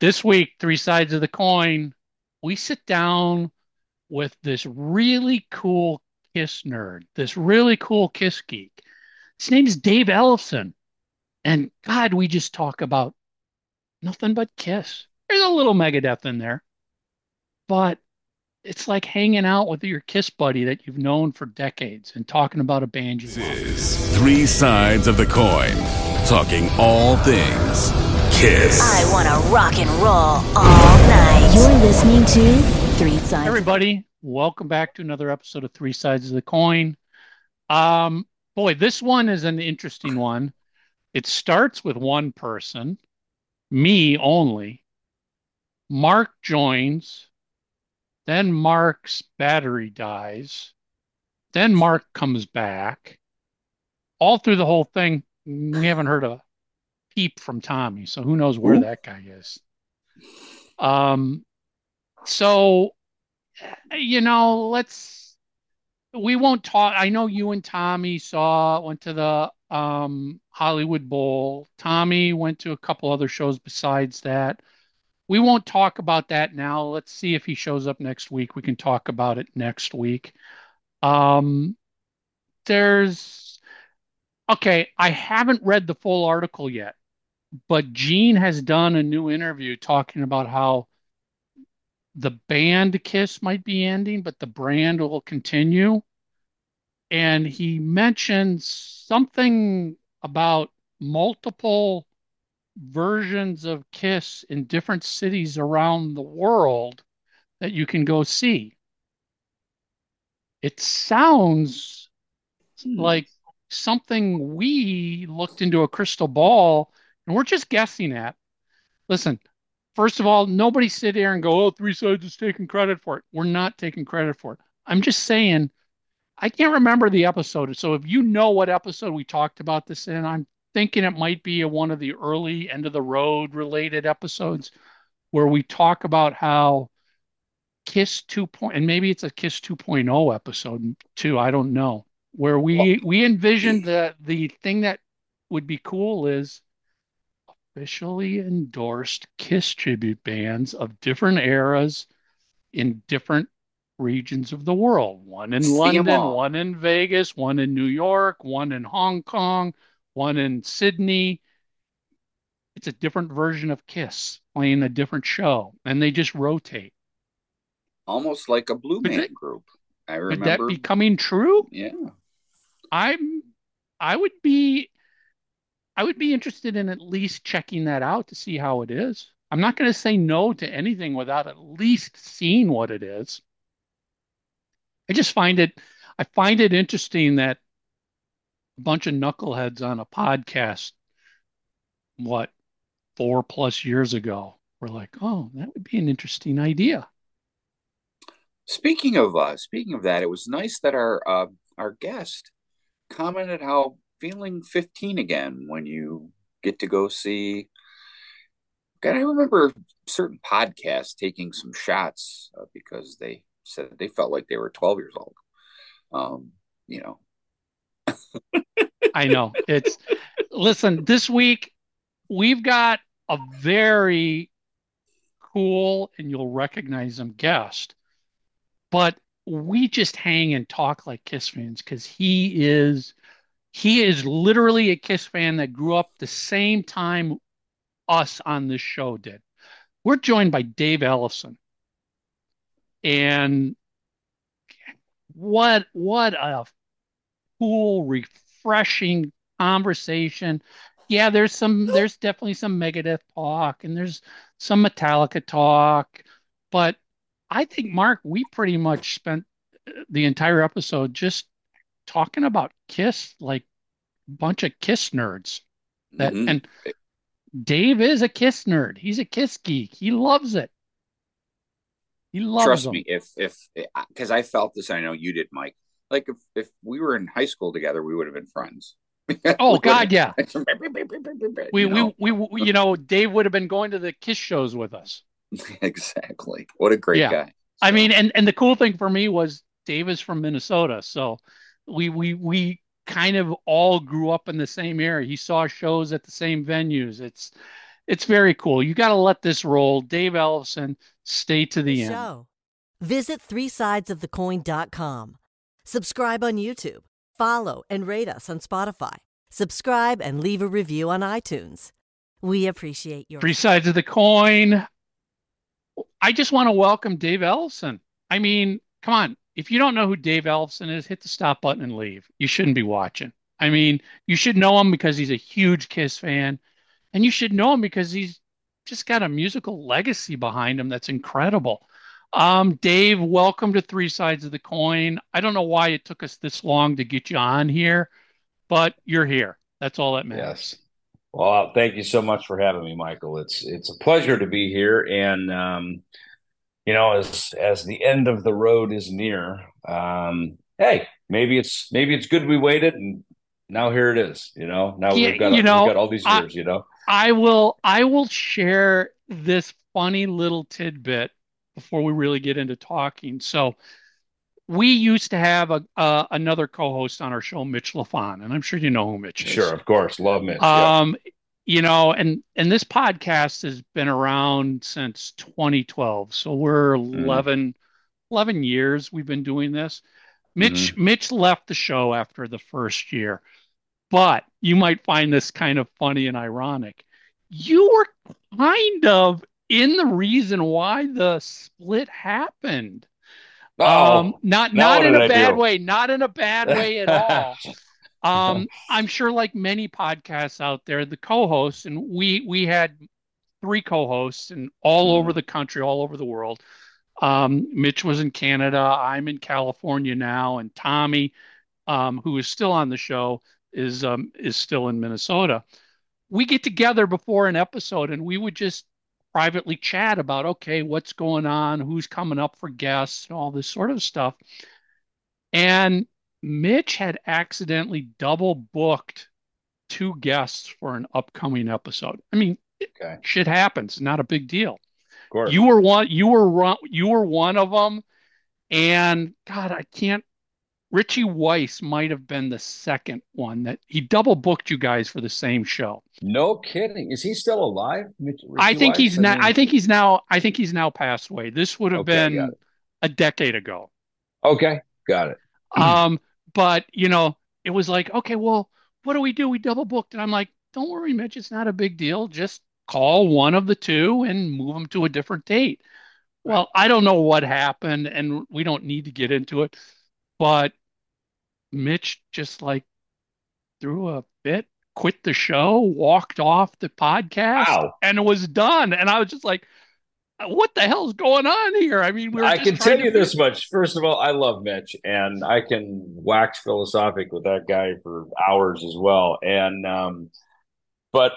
This week, Three Sides of the Coin, we sit down with this really cool Kiss nerd, this really cool Kiss geek. His name is Dave Ellefson. And God, we just talk about nothing but Kiss. There's a little Megadeth in there, but it's like hanging out with your Kiss buddy that you've known for decades and talking about a band you This love. Three Sides of the Coin, talking all things Kiss. I want to rock and roll all night. You're listening to Three Sides. Everybody, welcome back to another episode of Three Sides of the Coin. Um, boy, this one is an interesting one. It starts with one person, me only. Mark joins, then Mark's battery dies, then Mark comes back. All through the whole thing, we haven't heard a peep from Tommy, so who knows where that guy is. Um, so you know, let's we won't talk. I know you and Tommy saw went to the um Hollywood Bowl. Tommy went to a couple other shows besides that. We won't talk about that now. Let's see if he shows up next week. We can talk about it next week. Um there's okay, I haven't read the full article yet, but Gene has done a new interview talking about how the band Kiss might be ending, but the brand will continue. And he mentions something about multiple versions of Kiss in different cities around the world that you can go see. It sounds hmm. like something we looked into a crystal ball and we're just guessing at. Listen, First of all, nobody sit here and go, oh, Three Sides is taking credit for it. We're not taking credit for it. I'm just saying, I can't remember the episode. So if you know what episode we talked about this in, I'm thinking it might be a, one of the early end of the road related episodes where we talk about how Kiss 2. Point, and maybe it's a Kiss 2.0 episode too. I don't know. Where we we envisioned that the thing that would be cool is officially endorsed Kiss tribute bands of different eras in different regions of the world. One in London, one in Vegas, one in New York, one in Hong Kong, one in Sydney. It's a different version of Kiss playing a different show, and they just rotate. almost like a Blue Man group. I remember Could that remember. be coming true? yeah, I'm I would be I would be interested in at least checking that out to see how it is. I'm not going to say no to anything without at least seeing what it is. I just find it I find it interesting that a bunch of knuckleheads on a podcast what four plus years ago were like, "Oh, that would be an interesting idea." Speaking of uh, speaking of that, it was nice that our uh, our guest commented how feeling 15 again when you get to go see. God, I remember certain podcasts taking some shots uh, because they said they felt like they were 12 years old. Um, you know, I know. It's listen, this week we've got a very cool and you'll recognize him guest. But we just hang and talk like Kiss fans because he is he is literally a Kiss fan that grew up the same time us on this show did. We're joined by Dave Ellefson. And what what a cool, refreshing conversation. Yeah, there's some, there's definitely some Megadeth talk and there's some Metallica talk, but I think Mark, we pretty much spent the entire episode just talking about Kiss, like a bunch of Kiss nerds. That Mhm. and Dave is a Kiss nerd. He's a Kiss geek. He loves it. He loves trust them. me, if if because I felt this, I know you did, Mike. Like if if we were in high school together, we would have been friends. Oh God, yeah. We, know? we, we, you know, Dave would have been going to the Kiss shows with us. exactly. What a great Yeah. guy. I mean, and, and the cool thing for me was Dave is from Minnesota. So we, we, we kind of all grew up in the same area. He saw shows at the same venues. It's, it's very cool. You got to let this roll. Dave Ellefson, stay to the end. Show. Visit three sides of the threesidesofthecoin.com. Subscribe on YouTube. Follow and rate us on Spotify. Subscribe and leave a review on iTunes. We appreciate your Three sides of the coin. I just want to welcome Dave Ellefson. I mean, come on. If you don't know who Dave Ellefson is, hit the stop button and leave. You shouldn't be watching. I mean, you should know him because he's a huge Kiss fan, and you should know him because he's just got a musical legacy behind him that's incredible. Um, Dave, welcome to Three Sides of the Coin. I don't know why it took us this long to get you on here, but you're here. That's all that matters. Yes. Well, thank you so much for having me, Michael. It's it's a pleasure to be here, and um, you know, as as the end of the road is near, um, hey, maybe it's maybe it's good we waited, and now here it is. You know, now Yeah, we've got you know, we've got all these I- years. you know, I will I will share this funny little tidbit before we really get into talking. So we used to have a uh, another co-host on our show, Mitch LaFon, and I'm sure you know who Mitch is. sure, of course, love Mitch. yeah. Um, you know, and and this podcast has been around since 2012. So we're Mm-hmm. 11, 11 years we've been doing this. Mitch Mm-hmm. Mitch left the show after the first year, but you might find this kind of funny and ironic. You were kind of in the reason why the split happened. Oh, Um, not now not in a bad way, not in a bad way at all. Um, I'm sure, like many podcasts out there, the co-hosts, and we we had three co-hosts, and all Mhm. over the country, all over the world. Um, Mitch was in Canada. I'm in California now, and Tommy, um, who is still on the show, is um, is still in Minnesota. We get together before an episode, and we would just privately chat about, okay, what's going on, who's coming up for guests, and all this sort of stuff. And Mitch had accidentally double booked two guests for an upcoming episode. I mean, okay, shit happens, not a big deal. of course. You were one, you were you were one of them. And God, I can't. Richie Weiss might have been the second one that he double booked you guys for the same show. no kidding. Is he still alive? Mitch- I think Weiss? he's now. I think he's now. I think he's now passed away. This would have Okay, been a decade ago. Okay, got it. Um, but you know, it was like, okay, well, what do we do? We double booked, and I'm like, don't worry, Mitch, it's not a big deal. Just call one of the two and move them to a different date. Well, I don't know what happened, and we don't need to get into it, but Mitch just like threw a fit, quit the show, walked off the podcast, Wow. and it was done. And I was just like, what the hell's going on here? I mean, we were I can tell you this much. First of all, I love Mitch, and I can wax philosophic with that guy for hours as well. And um, but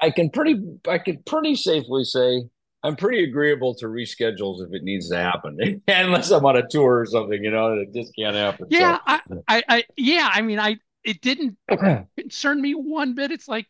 I can pretty, I can pretty safely say I'm pretty agreeable to reschedules if it needs to happen, unless I'm on a tour or something. You know, it just can't happen. So- Yeah, I, I, I, yeah. I mean, I, it didn't concern me one bit. It's like,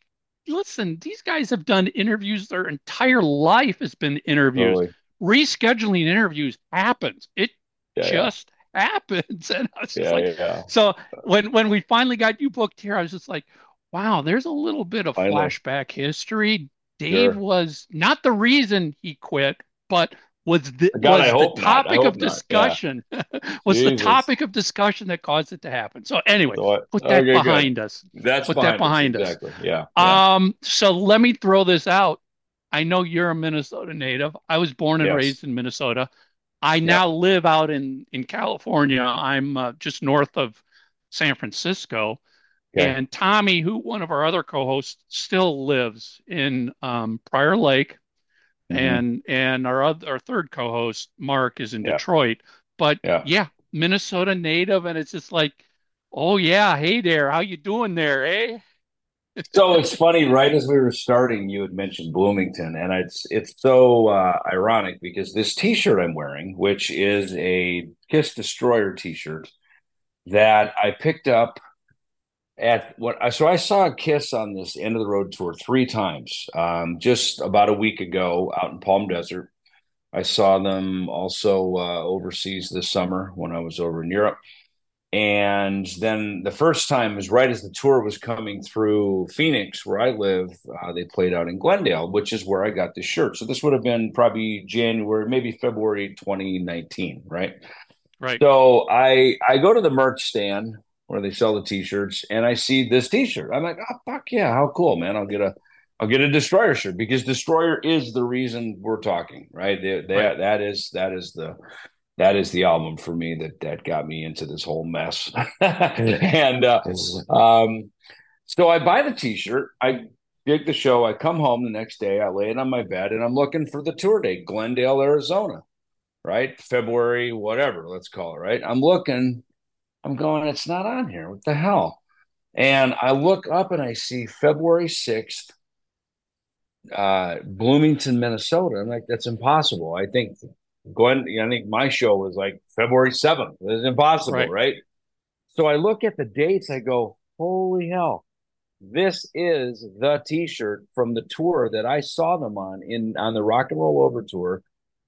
listen, these guys have done interviews. Their entire life has been interviews. Totally. Rescheduling interviews happens. It Yeah, yeah. just happens. And I was just Yeah, like, yeah. so when when we finally got you booked here, I was just like, wow, there's a little bit of flashback history. Dave Sure. was not the reason he quit, but was the God, was the hope not. I topic of not. Yeah. discussion. was the topic of discussion that caused it to happen. So anyway, So I- put that okay, good. behind us. That's put that behind, us. Exactly. Yeah. yeah. Um, so let me throw this out. I know you're a Minnesota native. I was born and Yes. raised in Minnesota. I now live out in in California. I'm uh, just north of San Francisco. Okay. And Tommy, who one of our other co-hosts, still lives in um, Prior Lake, Mhm. and and our other, our third co-host, Mark, is in Yeah. Detroit. But Yeah. yeah, Minnesota native, and it's just like, oh yeah, hey there, how you doing there, eh? So it's funny, right as we were starting, you had mentioned Bloomington, and it's it's so uh, ironic because this T-shirt I'm wearing, which is a Kiss Destroyer T-shirt that I picked up at what I so I saw Kiss on this end of the road tour three times, um, just about a week ago out in Palm Desert. I saw them also uh, overseas this summer when I was over in Europe. And then the first time is right as the tour was coming through Phoenix, where I live. Uh, they played out in Glendale, which is where I got this shirt. So this would have been probably January, maybe February 2019, right? Right. So I I go to the merch stand where they sell the t-shirts, and I see this t-shirt. I'm like, oh fuck yeah, how cool, man! I'll get a I'll get a destroyer shirt because destroyer is the reason we're talking, right? They, they, right. That is that is the that is the album for me that that got me into this whole mess. and uh, um, so I buy the T-shirt. I dig the show. I come home the next day. I lay it on my bed, and I'm looking for the tour date, Glendale, Arizona, right? February, whatever. Let's call it right. I'm looking. I'm going. It's not on here. What the hell? And I look up and I see February sixth, uh, Bloomington, Minnesota. I'm like, that's impossible. I think Glenn, I think my show was like February 7th. It's impossible, right. right? So I look at the dates, I go, holy hell. This is the t-shirt from the tour that I saw them on in on the Rock and Roll Over tour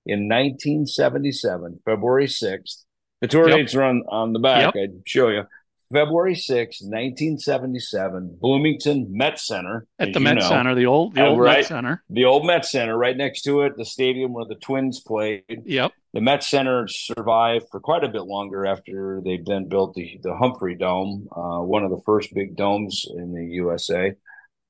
in 1977, February 6th. The tour yep. dates are on, on the back. Yep. I'd show you. February 6, 1977, Bloomington Met Center. At the Met know. Center, the old the old right, Met Center. The old Met Center, right next to it, the stadium where the Twins played. Yep. The Met Center survived for quite a bit longer after they then built the, the Humphrey Dome, uh, one of the first big domes in the USA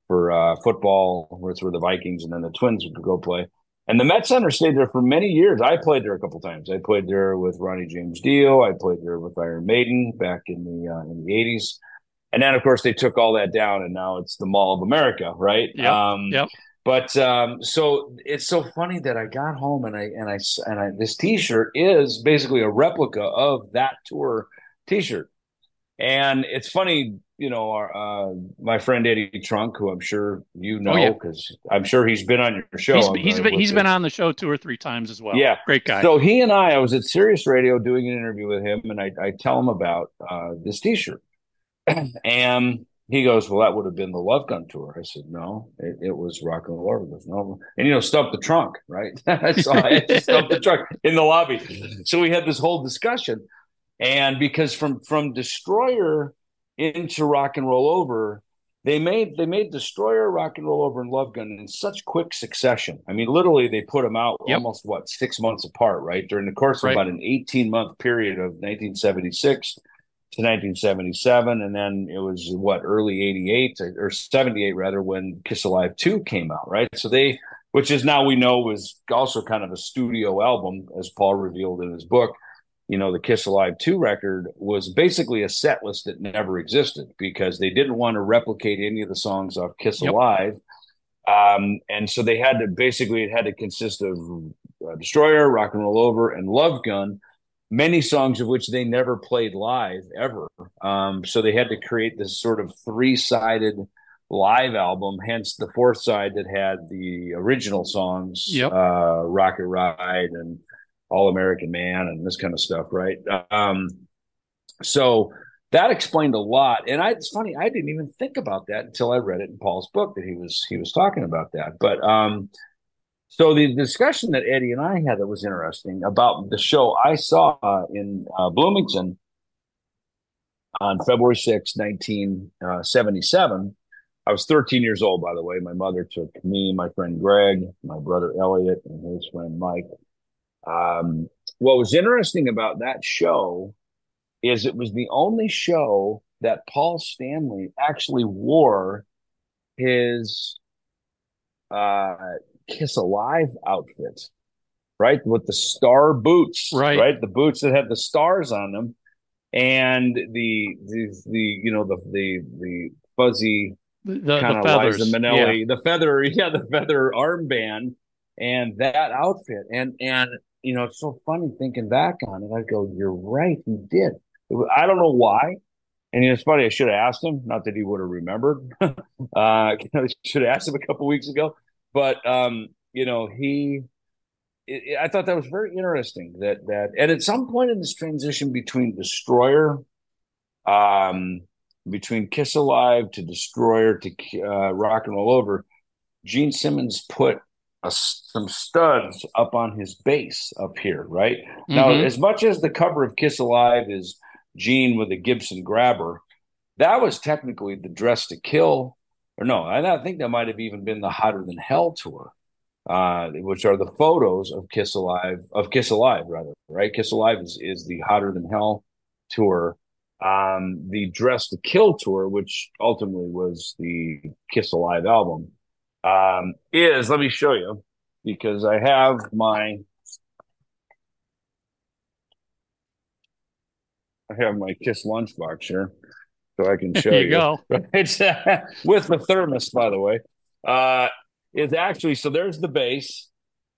for uh, football, where it's where the Vikings and then the Twins would go play. And the Met Center stayed there for many years. I played there a couple times. I played there with Ronnie James Dio. I played there with Iron Maiden back in the uh, in the eighties. And then, of course, they took all that down, and now it's the Mall of America, right? Yep. Um, yep. But um, so it's so funny that I got home and I and I and I this T-shirt is basically a replica of that tour T-shirt, and it's funny you know, our, uh, my friend Eddie Trunk, who I'm sure you know, because oh, yeah. I'm sure he's been on your show. He's, he's been he's been on the show two or three times as well. Yeah, great guy. So he and I, I was at Sirius Radio doing an interview with him, and I, I tell him about uh, this T-shirt, and he goes, "Well, that would have been the Love Gun tour." I said, "No, it, it was Rock and Roll." He goes, "No," and you know, stump the trunk, right? so I stumped the trunk in the lobby. So we had this whole discussion, and because from from Destroyer into Rock and Roll Over, they made they made Destroyer, Rock and Roll Over, and Love Gun in such quick succession. I mean, literally, they put them out yep. almost what six months apart, right? During the course of right. about an eighteen month period of 1976 to 1977, and then it was what early '88 or '78 rather when Kiss Alive Two came out, right? So they, which is now we know was also kind of a studio album, as Paul revealed in his book you know, the Kiss Alive 2 record was basically a set list that never existed because they didn't want to replicate any of the songs off Kiss yep. Alive. Um, and so they had to basically, it had to consist of uh, Destroyer, Rock and Roll Over, and Love Gun, many songs of which they never played live ever. Um, so they had to create this sort of three sided live album, hence the fourth side that had the original songs, yep. uh, Rocket Ride and all American Man and this kind of stuff, right? Um, so that explained a lot. And I, it's funny, I didn't even think about that until I read it in Paul's book that he was he was talking about that. But um, so the discussion that Eddie and I had that was interesting about the show I saw in uh, Bloomington on February 6, 1977. I was 13 years old, by the way. My mother took me, my friend Greg, my brother Elliot, and his friend Mike um, what was interesting about that show is it was the only show that Paul Stanley actually wore his uh, Kiss Alive outfit, right? With the star boots, right? Right, the boots that had the stars on them, and the the the you know the the the fuzzy the, kind of Liza Minnelli, yeah. the feather, yeah, the feather armband, and that outfit, and and you know, it's so funny thinking back on it. I go, you're right, he did. I don't know why. And it's funny, I should have asked him, not that he would have remembered. uh, I should have asked him a couple weeks ago. But, um, you know, he, it, I thought that was very interesting that, that, and at some point in this transition between Destroyer, um, between Kiss Alive to Destroyer to uh, Rock and Roll Over, Gene Simmons put a, some studs up on his bass up here, right? Mm-hmm. Now, as much as the cover of Kiss Alive is Gene with a Gibson grabber. That was technically the Dress to Kill, or no, I, think that might have even been the Hotter Than Hell tour, uh, which are the photos of Kiss Alive, of Kiss Alive, rather, right? Kiss Alive is, is the Hotter Than Hell tour. Um, the Dress to Kill tour, which ultimately was the Kiss Alive album, um, is let me show you because I have my I have my Kiss lunchbox here, so I can show you you. go. It's with the thermos, by the way. Uh, it's actually so. There's the bass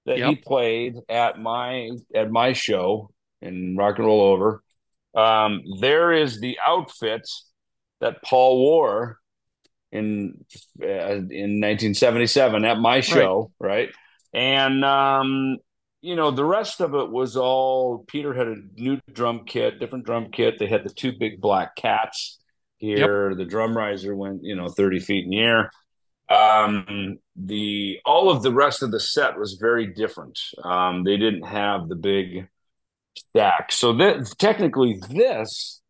that he played at my at my show in Rock and Roll Over. Um, there is the outfit that Paul wore in uh, in 1977 at my show, right? And um, you know, the rest of it was all Peter had a new drum kit, different drum kit. They had the two big black cats here. The drum riser went, you know, 30 feet in the air. Um, the all of the rest of the set was very different. Um, they didn't have the big stack. So that technically this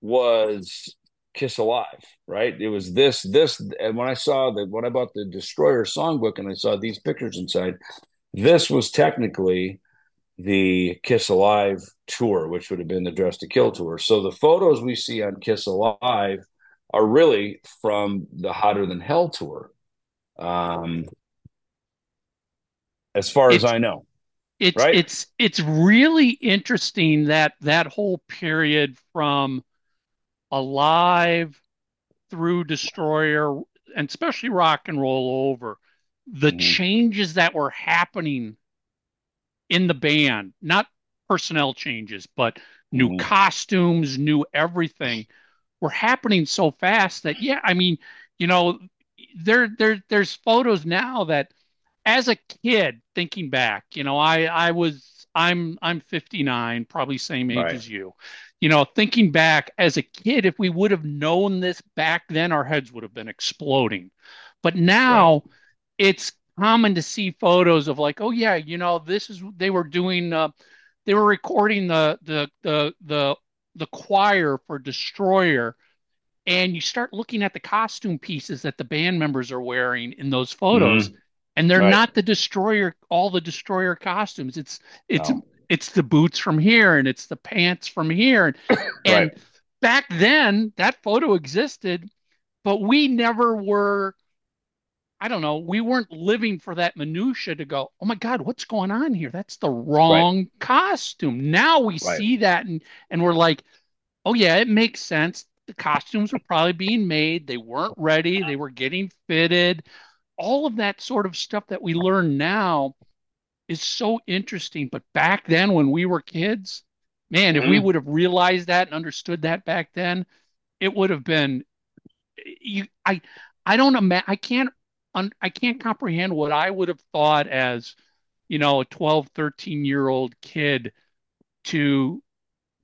was Kiss Alive, right? It was this, this, and when I saw that, when I bought the Destroyer songbook and I saw these pictures inside, this was technically the Kiss Alive tour, which would have been the Dress to Kill tour. So the photos we see on Kiss Alive are really from the Hotter Than Hell tour. Um, as far as I know, It's Right? it's it's really interesting that that whole period from Alive through Destroyer and especially Rock and Roll Over, the Mhm. changes that were happening in the band, not personnel changes, but new Mhm. costumes, new everything, were happening so fast that yeah, I mean, you know, there there there's photos now that as a kid thinking back, you know, I I was I'm I'm 59, probably same age Right. as you. You know, thinking back as a kid, if we would have known this back then, our heads would have been exploding. But now it's common to see photos of like, oh yeah, you know, this is they were doing uh, they were recording the the the the the choir for Destroyer and you start looking at the costume pieces that the band members are wearing in those photos and they're Right. not the destroyer all the destroyer costumes it's it's No. It's the boots from here and it's the pants from here and, and Right. back then that photo existed but we never were I don't know, we weren't living for that minutia to go, oh my God, what's going on here? That's the wrong costume. Now we Right. see that and and we're like, oh yeah, it makes sense. The costumes were probably being made, they weren't ready, they were getting fitted. All of that sort of stuff that we learn now is so interesting. But back then, when we were kids, man, if we Mhm. would have realized that and understood that back then, it would have been you I I don't imagine I can't un, I can't comprehend what I would have thought as you know a 12 13 year old kid to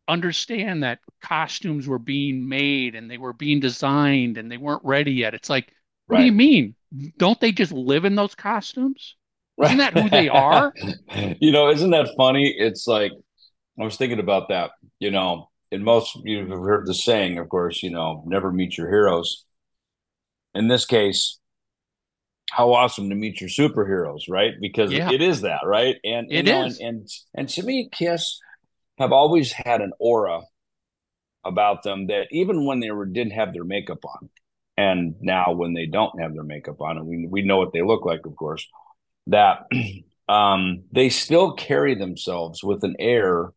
understand that costumes were being made and they were being designed and they weren't ready yet it's like what do you mean don't they just live in those costumes Isn't that who they are? you know, isn't that funny? It's like I was thinking about that. You know, in most you've heard the saying, of course, you know, never meet your heroes. In this case, how awesome to meet your superheroes, right? Because Yeah. it is that, right? And you know, is. and, and and to me, Kiss have always had an aura about them that even when they were didn't have their makeup on, and now when they don't have their makeup on, and we we know what they look like, of course, that um, they still carry themselves with an air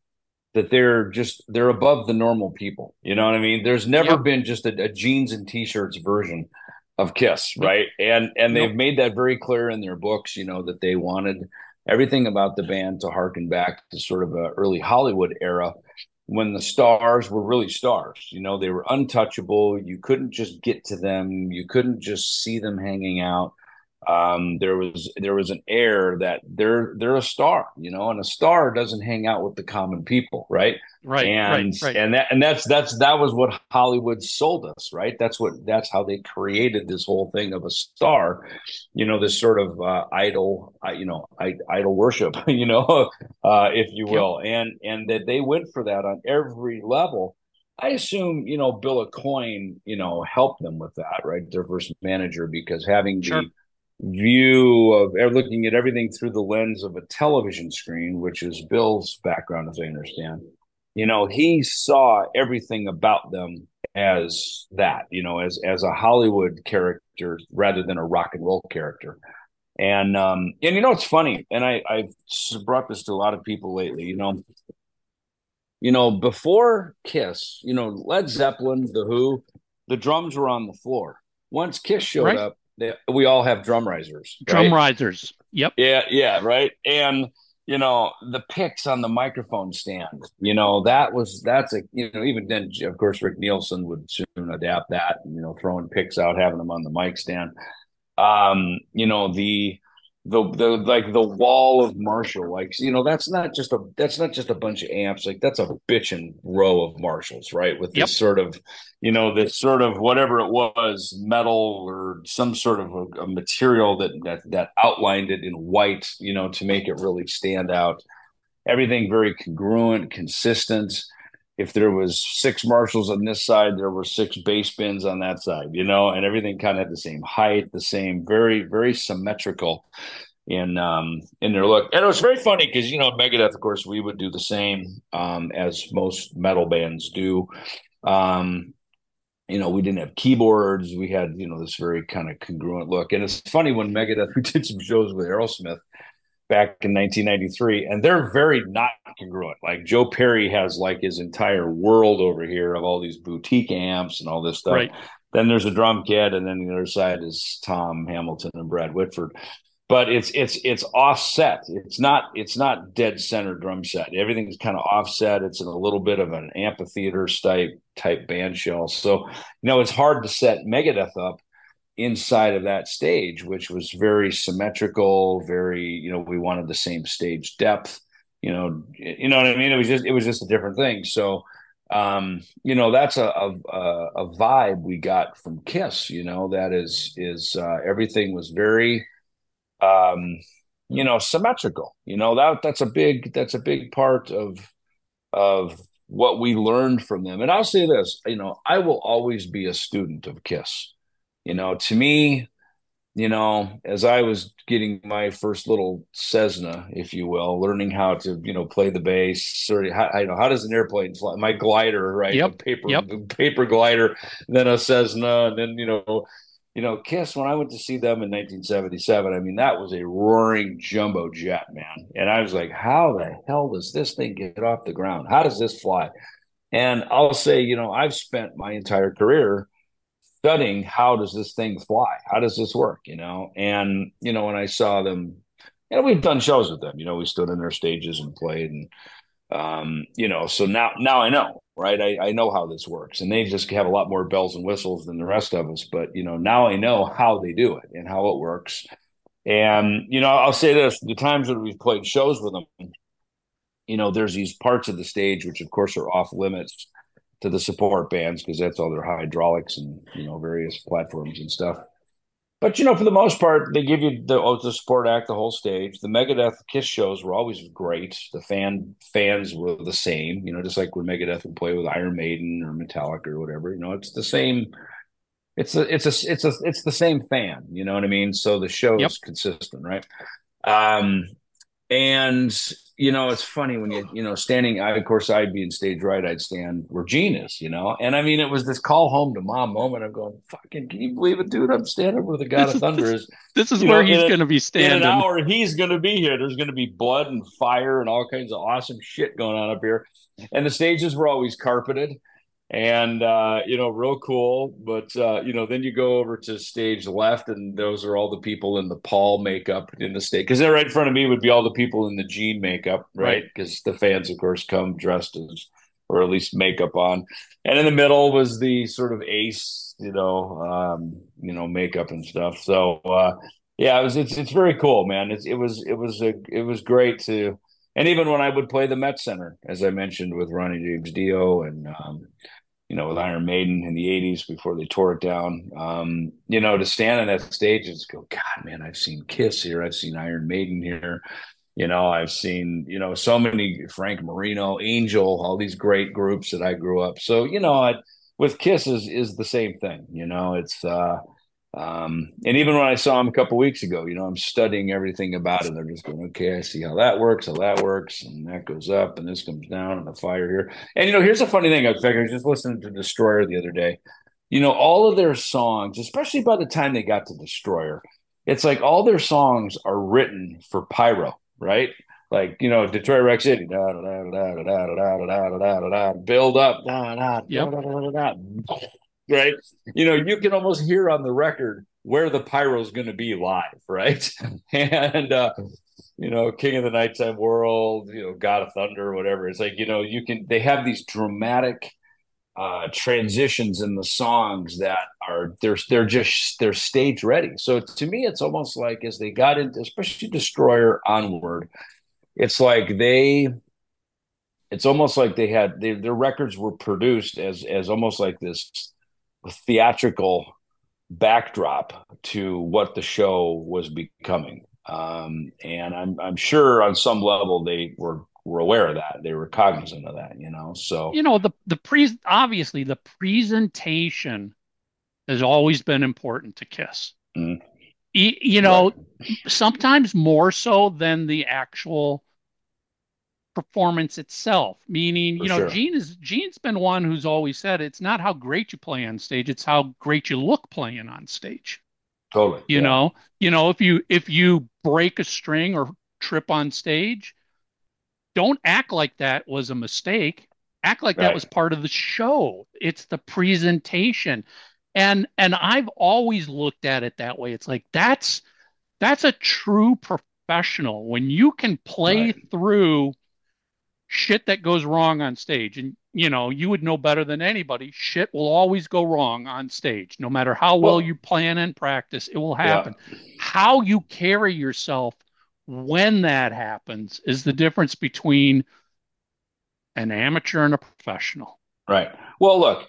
that they're just they're above the normal people. You know what I mean? There's never Yep. been just a, a jeans and t-shirts version of Kiss, right? And and they've made that very clear in their books. You know that they wanted everything about the band to harken back to sort of a early Hollywood era when the stars were really stars. You know, they were untouchable. You couldn't just get to them. You couldn't just see them hanging out. Um, there was there was an air that they're they're a star, you know, and a star doesn't hang out with the common people, right? right and right right and that and that's that's that was what Hollywood sold us, right? That's what that's how they created this whole thing of a star, you know, this sort of uh, idol, uh, you know, I, idol worship, you know, uh, if you will, and and that they went for that on every level. I assume you know Bill Aucoin, you know, helped them with that, right? Their first manager, because having Sure. the view of looking at everything through the lens of a television screen, which is Bill's background, as I understand. You know, he saw everything about them as that, you know, as as a Hollywood character rather than a rock and roll character. And um, and you know, it's funny, and I I've brought this to a lot of people lately. You know, you know, before Kiss, you know, Led Zeppelin, The Who, the drums were on the floor. Once Kiss showed Right. up, they, we all have drum risers. Drum risers. Yep. Yeah, yeah, right. And you know, the picks on the microphone stand, you know, that was that's a you know, even then of course Rick Nielsen would soon adapt that, you know, throwing picks out, having them on the mic stand. Um, you know, the the the like the wall of Marshall, like you know, that's not just a that's not just a bunch of amps, like that's a bitchin' row of Marshalls, right? With this Yep. sort of you know, this sort of whatever it was, metal or some sort of a, a material that, that that outlined it in white, you know, to make it really stand out. Everything very congruent, consistent. If there was six Marshalls on this side, there were six bass bins on that side, you know, and everything kind of had the same height, the same, very, very symmetrical in um in their look. And it was very funny because you know, Megadeth, of course, we would do the same um as most metal bands do. Um you know, we didn't have keyboards. We had, you know, this very kind of congruent look. And it's funny when Megadeth, we did some shows with Aerosmith back in 1993, and they're very not congruent. Like Joe Perry has like his entire world over here of all these boutique amps and all this stuff. Right. Then there's a drum kit, and then the other side is Tom Hamilton and Brad Whitford. But it's it's it's offset. It's not it's not dead center drum set. Everything's kind of offset. It's in a little bit of an amphitheater type type band shell. So you know it's hard to set Megadeth up inside of that stage, which was very symmetrical, very, you know, we wanted the same stage depth, you know, you know what I mean? It was just, it was just a different thing. So, um, you know, that's a, a, a vibe we got from Kiss, you know, that is, is, uh, everything was very, um, you know, symmetrical, you know, that, that's a big, that's a big part of, of what we learned from them. And I'll say this, you know, I will always be a student of Kiss you know, to me, you know, as I was getting my first little Cessna, if you will, learning how to, you know, play the bass, or how, you know, how does an airplane fly? My glider, right? Yep. The paper, Yep. paper glider, then a Cessna, and then you know, you know, Kiss. When I went to see them in 1977, I mean, that was a roaring jumbo jet, man, and I was like, how the hell does this thing get off the ground? How does this fly? And I'll say, you know, I've spent my entire career studying how does this thing fly? How does this work you know? And you know when i saw them you know we've done shows with them you know we stood in their stages and played and um you know so now now i know right? I, I know how this works and they just have a lot more bells and whistles than the rest of us but you know now i know how they do it and how it works. And you know i'll say this the times that we've played shows with them you know there's these parts of the stage which of course are off limits to the support bands because that's all their hydraulics and you know various platforms and stuff. But you know, for the most part, they give you the oh, the support act, the whole stage. The Megadeth Kiss shows were always great. The fan fans were the same, you know, just like when Megadeth would play with Iron Maiden or Metallica or whatever. You know, it's the same. It's a it's a it's a it's the same fan. You know what I mean? So the show is Yep. consistent, right? Um, and you know, it's funny when you you know standing. I of course I'd be in stage right. I'd stand where Gene is, you know. And I mean, it was this call home to mom moment. I'm going, fucking, can you believe it, dude? I'm standing where the God of Thunder is. This is You where know, he's going to be standing. In an hour, he's going to be here. There's going to be blood and fire and all kinds of awesome shit going on up here. And the stages were always carpeted and uh, you know, real cool. But uh, you know, then you go over to stage left, and those are all the people in the Paul makeup in the stage. Because then right in front of me would be all the people in the Gene makeup, right? Right. Because the fans, of course, come dressed as or at least makeup on. And in the middle was the sort of ace, you know, um, you know, makeup and stuff. So uh yeah, it was it's it's very cool, man. It's it was it was a it was great to and even when I would play the Met Center, as I mentioned with Ronnie James Dio and um, you know, with Iron Maiden in the '80s before they tore it down, um, you know, to stand on that stage and go, God, man, I've seen Kiss here, I've seen Iron Maiden here, You know, I've seen, you know, so many Frank Marino, Angel, all these great groups that I grew up. So, you know, I, with Kiss is, is the same thing. You know, it's, uh, um, and even when I saw him a couple weeks ago, you know, I'm studying everything about it. They're just going, okay, I see how that works, how that works, and that goes up, and this comes down, and the fire here. And you know, here's a funny thing. I was just listening to Destroyer the other day. You know, all of their songs, especially by the time they got to Destroyer, it's like all their songs are written for pyro, right? Like you know, Detroit Rock City, build up, da da da da da da da, build up, da da da da da right? You know, you can almost hear on the record where the pyro is going to be live, right? and uh, you know, King of the Nighttime World, you know, God of Thunder, whatever. It's like you know, you can. They have these dramatic uh, transitions in the songs that are they're they're just they're stage ready. So to me, it's almost like as they got into, especially Destroyer onward, it's like they it's almost like they had they, their records were produced as as almost like this theatrical backdrop to what the show was becoming. Um, and I'm I'm sure on some level they were were aware of that. They were cognizant of that, you know. So you know the the pre obviously the presentation has always been important to Kiss. Mm. You, you know, right. sometimes more so than the actual performance itself. Meaning, For you know, sure. Gene is Gene's been one who's always said it's not how great you play on stage, it's how great you look playing on stage. Totally. You yeah. know, you know, if you if you break a string or trip on stage, don't act like that was a mistake. Act like right. that was part of the show. It's the presentation. And and I've always looked at it that way. It's like that's that's a true professional when you can play right. through shit that goes wrong on stage. And you know you would know better than anybody shit will always go wrong on stage. No matter how well, well you plan and practice it will happen. Yeah. how you carry yourself when that happens is the difference between an amateur and a professional. Right. Well look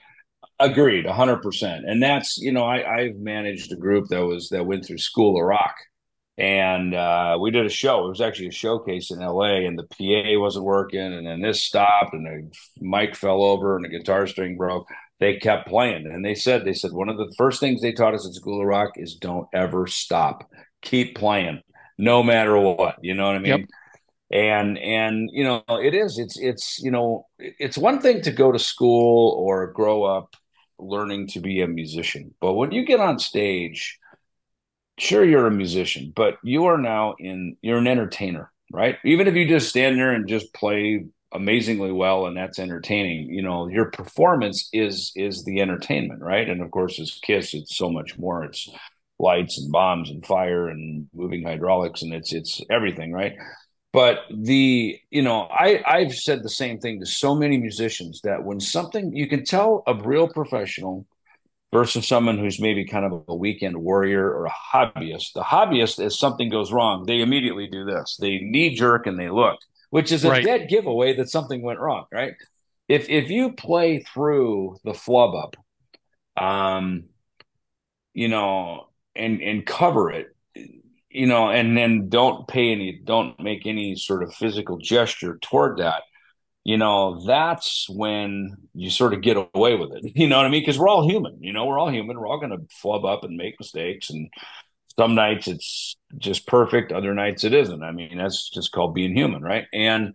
agreed 100% and that's you know I, i've managed a group that was that went through school of rock and uh, we did a show. It was actually a showcase in L.A. and the PA wasn't working, and then this stopped, and the mic fell over, and the guitar string broke. They kept playing, and they said they said one of the first things they taught us at School of Rock is don't ever stop, keep playing, no matter what. You know what I mean? Yep. And and you know it is it's it's you know it's one thing to go to school or grow up learning to be a musician, but when you get on stage sure you're a musician, but you are now in you're an entertainer, right? Even if you just stand there and just play amazingly well and that's entertaining, you know, your performance is is the entertainment, right? And of course as Kiss, it's so much more. It's lights and bombs and fire and moving hydraulics and it's it's everything, right? But the you know, I I've said the same thing to so many musicians that when something you can tell a real professional versus someone who's maybe kind of a weekend warrior or a hobbyist. The hobbyist, as something goes wrong, they immediately do this. They knee jerk and they look, which is a right. dead giveaway that something went wrong, right? If if you play through the flub up, um, you know, and and cover it, you know, and then don't pay any, don't make any sort of physical gesture toward that you know, that's when you sort of get away with it. You know what I mean? Because we're all human. You know, we're all human. We're all going to flub up and make mistakes. And some nights it's just perfect. Other nights it isn't. I mean, that's just called being human, right? And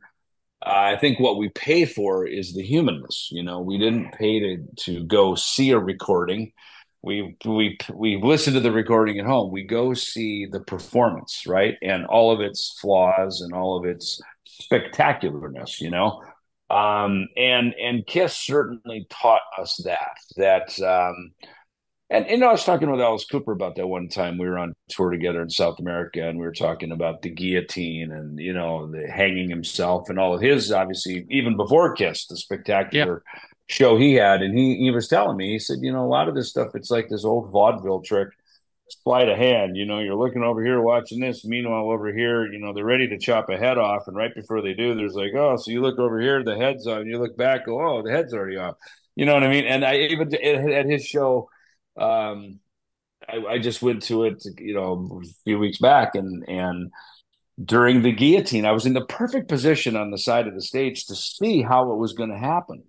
I think what we pay for is the humanness. You know, we didn't pay to to go see a recording. We we we listen to the recording at home. We go see the performance, right? And all of its flaws and all of its spectacularness. You know, um, and and Kiss certainly taught us that that um, and you know I was talking with Alice Cooper about that one time we were on tour together in South America and we were talking about the guillotine and you know the hanging himself and all of his obviously even before Kiss the spectacular show he had. And he he was telling me he said you know a lot of this stuff it's like this old vaudeville trick sleight of hand. You know, you're looking over here watching this. Meanwhile, over here, you know, they're ready to chop a head off, and right before they do, there's like, oh, so you look over here, the head's on. You look back, go, oh, the head's already off. You know what I mean? And I even at his show, um, I, I just went to it, you know, a few weeks back, and and during the guillotine. I was in the perfect position on the side of the stage to see how it was going to happen.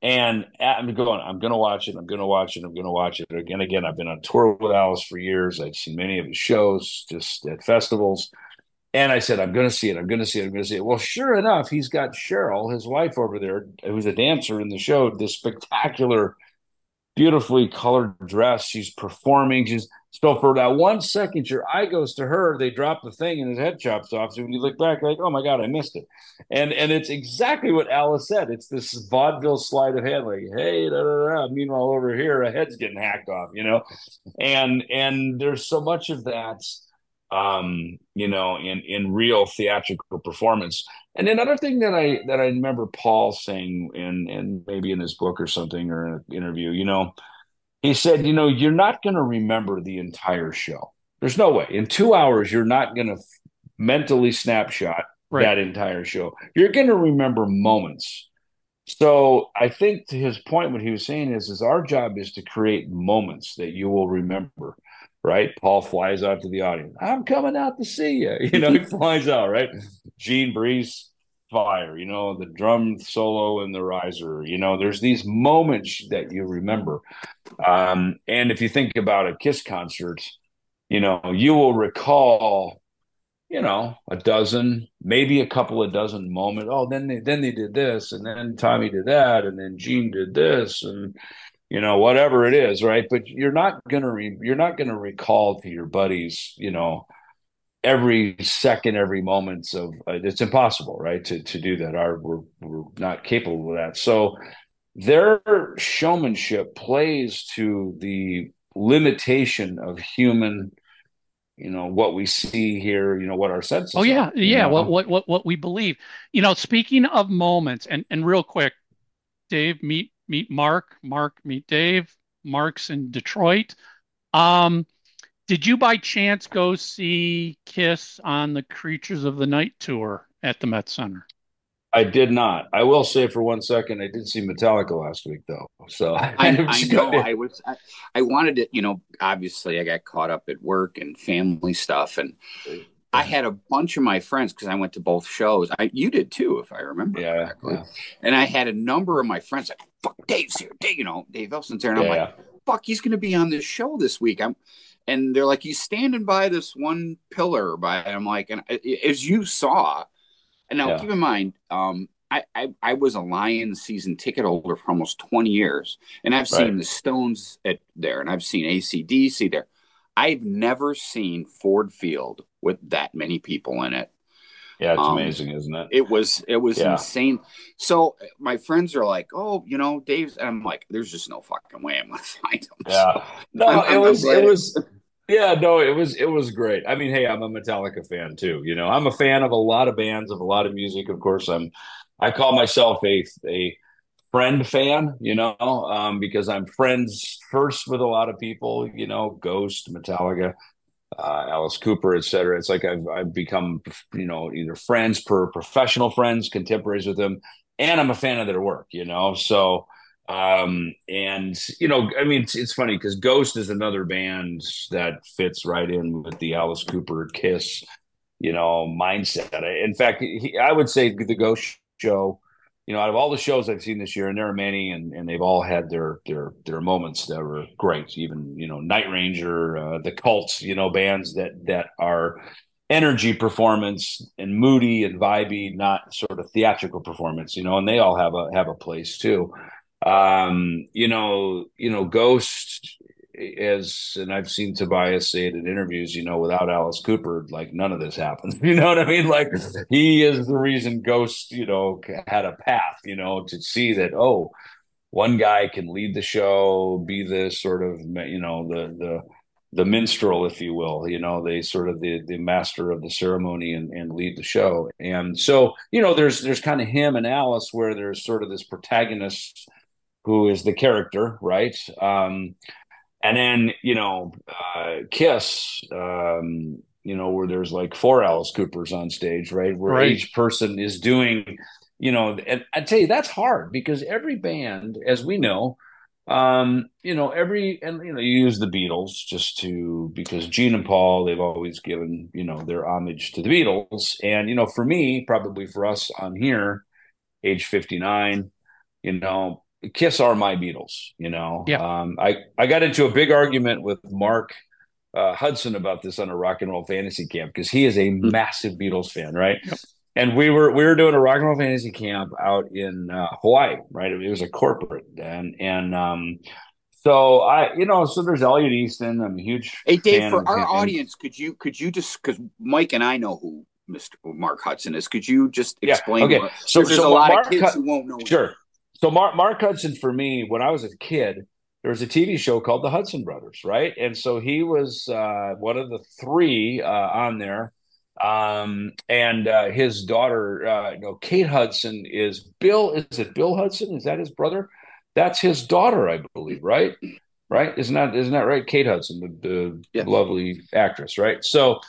And I'm going, I'm going to watch it. I'm going to watch it. I'm going to watch it. Again, again, I've been on tour with Alice for years. I've seen many of his shows just at festivals. And I said, I'm going to see it. I'm going to see it. I'm going to see it. Well, sure enough, he's got Sheryl, his wife over there, who's a dancer in the show, this spectacular, beautifully colored dress. She's performing. She's so for that one second, your eye goes to her. They drop the thing, and his head chops off. So when you look back, like, oh my god, I missed it. And and it's exactly what Alice said. It's this vaudeville sleight of hand, like, hey, da, da, da. meanwhile over here, a head's getting hacked off, you know. And and there's so much of that, um, you know, in in real theatrical performance. And another thing that I that I remember Paul saying in and maybe in his book or something or in an interview, you know he said, you know, you're not going to remember the entire show. There's no way. In two hours, you're not going to f- mentally snapshot right. that entire show. You're going to remember moments. So I think to his point, what he was saying is, is our job is to create moments that you will remember. Right? Paul flies out to the audience. I'm coming out to see you. You know, he flies out. Right? Gene Breeze fire, you know, the drum solo and the riser. You know, there's these moments that you remember. Um, and if you think about a Kiss concert, you know, you will recall, you know, a dozen, maybe a couple of dozen moments. Oh, then they then they did this, and then Tommy did that, and then Gene did this, and you know, whatever it is, right? But you're not gonna re- you're not gonna recall to your buddies, you know, every second, every moment of uh, it's impossible, right? To to do that, our we're we're not capable of that. So their showmanship plays to the limitation of human you know what we see here you know what our senses oh yeah are, yeah know? what, what what what we believe you know speaking of moments and and real quick dave meet meet mark mark meet dave mark's in detroit um did you by chance go see Kiss on the Creatures of the Night tour at the Met Center? I did not. I will say for one second, I did see Metallica last week, though. So I, I know I was. I, I, wanted to, you know, obviously I got caught up at work and family stuff, and I had a bunch of my friends because I went to both shows. I you did too, if I remember yeah, correctly. Yeah. And I had a number of my friends like, "Fuck, Dave's here, Dave," you know, Dave Ellefson's here." and yeah, I'm like, "Fuck, he's going to be on this show this week." I'm and they're like, he's standing by this one pillar. By I'm like, and as you saw, and now keep in mind, um, I, I, I was a Lions season ticket holder for almost 20 years, and I've seen the Stones at there, and I've seen ACDC there. I've never seen Ford Field with that many people in it. Yeah, it's um, amazing, isn't it? It was it was yeah. insane. So my friends are like, "Oh, you know, Dave's," and I'm like, "There's just no fucking way I'm gonna find him." Yeah, so no, I'm, it was it was yeah, no, it was it was great. I mean, hey, I'm a Metallica fan too. You know, I'm a fan of a lot of bands, of a lot of music. Of course, I'm. I call myself a a friend fan. You know, um, because I'm friends first with a lot of people. You know, Ghost, Metallica, uh, Alice Cooper, etc. It's like I've I've become you know either friends per professional friends, contemporaries with them, and I'm a fan of their work. You know, so um, and you know, I mean, it's, it's funny because Ghost is another band that fits right in with the Alice Cooper Kiss, you know, mindset. In fact, he, I would say the Ghost show, you know, out of all the shows I've seen this year, and there are many, and, and they've all had their their their moments that were great. Even you know, Night Ranger, uh, the Cults, you know, bands that that are energy performance and moody and vibey, not sort of theatrical performance, you know, and they all have a have a place too um, you know, you know, Ghost as and I've seen Tobias say it in interviews, you know, without Alice Cooper, like none of this happens. You know what I mean? Like he is the reason Ghost, you know, had a path, you know, to see that, oh, one guy can lead the show, be the sort of, you know, the the the minstrel, if you will, you know, they sort of the the master of the ceremony and, and lead the show. And so, you know, there's there's kind of him and Alice where there's sort of this protagonist who is the character, right? Um, and then you know, uh, Kiss, um, you know, where there's like four Alice Coopers on stage, right? Where right. each person is doing, you know, and I tell you that's hard because every band, as we know, um, you know, every and you know, you use the Beatles just to because Gene and Paul, they've always given, you know, their homage to the Beatles. And, you know, for me, probably for us on here, age 59, you know, Kiss are my Beatles, you know. Yeah. Um, I, I got into a big argument with Mark uh, Hudson about this on a rock and roll fantasy camp because he is a massive Beatles fan, right? Yep. And we were we were doing a rock and roll fantasy camp out in uh, Hawaii, right? It was a corporate, and and um, so I, you know, so there's Elliot Easton. I'm a huge Hey, Dave, fan for of our him. audience, could you could you just because Mike and I know who Mr. Mark Hudson is? Could you just Yeah, explain? okay. what- So- there's so a lot Mark of kids Hud- who won't know. him. So Mark Mark Hudson for me, when I was a kid, there was a TV show called The Hudson Brothers, right? And so he was uh, one of the three uh, on there. Um, and uh, his daughter, uh, you know, Kate Hudson is Bill. Is it Bill Hudson? Is that his brother? That's his daughter, I believe, right? Right? Isn't that isn't that right? Kate Hudson, the, the Yes. lovely actress, right? So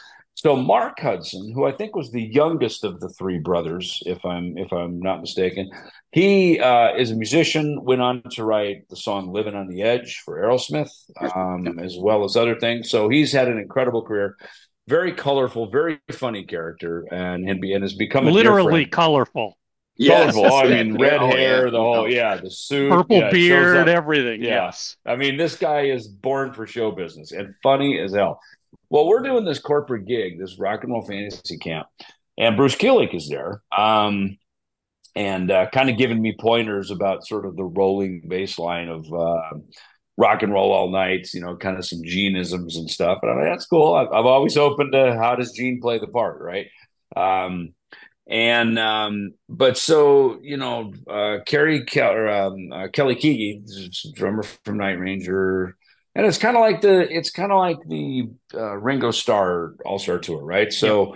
so Mark Hudson, who I think was the youngest of the three brothers, if I'm if I'm not mistaken, he uh, is a musician. Went on to write the song "Living on the Edge" for Aerosmith, um, as well as other things. So he's had an incredible career. Very colorful, very funny character, and and, be, and has become a Literally colorful. Yes, colorful. Oh, I mean, red Oh, hair, yeah. the whole Oh. yeah, the suit, Purple yeah, beard, everything. Yeah. Yes. I mean, this guy is born for show business and funny as hell. Well, we're doing this corporate gig, this rock and roll fantasy camp, and Bruce Kulick is there, um, and uh, kind of giving me pointers about sort of the rolling bass line of uh, rock and roll all nights, you know, kind of some Geneisms and stuff. And I'm like, that's cool. I've, I've always open to how does Gene play the part, right? Um, and um, but so you know, uh, Kerry Ke- or, um, uh, Kelly Keagy, drummer from Night Ranger, and it's kind of like the it's kind of like the uh, Ringo Starr All Star Tour, right? So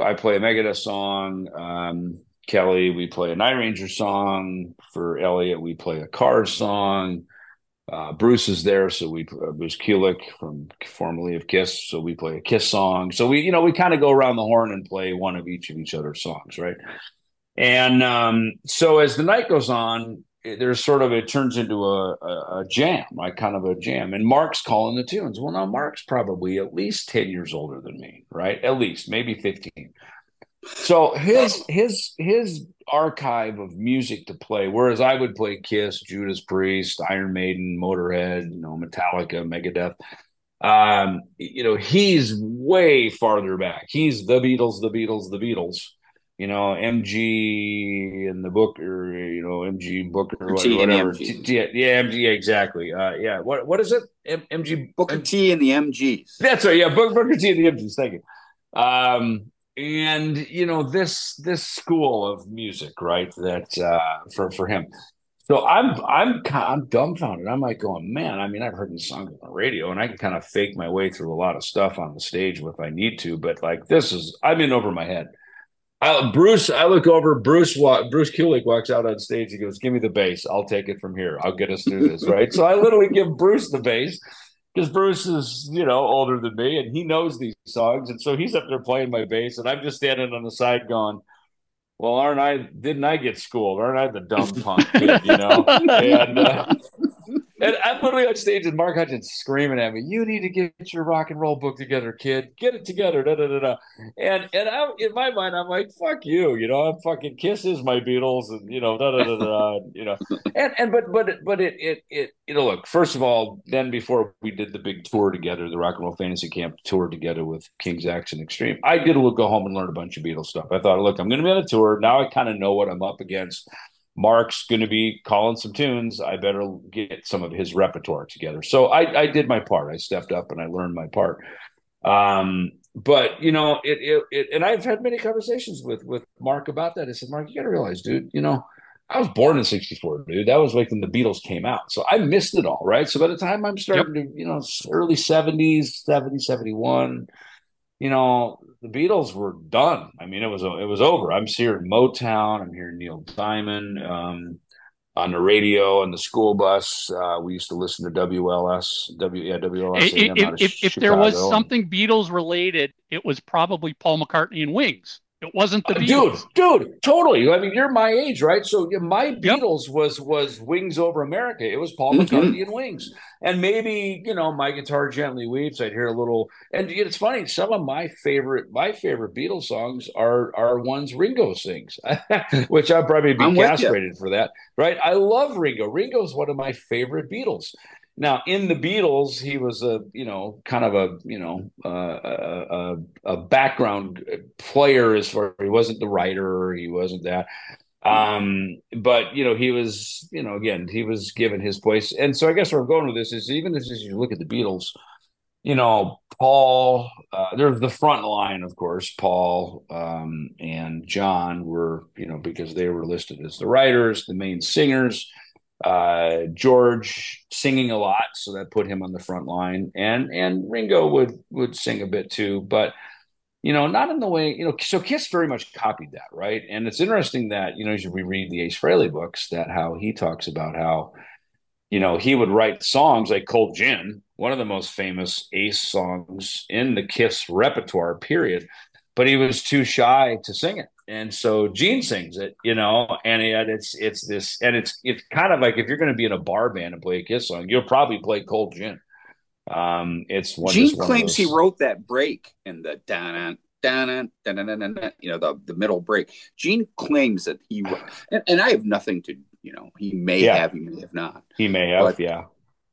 I play a Megadeth song. Um, Kelly, we play a Night Ranger song. For Elliot, we play a Cars song. Uh, Bruce is there, so we uh, Bruce Kulick from formerly of Kiss, so we play a Kiss song. So we, you know, we kind of go around the horn and play one of each of each other's songs, right? And um, so as the night goes on, there's sort of it turns into a, a, a jam, like kind of a jam. And Mark's calling the tunes. Well, now Mark's probably at least ten years older than me, right? At least maybe fifteen. So his his his archive of music to play, whereas I would play Kiss, Judas Priest, Iron Maiden, Motorhead, you know, Metallica, Megadeth. Um, you know, he's way farther back. He's the Beatles, the Beatles, the Beatles. You know, MG and the Booker, you know, MG Booker, and the whatever. MGs. T- yeah, yeah, MG, exactly. Uh, yeah, what what is it? M- MG Booker T and the MGs. that's right. Yeah, Book, Booker T and the MGs. Thank you. Um, and you know this this school of music, right? That uh, for for him. So I'm I'm I'm dumbfounded. I'm like going, man. I mean, I've heard these songs on the radio, and I can kind of fake my way through a lot of stuff on the stage if I need to. But like this is, I'm in over my head. I, Bruce, I look over. Bruce, Bruce Kulick walks out on stage. He goes, "Give me the bass. I'll take it from here. I'll get us through this." Right. so I literally give Bruce the bass because Bruce is, you know, older than me and he knows these songs. And so he's up there playing my bass, and I'm just standing on the side going, Well, aren't I, didn't I get schooled? Aren't I the dumb punk kid, you know? and, uh, and I'm literally on stage and Mark Hudson's screaming at me, You need to get your rock and roll book together, kid. Get it together. Da, da, da, da. And and I, in my mind, I'm like, fuck you, you know, I'm fucking kisses my Beatles, and you know, da da da da, you know. And and but but but it it it you know, look, first of all, then before we did the big tour together, the Rock and Roll Fantasy Camp tour together with King's X and Extreme, I did look go home and learn a bunch of Beatles stuff. I thought, look, I'm gonna be on a tour. Now I kind of know what I'm up against. Mark's going to be calling some tunes. I better get some of his repertoire together. So I, I did my part. I stepped up and I learned my part. Um, but you know, it, it, it, and I've had many conversations with with Mark about that. I said, Mark, you got to realize, dude, you know, I was born in '64, dude. That was like when the Beatles came out, so I missed it all, right? So by the time I'm starting to, you know, early '70s, 70, 71, you know, the Beatles were done. I mean, it was it was over. I'm hearing Motown. I'm hearing Neil Diamond um, on the radio on the school bus. Uh, we used to listen to WLS. W yeah WLS. If, if, if there was something Beatles related, it was probably Paul McCartney and Wings. It wasn't the Uh, Beatles. dude, dude, totally. I mean, you're my age, right? So yeah, my Beatles was was Wings Over America. It was Paul Mhm. McCartney and Wings, and maybe you know my guitar gently weeps. I'd hear a little, and it's funny. Some of my favorite my favorite Beatles songs are are ones Ringo sings, which I'll probably be I'm castrated for that, right? I love Ringo. Ringo's one of my favorite Beatles. Now, in the Beatles, he was a you know kind of a you know uh, a, a, background player as far he wasn't the writer, he wasn't that. Um, but you know he was you know again he was given his place, and so I guess where I'm going with this is even as you look at the Beatles, you know Paul, uh, there's the front line, of course. Paul um, and John were you know because they were listed as the writers, the main singers uh George singing a lot so that put him on the front line. And and Ringo would would sing a bit too but you know not in the way you know so Kiss very much copied that right? And it's interesting that you know as we read the Ace Frehley books that how he talks about how you know he would write songs like Cold Gin one of the most famous Ace songs in the Kiss repertoire period but he was too shy to sing it and so Gene sings it, you know, and it, it's it's this, and it's it's kind of like if you're going to be in a bar band and play a Kiss song, you'll probably play Cold Gin. Um, it's one. Gene one claims he wrote that break in the da da da you know the the middle break. Gene claims that he wrote, and, and I have nothing to you know he may Yeah. have he may have not. He may have, But- yeah.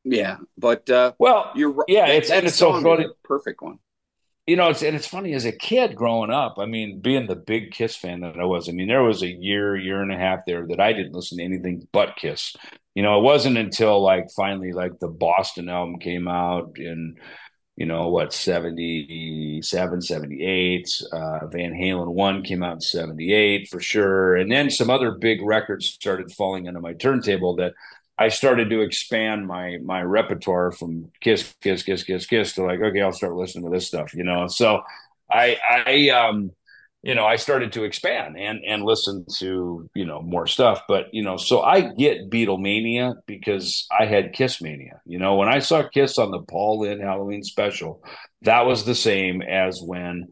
Yeah, but uh, Well, you're. Yeah, That- it's- that and it's so funny. perfect one. You know, it's and it's funny as a kid growing up. I mean, being the big Kiss fan that I was. I mean, there was a year, year and a half there that I didn't listen to anything but Kiss. You know, it wasn't until like finally, like the Boston album came out in, you know, what 77, 78. Uh, Van Halen one came out in seventy eight for sure, and then some other big records started falling into my turntable that I started to expand my my repertoire from Kiss, Kiss, Kiss, Kiss, Kiss to like, okay, I'll start listening to this stuff, you know. So I I um you know, I started to expand and and listen to, you know, more stuff. But, you know, so I get Beatlemania because I had Kiss Mania. You know, when I saw Kiss on the Paul Lynde Halloween special, that was the same as when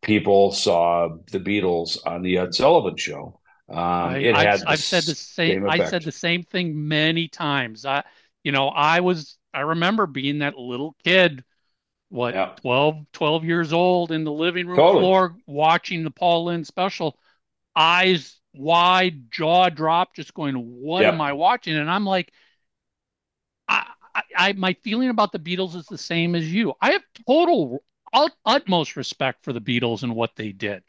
people saw the Beatles on the Ed Sullivan show. Um, I, it I've, had the I've said the same. I said the same thing many times. I, you know, I was. I remember being that little kid, what, Yeah. 12, 12 years old, in the living room Totally. floor watching the Paul Lynde special, eyes wide, jaw dropped, just going, "What Yeah. am I watching?" And I'm like, I, I, I, my feeling about the Beatles is the same as you. I have total ut- utmost respect for the Beatles and what they did.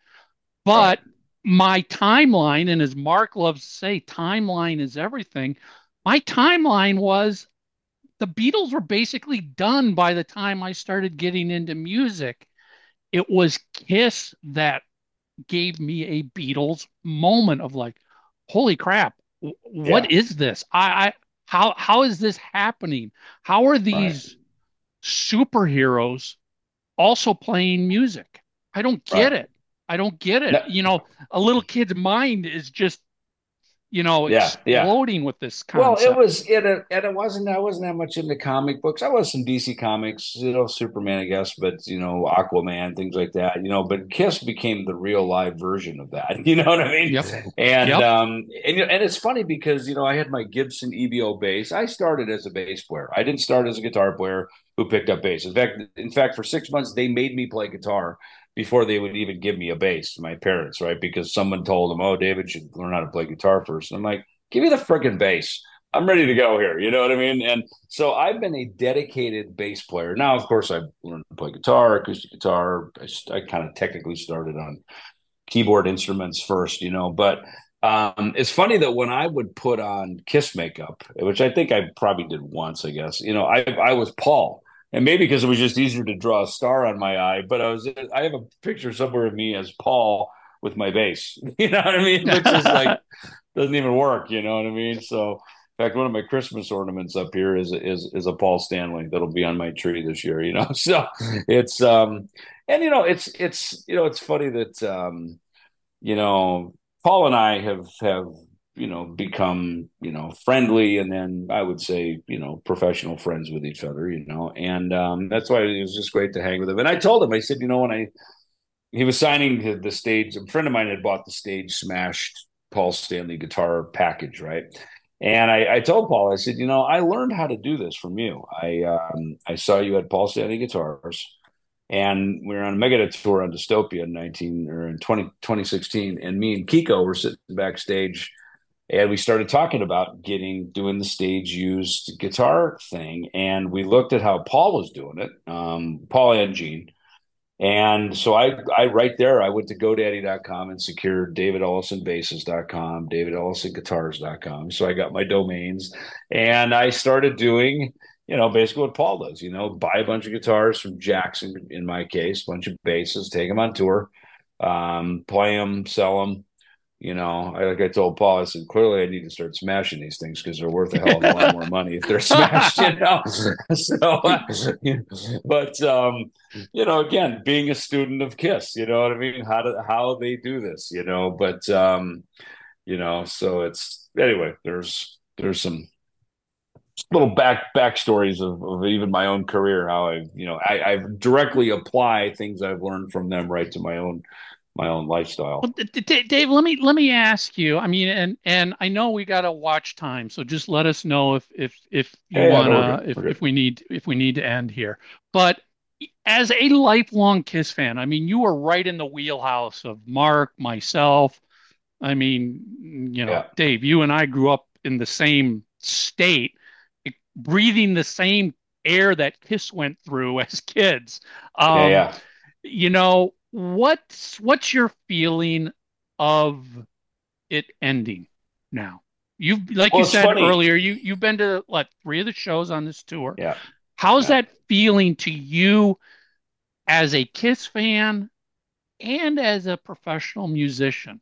But my timeline, and as Mark loves to say, timeline is everything. My timeline was the Beatles were basically done by the time I started getting into music. It was Kiss that gave me a Beatles moment of like, holy crap, what is this? I, I how how is this happening? How are these superheroes also playing music? I don't get Right. it. I don't get it. No. You know, a little kid's mind is just, you know, Yeah, yeah. exploding with this kind of. Well, it was it, uh, and it wasn't. I wasn't that much into comic books. I was some DC comics, you know, Superman, I guess, but you know, Aquaman, things like that, you know. But Kiss became the real live version of that. You know what I mean? Yep. And Yep. um, and and it's funny because you know I had my Gibson EBO bass. I started as a bass player. I didn't start as a guitar player who picked up bass. In fact, in fact, for six months they made me play guitar before they would even give me a bass. My parents, right? Because someone told them, "Oh, David should learn how to play guitar first. And I'm like, "Give me the freaking bass." I'm ready to go here. You know what I mean? And so I've been a dedicated bass player. Now, of course, I've learned to play guitar, acoustic guitar. I, I kind of technically started on keyboard instruments first, you know, but um, it's funny that when I would put on Kiss makeup, which I think I probably did once, I guess, you know, I, I was Paul. And maybe because it was just easier to draw a star on my eye, but I was I have a picture somewhere of me as Paul with my bass. You know what I mean? Which is like doesn't even work, you know what I mean? So in fact, one of my Christmas ornaments up here is is is a Paul Stanley that'll be on my tree this year. You know, so it's um, and you know, it's it's you know, it's funny that um, you know, Paul and I have have you know become you know friendly, and then I would say you know professional friends with each other. You know, and um, that's why it was just great to hang with him. And I told him, I said, you know, when I he was signing the, the stage. A friend of mine had bought the stage smashed Paul Stanley guitar package, right? And I, I, told Paul, I said, you know, I learned how to do this from you. I um, I saw you at Paul Stanley Guitars, and we were on a Megadeth tour on Dystopia in 19 or in 20, 2016, and me and Kiko were sitting backstage, and we started talking about getting doing the stage used guitar thing, and we looked at how Paul was doing it, um, Paul and Gene, and so I, I right there, I went to GoDaddy.com and secured DavidEllefsonBasses.com, DavidEllefsonGuitars.com. So I got my domains and I started doing, you know, basically what Paul does, you know, buy a bunch of guitars from Jackson, in my case, bunch of basses, take them on tour, um, play them, sell them, you know, I, like I told Paul, I said, clearly I need to start smashing these things because they're worth a hell of a lot more money if they're smashed, you know. so, but um, you know, again, being a student of Kiss, you know what I mean? How do how they do this, you know? But um, you know, so it's anyway. There's there's some little back backstories of, of even my own career, how I, you know, I, I've directly apply things I've learned from them right to my own my own lifestyle. Well, Dave, let me let me ask you. I mean, and and I know we got a watch time, so just let us know if if if you wanna if if we need if we need to end here. But as a lifelong Kiss fan, I mean, you were right in the wheelhouse of Mark, myself. I mean, you know, yeah. Dave, you and I grew up in the same state, breathing the same air that Kiss went through as kids. Um, yeah, yeah. You know, what's what's your feeling of it ending now? You've like well, you said funny. earlier, you you've been to what three of the shows on this tour. Yeah. How's yeah. that feeling to you as a Kiss fan and as a professional musician?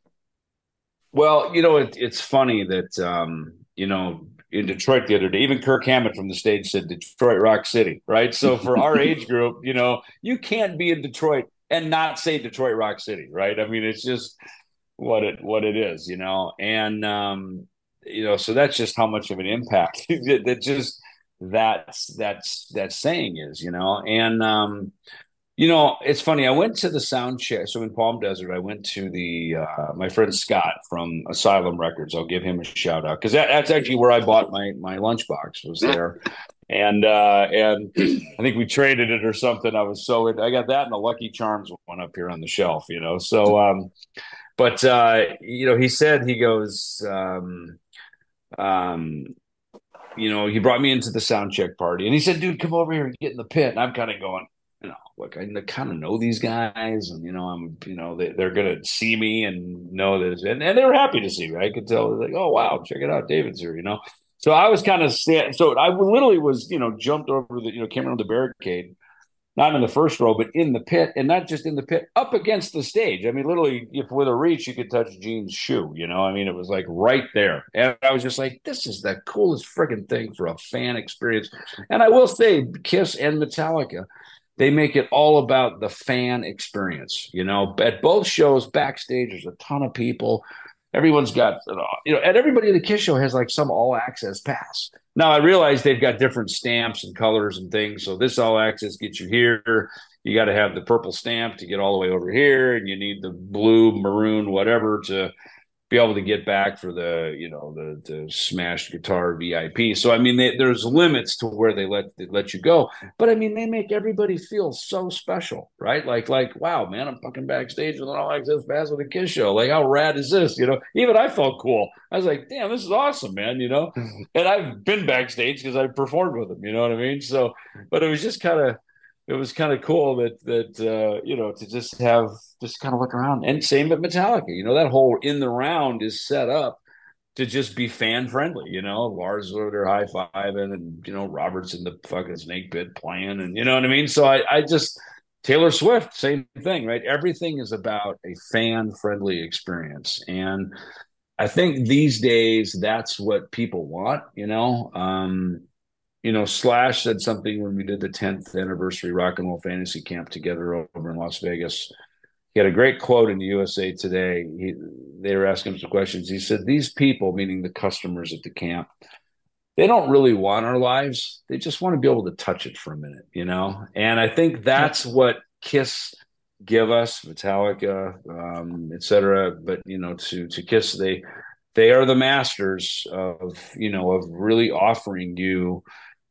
Well, you know, it, it's funny that um, you know in Detroit the other day. Even Kirk Hammett from the stage said Detroit Rock City, right? So for our age group, you know, you can't be in Detroit and not say Detroit Rock City, right? I mean, it's just what it what it is, you know. And um, you know, so that's just how much of an impact that just that's that's that saying is, you know. And um, you know, it's funny. I went to the sound check. So in Palm Desert, I went to the uh, my friend Scott from Asylum Records. I'll give him a shout out because that, that's actually where I bought my my lunchbox was there and uh, and I think we traded it or something. I was so I got that and the Lucky Charms one up here on the shelf, you know. So, um, but uh, you know, he said he goes, um, um, you know, he brought me into the sound check party, and he said, "Dude, come over here and get in the pit." And I'm kind of going, you know, look, I kind of know these guys, and you know, I'm, you know, they, are gonna see me and know this, and, and they were happy to see me. I could tell, like, oh wow, check it out, David's here, you know. So I was kind of so I literally was, you know, jumped over the, you know, came around the barricade, not in the first row, but in the pit, and not just in the pit, up against the stage. I mean, literally, if with a reach, you could touch Gene's shoe. You know, I mean, it was like right there, and I was just like, this is the coolest freaking thing for a fan experience. And I will say, Kiss and Metallica. They make it all about the fan experience. You know, at both shows, backstage, there's a ton of people everyone's got you know and everybody in the kiss show has like some all access pass. Now i realize they've got different stamps and colors and things. So this all access gets you here. You got to have the purple stamp to get all the way over here and you need the blue maroon whatever to be able to get back for the you know the the smashed guitar VIP. So I mean, they, there's limits to where they let they let you go, but I mean, they make everybody feel so special, right? Like like wow, man, I'm fucking backstage with an all access pass with a Kiss show. Like how rad is this? You know, even I felt cool. I was like, damn, this is awesome, man. You know, and I've been backstage because I performed with them. You know what I mean? So, but it was just kind of it was kind of cool that that uh, you know to just have just kind of look around and same at Metallica. You know that whole in the round is set up to just be fan friendly. You know Lars over there high fiving and you know Robert's in the fucking snake pit playing and you know what I mean. So I I just Taylor Swift same thing right. Everything is about a fan friendly experience and. I think these days that's what people want, you know. Um, you know, Slash said something when we did the 10th anniversary rock and roll fantasy camp together over in Las Vegas. He had a great quote in the USA Today. He, they were asking him some questions. He said, These people, meaning the customers at the camp, they don't really want our lives. They just want to be able to touch it for a minute, you know? And I think that's what Kiss give us, Metallica, um, etc. But you know, to to Kiss, they they are the masters of you know of really offering you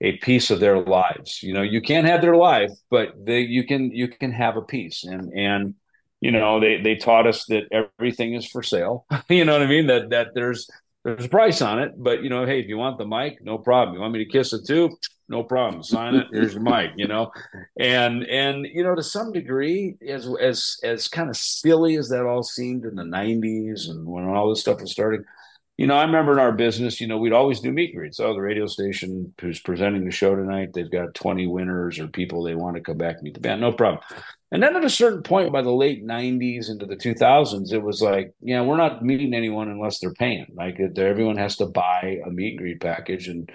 a piece of their lives. You know, you can't have their life, but they you can you can have a piece. And and you know, they they taught us that everything is for sale. you know what I mean? That that there's there's a price on it, but you know, hey, if you want the mic, no problem. You want me to kiss it too? No problem. Sign it. Here's your mic. You know, and and you know, to some degree, as as as kind of silly as that all seemed in the '90s and when all this stuff was starting, you know, I remember in our business, you know, we'd always do meet and greets. Oh, the radio station who's presenting the show tonight, they've got 20 winners or people they want to come back and meet the band. No problem. And then at a certain point by the late 90s into the 2000s, it was like, yeah, we're not meeting anyone unless they're paying. Like everyone has to buy a meet and greet package. And,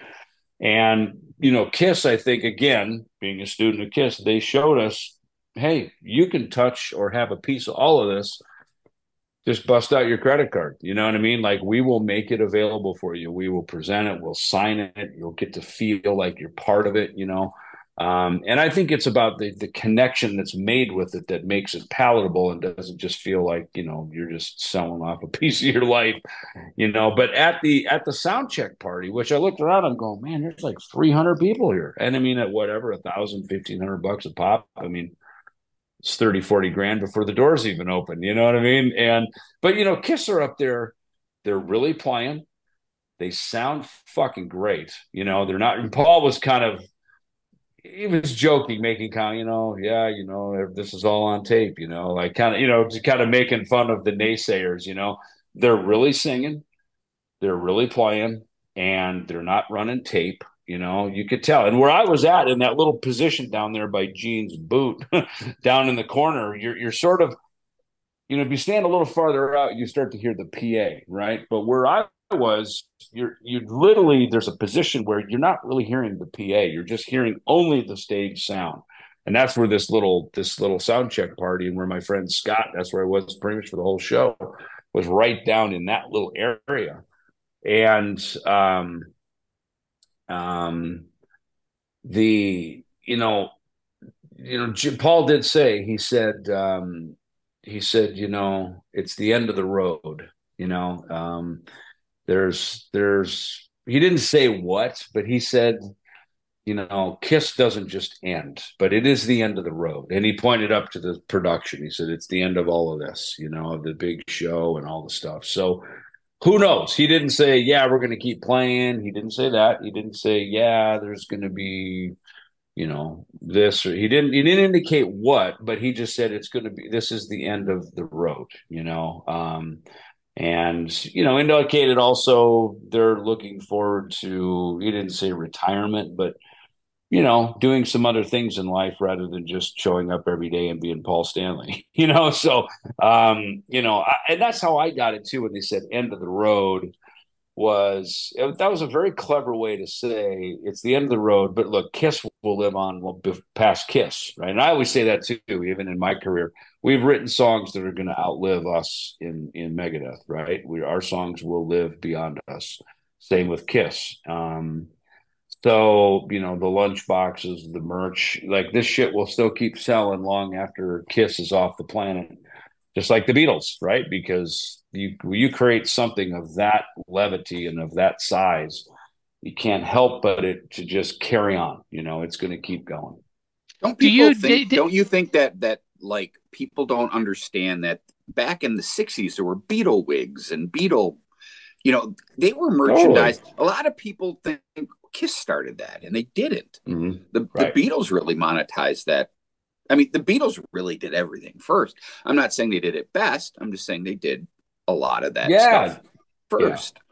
and, you know, Kiss, I think, again, being a student of Kiss, they showed us, hey, you can touch or have a piece of all of this just bust out your credit card. You know what I mean? Like we will make it available for you. We will present it. We'll sign it. You'll get to feel like you're part of it. You know, um, and I think it's about the the connection that's made with it that makes it palatable and doesn't just feel like you know you're just selling off a piece of your life. You know, but at the at the sound check party, which I looked around, I'm going, man, there's like 300 people here, and I mean at whatever a thousand, fifteen hundred bucks a pop. I mean it's 30, 40 grand before the doors even open. You know what I mean? And, but, you know, Kiss are up there. They're really playing. They sound fucking great. You know, they're not, and Paul was kind of, he was joking, making kind of, you know, yeah, you know, this is all on tape, you know, like kind of, you know, kind of making fun of the naysayers, you know, they're really singing, they're really playing, and they're not running tape. You know, you could tell. And where I was at in that little position down there by Gene's boot, down in the corner, you're you're sort of, you know, if you stand a little farther out, you start to hear the PA, right? But where I was, you're you literally there's a position where you're not really hearing the PA. You're just hearing only the stage sound. And that's where this little this little sound check party and where my friend Scott, that's where I was pretty much for the whole show, was right down in that little area. And um um, the you know, you know, Paul did say he said um, he said you know it's the end of the road. You know, um, there's there's he didn't say what, but he said you know, Kiss doesn't just end, but it is the end of the road. And he pointed up to the production. He said, it's the end of all of this, you know, of the big show and all the stuff. So who knows? He didn't say, yeah, we're going to keep playing. He didn't say that. He didn't say, yeah, there's going to be, you know, this or he didn't, he didn't indicate what, but he just said it's going to be, this is the end of the road, you know, um, and, you know, indicated also they're looking forward to, he didn't say retirement, but you know, doing some other things in life rather than just showing up every day and being Paul Stanley, you know? So, um, you know, I, and that's how I got it too. When they said end of the road was, that was a very clever way to say it's the end of the road, but look, Kiss will live on well, past Kiss. Right. And I always say that too, even in my career, we've written songs that are going to outlive us in, in Megadeth, right? We, our songs will live beyond us. Same with Kiss. Um, so, you know, the lunch boxes, the merch, like this shit will still keep selling long after Kiss is off the planet. Just like the Beatles, right? Because you you create something of that levity and of that size, you can't help but it to just carry on. You know, it's going to keep going. Don't people Do you, think? don't you think that that like people don't understand that back in the '60s there were Beatle wigs and Beatle you know they were merchandise a lot of people think Kiss started that, and they didn't. Mm-hmm. The, right. the Beatles really monetized that. I mean, the Beatles really did everything first. I'm not saying they did it best. I'm just saying they did a lot of that yeah. stuff first. Yeah.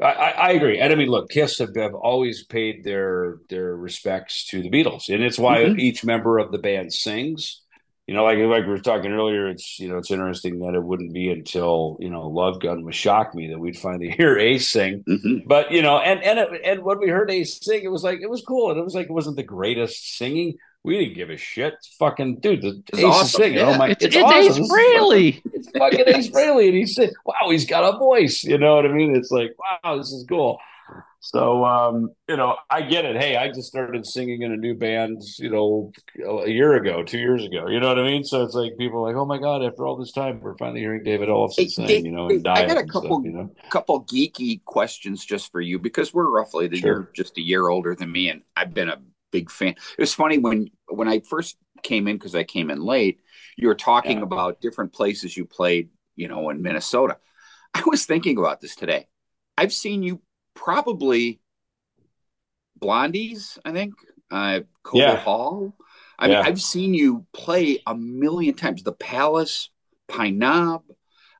I, I, agree, and I mean, look, Kiss have, have, always paid their their respects to the Beatles, and it's why mm-hmm. each member of the band sings you know, like like we were talking earlier, it's you know it's interesting that it wouldn't be until you know Love Gun was shock me that we'd finally hear Ace sing. Mm-hmm. But you know, and and it, and when we heard Ace sing, it was like it was cool, and it was like it wasn't the greatest singing. We didn't give a shit. It's fucking dude, the it's Ace awesome. is singing. Yeah. Oh my, it's, it's, it's awesome. Ace Frehley. It's fucking Ace Frehley, and he's "Wow, he's got a voice." You know what I mean? It's like, wow, this is cool. So, um, you know, I get it. Hey, I just started singing in a new band, you know, a year ago, two years ago. You know what I mean? So it's like people are like, oh my god, after all this time, we're finally hearing David Ellefson Hey, sing. You know, and I got a and stuff. couple You know, couple geeky questions just for you because we're roughly the Sure. you're just a year older than me, and I've been a big fan. It was funny when when I first came in because I came in late. You were talking Yeah. about different places you played, you know, in Minnesota. I was thinking about this today. I've seen you probably Blondies, I think, uh, Cobo Yeah. Hall. I mean, Yeah. I've seen you play a million times. The Palace, Pine Knob.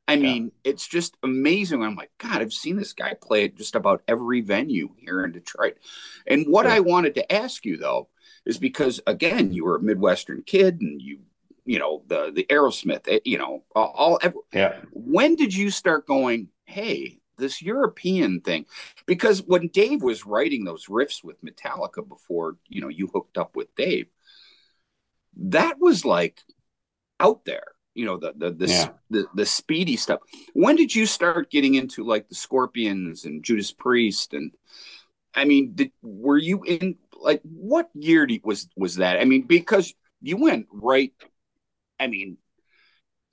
I mean, it's just amazing. I'm like, God, I've seen this guy play at just about every venue here in Detroit. And what. I wanted to ask you though is because again, you were a Midwestern kid, and you, you know, the the Aerosmith, eh, you know, all. all ev- yeah, when did you start going, hey, this European thing? Because when Dave was writing those riffs with Metallica before, you know, you hooked up with Dave, that was like out there. You know, the the the, Yeah. the the speedy stuff. When did you start getting into like the Scorpions and Judas Priest and I mean, did, were you in like what year did, was was that? I mean, because you went right. I mean,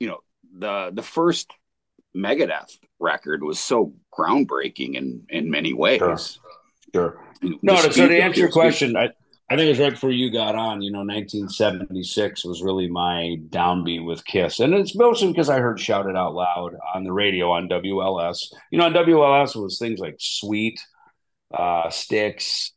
you know, the the first Megadeth record was so groundbreaking in in many ways. Sure. sure. No, so to answer your question, I, I think it was right before you got on. You know, 1976 was really my downbeat with Kiss, and it's mostly because I heard shouted Out Loud" on the radio on WLS. You know, on WLS was things like "Sweet," uh, "Styx,"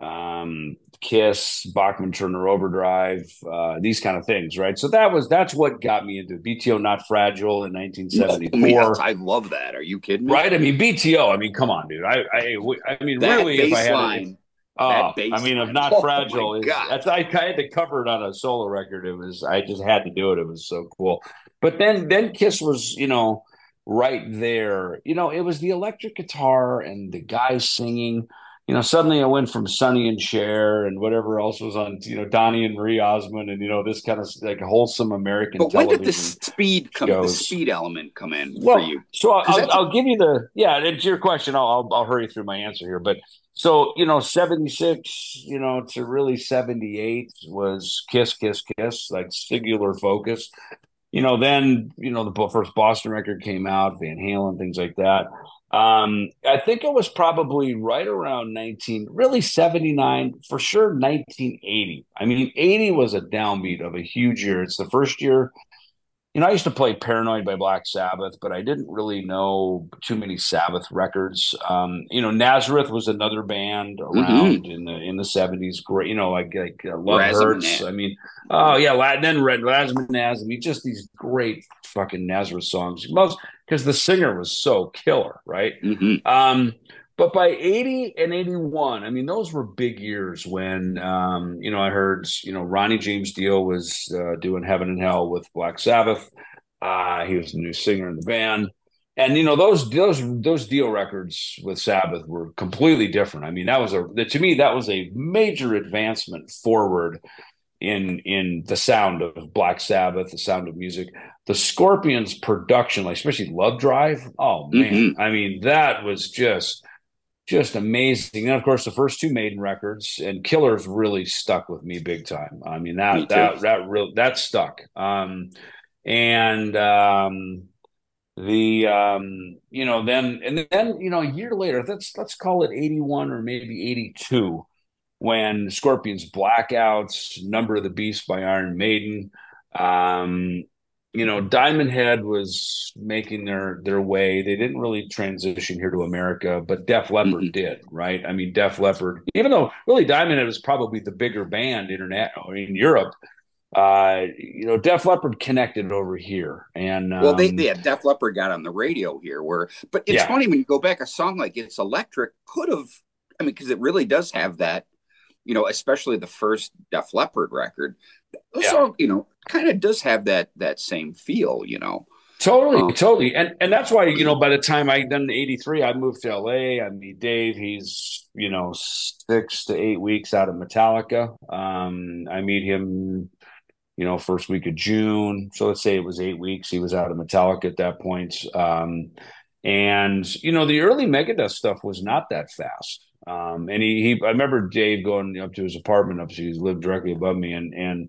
um, Kiss, Bachman Turner Overdrive, uh, these kind of things, right? So that was that's what got me into BTO Not Fragile in Oh, 1974. yes, I love that. Are you kidding me? Right, I mean BTO. I mean, come on, dude. I, I, I mean, That really, if I had. Oh, I mean, if not Oh, fragile, is that's I had to cover it on a solo record. It was I just had to do it. It was so cool. But then then Kiss was you know right there. You know, it was the electric guitar and the guy singing. You know, suddenly I went from Sonny and Cher and whatever else was on. You know, Donnie and Marie Osmond and you know this kind of like wholesome American. But when did the television. speed come? The speed element come in Well, for you? so I'll, I'll, I'll give you the yeah. To your question, I'll, I'll I'll hurry through my answer here. But so you know, seventy six, you know, to really seventy eight was Kiss, Kiss, Kiss, like singular focus. You know, then you know the first Boston record came out, Van Halen, things like that. Um, I think it was probably right around nineteen, really seventy nine for sure, nineteen eighty. I mean, eighty was a downbeat of a huge year. It's the first year you know, I used to play Paranoid by Black Sabbath, but I didn't really know too many Sabbath records. Um, you know, Nazareth was another band around in the in the seventies. Great, you know, like like uh, Love. Hurts. I mean, oh yeah, La- then Red Razamanaz. I mean, just these great fucking Nazareth songs. Most because the singer was so killer, right? Mhm. Um, but by 80 and 81, I mean, those were big years when, um, you know, I heard, you know, Ronnie James Dio was uh, doing Heaven and Hell with Black Sabbath. Uh, he was the new singer in the band. And, you know, those, those, those Dio records with Sabbath were completely different. I mean, that was a, to me, that was a major advancement forward in, in the sound of Black Sabbath, the sound of music the Scorpions production, like especially Love Drive. Oh man, I mean that was just just amazing. And of course, the first two Maiden records and Killers really stuck with me big time. I mean that too. that that real that stuck. Um, and um, the um, you know then and then you know a year later, let's let's call it eighty one or maybe eighty two. When Scorpions Blackouts, Number of the Beast by Iron Maiden, um, you know, Diamond Head was making their their way. They didn't really transition here to America, but Def Leppard Mhm. did, right? I mean, Def Leppard, even though really Diamond Head was probably the bigger band internet in Europe, uh, you know, Def Leppard connected over here, and um, Well, they, they had Def Leppard got on the radio here, where but it's Yeah. funny when you go back. A song like "It's Electric" could have, I mean, because it really does have that, you know, especially the first Def Leppard record. The Yeah. song, you know, kind of does have that that same feel, you know. Totally, Um, totally, and and that's why you know by the time I done eighty three, I moved to L.A. I meet Dave. He's you know six to eight weeks out of Metallica. Um, I meet him, you know, first week of June. So let's say it was eight weeks. He was out of Metallica at that point. Um, and you know the early Megadeth stuff was not that fast. Um, and he, he, I remember Dave going up to his apartment up, he lived directly above me, and and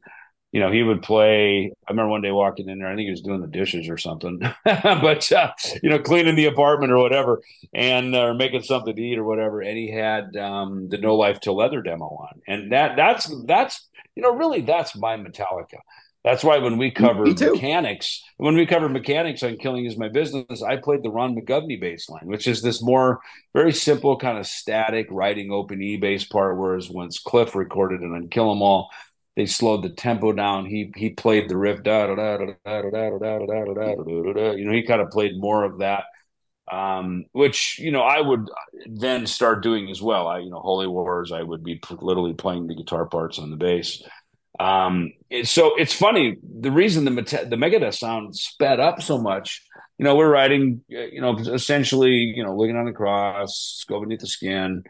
you know, he would play. I remember one day walking in there. I think he was doing the dishes or something, but uh, you know, cleaning the apartment or whatever, and uh, making something to eat or whatever. And he had um, the No Life 'til Leather demo on, and that that's that's you know, really that's my Metallica. That's why when we covered Mechanix, when we covered Mechanix on Killing Is My Business, I played the Ron McGovney bass line, which is this more very simple kind of static writing open E bass part. Whereas once Cliff recorded it on Kill 'Em All, they slowed the tempo down. He he played the riff da da da da da da da da da da da da. You know, he kind of played more of that, um, which you know I would then start doing as well. I you know Holy Wars, I would be literally playing the guitar parts on the bass. Um, so it's funny. The reason the the Megadeth sound sped up so much, you know, we're writing, you know, essentially, you know, looking on the cross, go beneath the skin.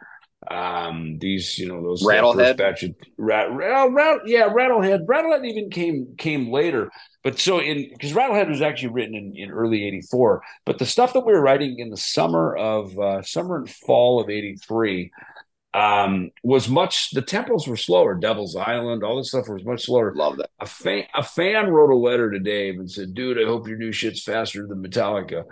Um, these, you know, those Rattlehead, batch of, rat, rat, rat, yeah, Rattlehead. Rattlehead even came came later, but so in because Rattlehead was actually written in, in early '84, but the stuff that we were writing in the summer of uh, summer and fall of '83 um, was much the tempos were slower. Devil's Island, all this stuff was much slower. Love that. A fan a fan wrote a letter to Dave and said, "Dude, I hope your new shit's faster than Metallica."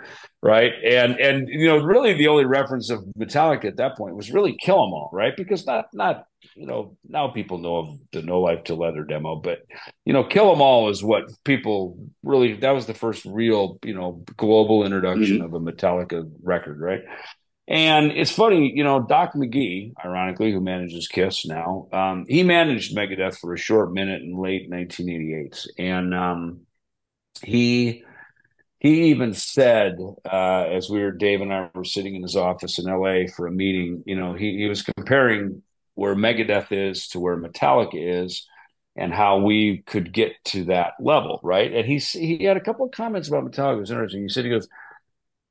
Right, and and you know, really the only reference of Metallica at that point was really Kill 'Em All, right? Because not not you know now people know of the No Life 'til Leather demo, but you know, Kill 'Em All is what people really that was the first real you know global introduction mm-hmm. of a Metallica record, right? And it's funny, you know, Doc McGhee, ironically, who manages Kiss now, um, he managed Megadeth for a short minute in late 1988, and um, he he even said, uh, as we were Dave and I were sitting in his office in L.A. for a meeting, you know, he he was comparing where Megadeth is to where Metallica is, and how we could get to that level, right? And he he had a couple of comments about Metallica. It was interesting. He said he goes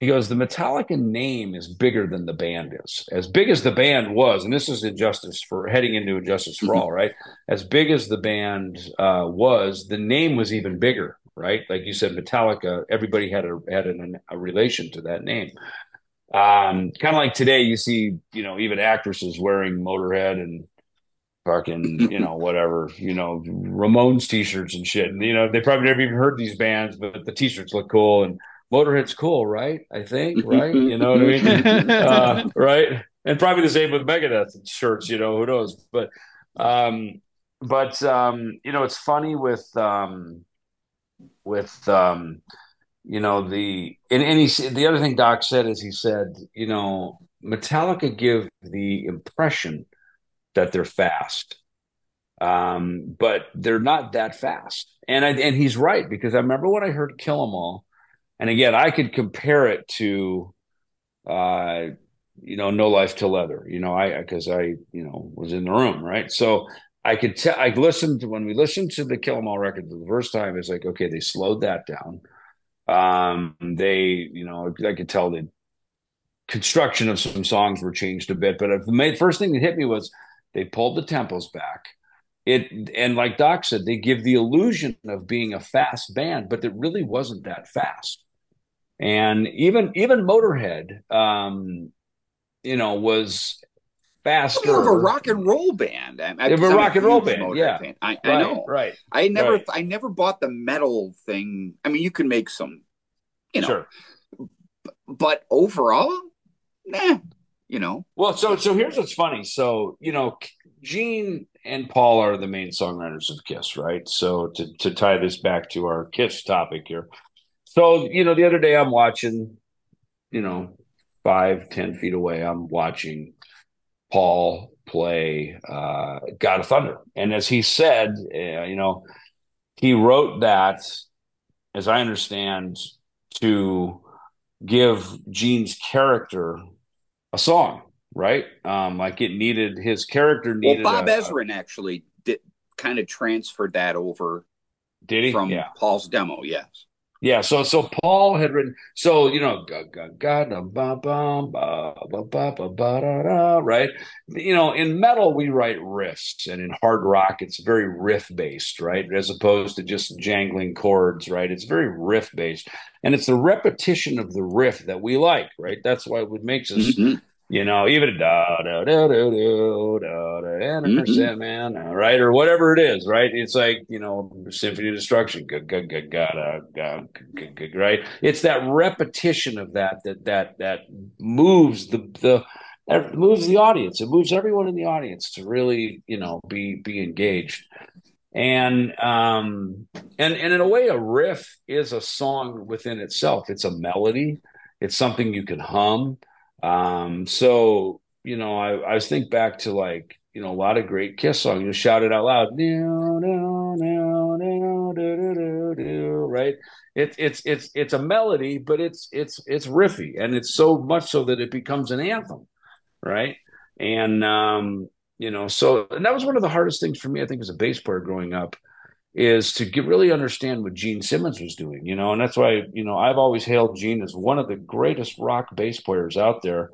he goes, the Metallica name is bigger than the band is. As big as the band was, and this is injustice for heading into And Justice for All, right? As big as the band uh, was, the name was even bigger, right? Like you said, Metallica. Everybody had a had an, a relation to that name. Um, kind of like today, you see, you know, even actresses wearing Motorhead and fucking, you know, whatever, you know, Ramones t-shirts and shit. And, you know, they probably never even heard these bands, but the t-shirts look cool and Motorhead's cool, right? I think, right? You know what I mean? uh, right? And probably the same with Megadeth shirts, you know, who knows? But, um, but, um, you know, it's funny with, um, with, um, you know, the, and, and he, the other thing Doc said is he said, you know, Metallica give the impression that they're fast. Um, but they're not that fast. And I, and he's right because I remember when I heard Kill 'Em All, and again, I could compare it to, uh, you know, No Life 'til Leather. You know, I because I you know was in the room, right? So I could tell. I listened to when we listened to the Kill 'Em All record the first time. It's like okay, they slowed that down. Um, they, you know, I could tell the construction of some songs were changed a bit. But the first thing that hit me was they pulled the tempos back it and like doc said they give the illusion of being a fast band but it really wasn't that fast and even even Motorhead, um, you know, was faster. More of a rock and roll band. I, I, a rock and roll band, yeah. Fan. I, I know, right? I never, right. I never bought the metal thing. I mean, you can make some, you know, sure. but overall, nah, you know. Well, so so here's what's funny. So you know, Gene and Paul are the main songwriters of Kiss, right? So to to tie this back to our Kiss topic here, so, you know, the other day I'm watching, you know, five, ten feet away, I'm watching Paul play uh, God of Thunder. And as he said, uh, you know, he wrote that, as I understand, to give Gene's character a song, right? Um, like it needed his character needed. Well, Bob a, Ezrin actually did kind of transferred that over. Did he from yeah. Paul's demo? Yes. Yeah, so so Paul had written so you know right? You know in metal we write riffs and in hard rock it's very riff based right? As opposed to just jangling chords right? It's very riff based and it's the repetition of the riff that we like right? That's why what makes us mm-hmm. You know, even da da da da da da da Mhm. man, right, or whatever it is, right? It's like you know, Symphony of Destruction, ga ga ga ga ga ga right? It's that repetition of that that that that moves the the that moves the audience. It moves everyone in the audience to really, you know, be be engaged. And um and and in a way, a riff is a song within itself. It's a melody. It's something you can hum. Um, so you know, I, I think back to like you know a lot of great Kiss songs. You shout it out loud, right? It's it's it's it's a melody, but it's it's it's riffy, and it's so much so that it becomes an anthem, right? And um, you know, so and that was one of the hardest things for me, I think, as a bass player growing up, is to get, really understand what Gene Simmons was doing, you know, and that's why, you know, I've always hailed Gene as one of the greatest rock bass players out there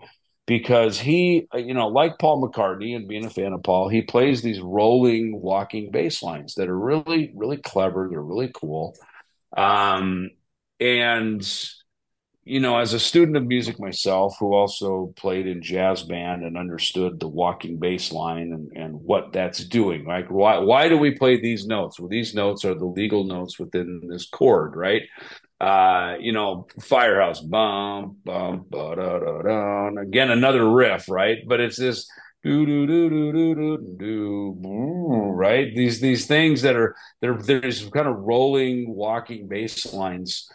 because he, you know, like Paul McCartney and being a fan of Paul, he plays these rolling, walking bass lines that are really, really clever. They're really cool. Um, and you know, as a student of music myself, who also played in jazz band and understood the walking bass line and, and what that's doing, like why why do we play these notes? Well, these notes are the legal notes within this chord, right? Uh, you know, Firehouse, bum bum ba da da da. Again, another riff, right? But it's this do do do do do do do right? These these things that are there. There's kind of rolling, walking bass lines.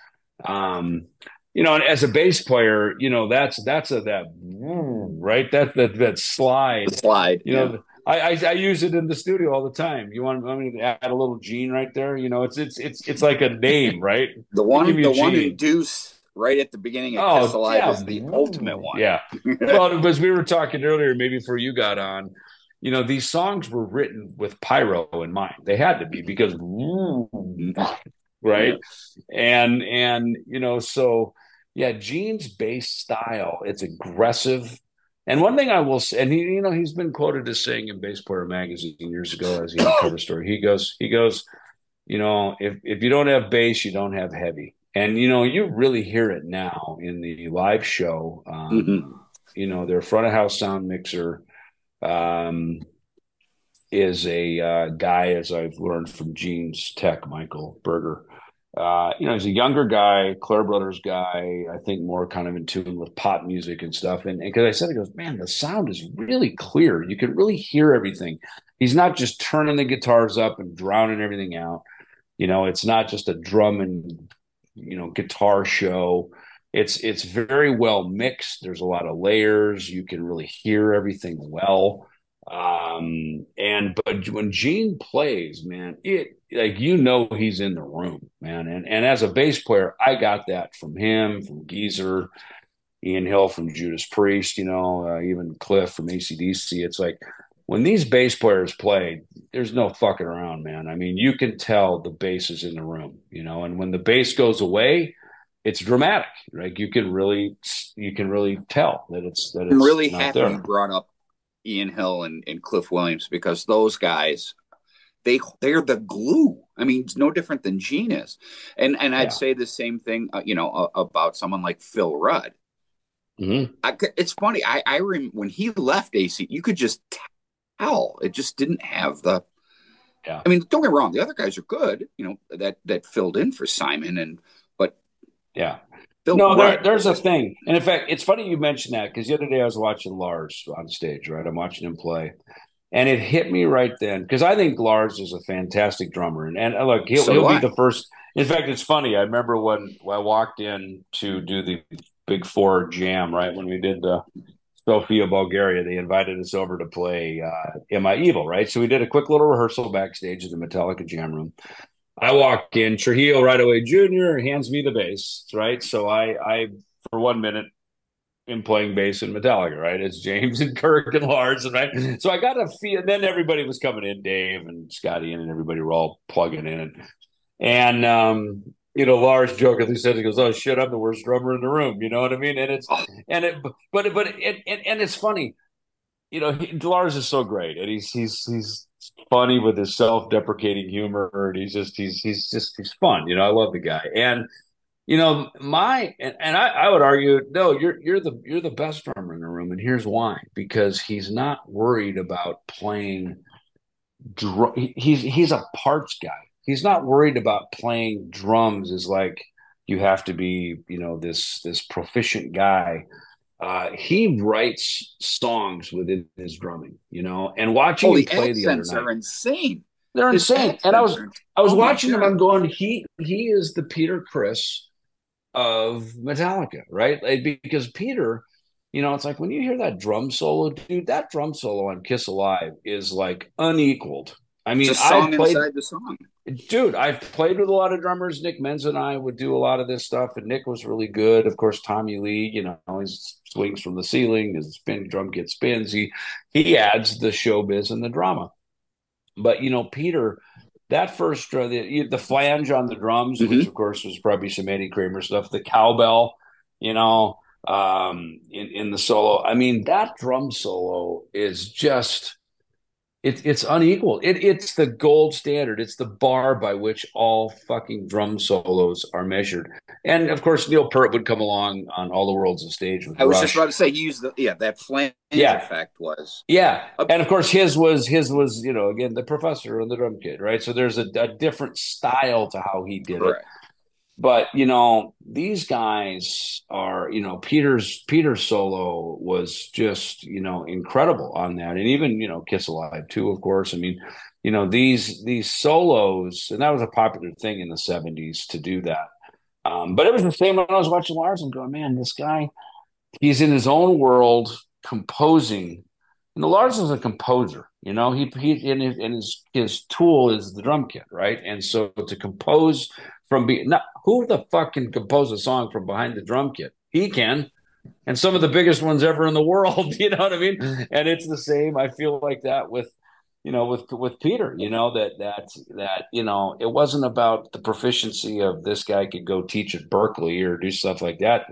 Um, you know, and as a bass player, you know, that's that's a that right that that that slide. The slide. You yeah. know, I, I, I use it in the studio all the time. You want, want me to add a little Gene right there? You know, it's it's it's it's like a name, right? the one the one in Deuce right at the beginning of Oh, Kiss yeah. is the ultimate one. Yeah. well, as we were talking earlier, maybe before you got on, you know, these songs were written with pyro in mind. They had to be because, mm-hmm. right? And and you know, so yeah, Gene's bass style, it's aggressive. And one thing I will say, and he, you know, he's been quoted as saying in Bass Player magazine years ago as he had a cover story. He goes, he goes, you know, if if you don't have bass, you don't have heavy. And you know, you really hear it now in the live show. Um, Mhm. You know, their front of house sound mixer um, is a uh, guy, as I've learned from Gene's tech, Michael Berger. Uh, you know, he's a younger guy, Clair Brothers guy. I think more kind of in tune with pop music and stuff. And because I said, he goes, man, the sound is really clear. You can really hear everything. He's not just turning the guitars up and drowning everything out. You know, it's not just a drum and you know guitar show. It's it's very well mixed. There's a lot of layers. You can really hear everything well. Um, and but when Gene plays, man, it like you know he's in the room, man. And and as a bass player, I got that from him, from Geezer, Ian Hill from Judas Priest, you know, uh, even Cliff from ACDC. It's like when these bass players play, there's no fucking around, man. I mean, you can tell the bass is in the room, you know, and when the bass goes away, it's dramatic. Like you can really, you can really tell that it's that it's really happy there. you brought up Ian Hill and, and Cliff Williams because those guys they they're the glue. I mean, it's no different than Gene is. And and I'd Yeah. say the same thing, uh, you know, uh, about someone like Phil Rudd. Mhm. I, it's funny. I I rem, when he left AC, you could just tell it just didn't have the. Yeah. I mean, don't get me wrong. The other guys are good, you know, that that filled in for Simon and but Yeah. No, there, there's a thing. And in fact, it's funny you mentioned that because the other day I was watching Lars on stage, right? I'm watching him play. And it hit me right then because I think Lars is a fantastic drummer. And, and look, he'll, So he'll be the first. In fact, it's funny. I remember when, I walked in to do the Big Four jam, right? When we did the Sofia, Bulgaria, they invited us over to play uh, Am I Evil, right? So we did a quick little rehearsal backstage at the Metallica jam room. I walk in, Trujillo right away, Junior hands me the bass, right? So I, I for one minute, am playing bass in Metallica, right? It's James and Kirk and Lars, and right. So I got a feel. And then everybody was coming in, Dave and Scotty, in, and everybody were all plugging in, and and um, you know, Lars jokingly says, he goes, "Oh shit, I'm the worst drummer in the room." You know what I mean? And it's and it, but but it, and and it's funny, you know, he, Lars is so great, and he's he's he's funny with his self-deprecating humor, and he's just he's he's just he's fun. You know, I love the guy, and you know, my and, and I, I would argue, no, you're you're the you're the best drummer in the room and here's why: because he's not worried about playing. Dr- he's he's a parts guy. He's not worried about playing drums as like you have to be, you know, this this proficient guy. Uh, he writes songs within his drumming, you know, and watching Oh, him play the other night, are insane. they're His insane. And I was I was Oh watching him. I'm going. He he is the Peter Criss of Metallica, right? Like, because Peter, you know, it's like when you hear that drum solo, dude. That drum solo on Kiss Alive is like unequaled. I mean, It's a song I played, inside the song. dude. I've played with a lot of drummers. Nick Menza and I would do a lot of this stuff, and Nick was really good. Of course, Tommy Lee, you know, he swings from the ceiling. His spin drum kit spins. He he adds the showbiz and the drama. But you know, Peter, that first uh, the the flange on the drums, Mhm. which of course was probably some Eddie Kramer stuff, the cowbell, you know, um, in in the solo. I mean, that drum solo is just. It, it's unequal. It, it's the gold standard. It's the bar by which all fucking drum solos are measured. And of course, Neil Peart would come along on All the World's a Stage with I was Rush. just about to say he used the yeah that flange Yeah. effect was Yeah, and of course his was his was you know again the professor and the drum kit, right? So there's a, a different style to how he did it. But you know these guys are you know Peter's Peter's solo was just you know incredible on that, and even you know Kiss Alive too, of course. I mean, you know these these solos, and that was a popular thing in the '70s to do that. Um, but it was the same when I was watching Lars and going, man, this guy, he's in his own world composing. And Lars is a composer, you know. He he and his, and his his tool is the drum kit, right? And so to compose from be not who the fuck can compose a song from behind the drum kit? He can, and some of the biggest ones ever in the world. You know what I mean? And it's the same. I feel like that with you know with with Peter. You know that that that you know it wasn't about the proficiency of this guy could go teach at Berklee or do stuff like that.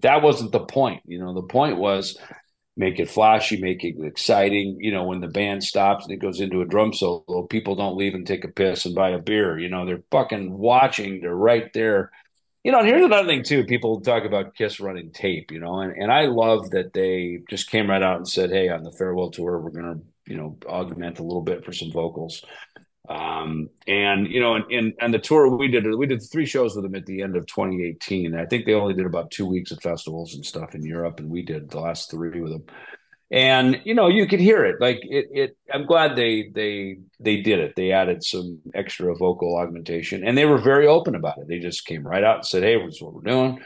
That wasn't the point. You know, the point was make it flashy, make it exciting. You know, when the band stops and it goes into a drum solo, people don't leave and take a piss and buy a beer. You know, they're fucking watching. They're right there. You know, and here's another thing too. People talk about Kiss running tape, you know, and, and I love that they just came right out and said, Hey, on the farewell tour, we're gonna, you know, augment a little bit for some vocals. Um, and you know, and, and and the tour we did, we did three shows with them at the end of 2018. I think they only did about two weeks of festivals and stuff in Europe, and we did the last three with them. And you know, you could hear it. Like it, it. I'm glad they they they did it. They added some extra vocal augmentation, and they were very open about it. They just came right out and said, "Hey, this is what we're doing.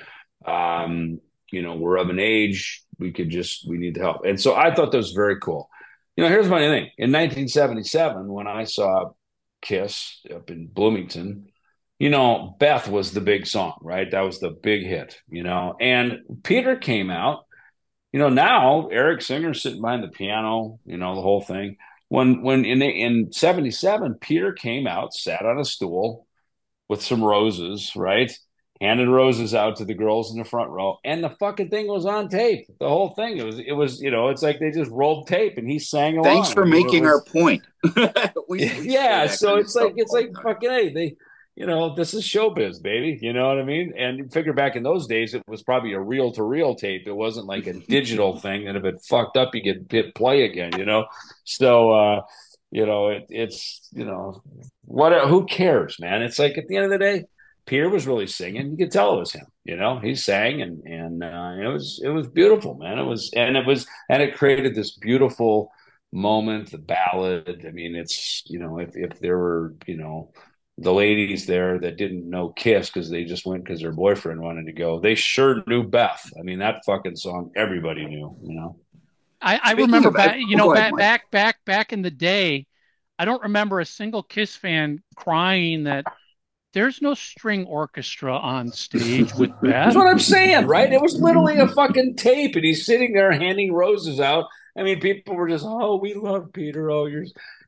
Um, you know, we're of an age. We could just we need help." And so I thought that was very cool. You know, here's my thing. In 1977, when I saw Kiss up in Bloomington, you know, Beth was the big song, right? That was the big hit, you know. And Peter came out, you know, now Eric Singer sitting behind the piano, you know, the whole thing. When when in in 77, Peter came out, sat on a stool with some roses, right? Handed roses out to the girls in the front row, and the fucking thing was on tape. The whole thing. It was it was, you know, it's like they just rolled tape and he sang along. Thanks for I mean, it making was- our point. We- yeah, so it's like it's like fucking hey, they you know, this is showbiz, baby. You know what I mean? And figure back in those days, it was probably a reel to reel tape. It wasn't like a digital thing that if it fucked up, you could hit play again, you know? So, uh, you know, it, it's, you know, what, who cares, man? It's like at the end of the day, Peter was really singing. You could tell it was him, you know, he sang and, and, uh, it was, it was beautiful, man. It was, and it was, and it created this beautiful moment, the ballad. I mean, it's, you know, if, if there were, you know, the ladies there that didn't know Kiss because they just went because their boyfriend wanted to go. They sure knew Beth. I mean, that fucking song everybody knew, you know. I, I remember of- back, oh, you know, ahead, back, Mike. back, back, back in the day. I don't remember a single Kiss fan crying that there's no string orchestra on stage with Beth. That's what I'm saying, right? It was literally a fucking tape, and he's sitting there handing roses out. I mean, people were just, oh, we love Peter. Oh, you're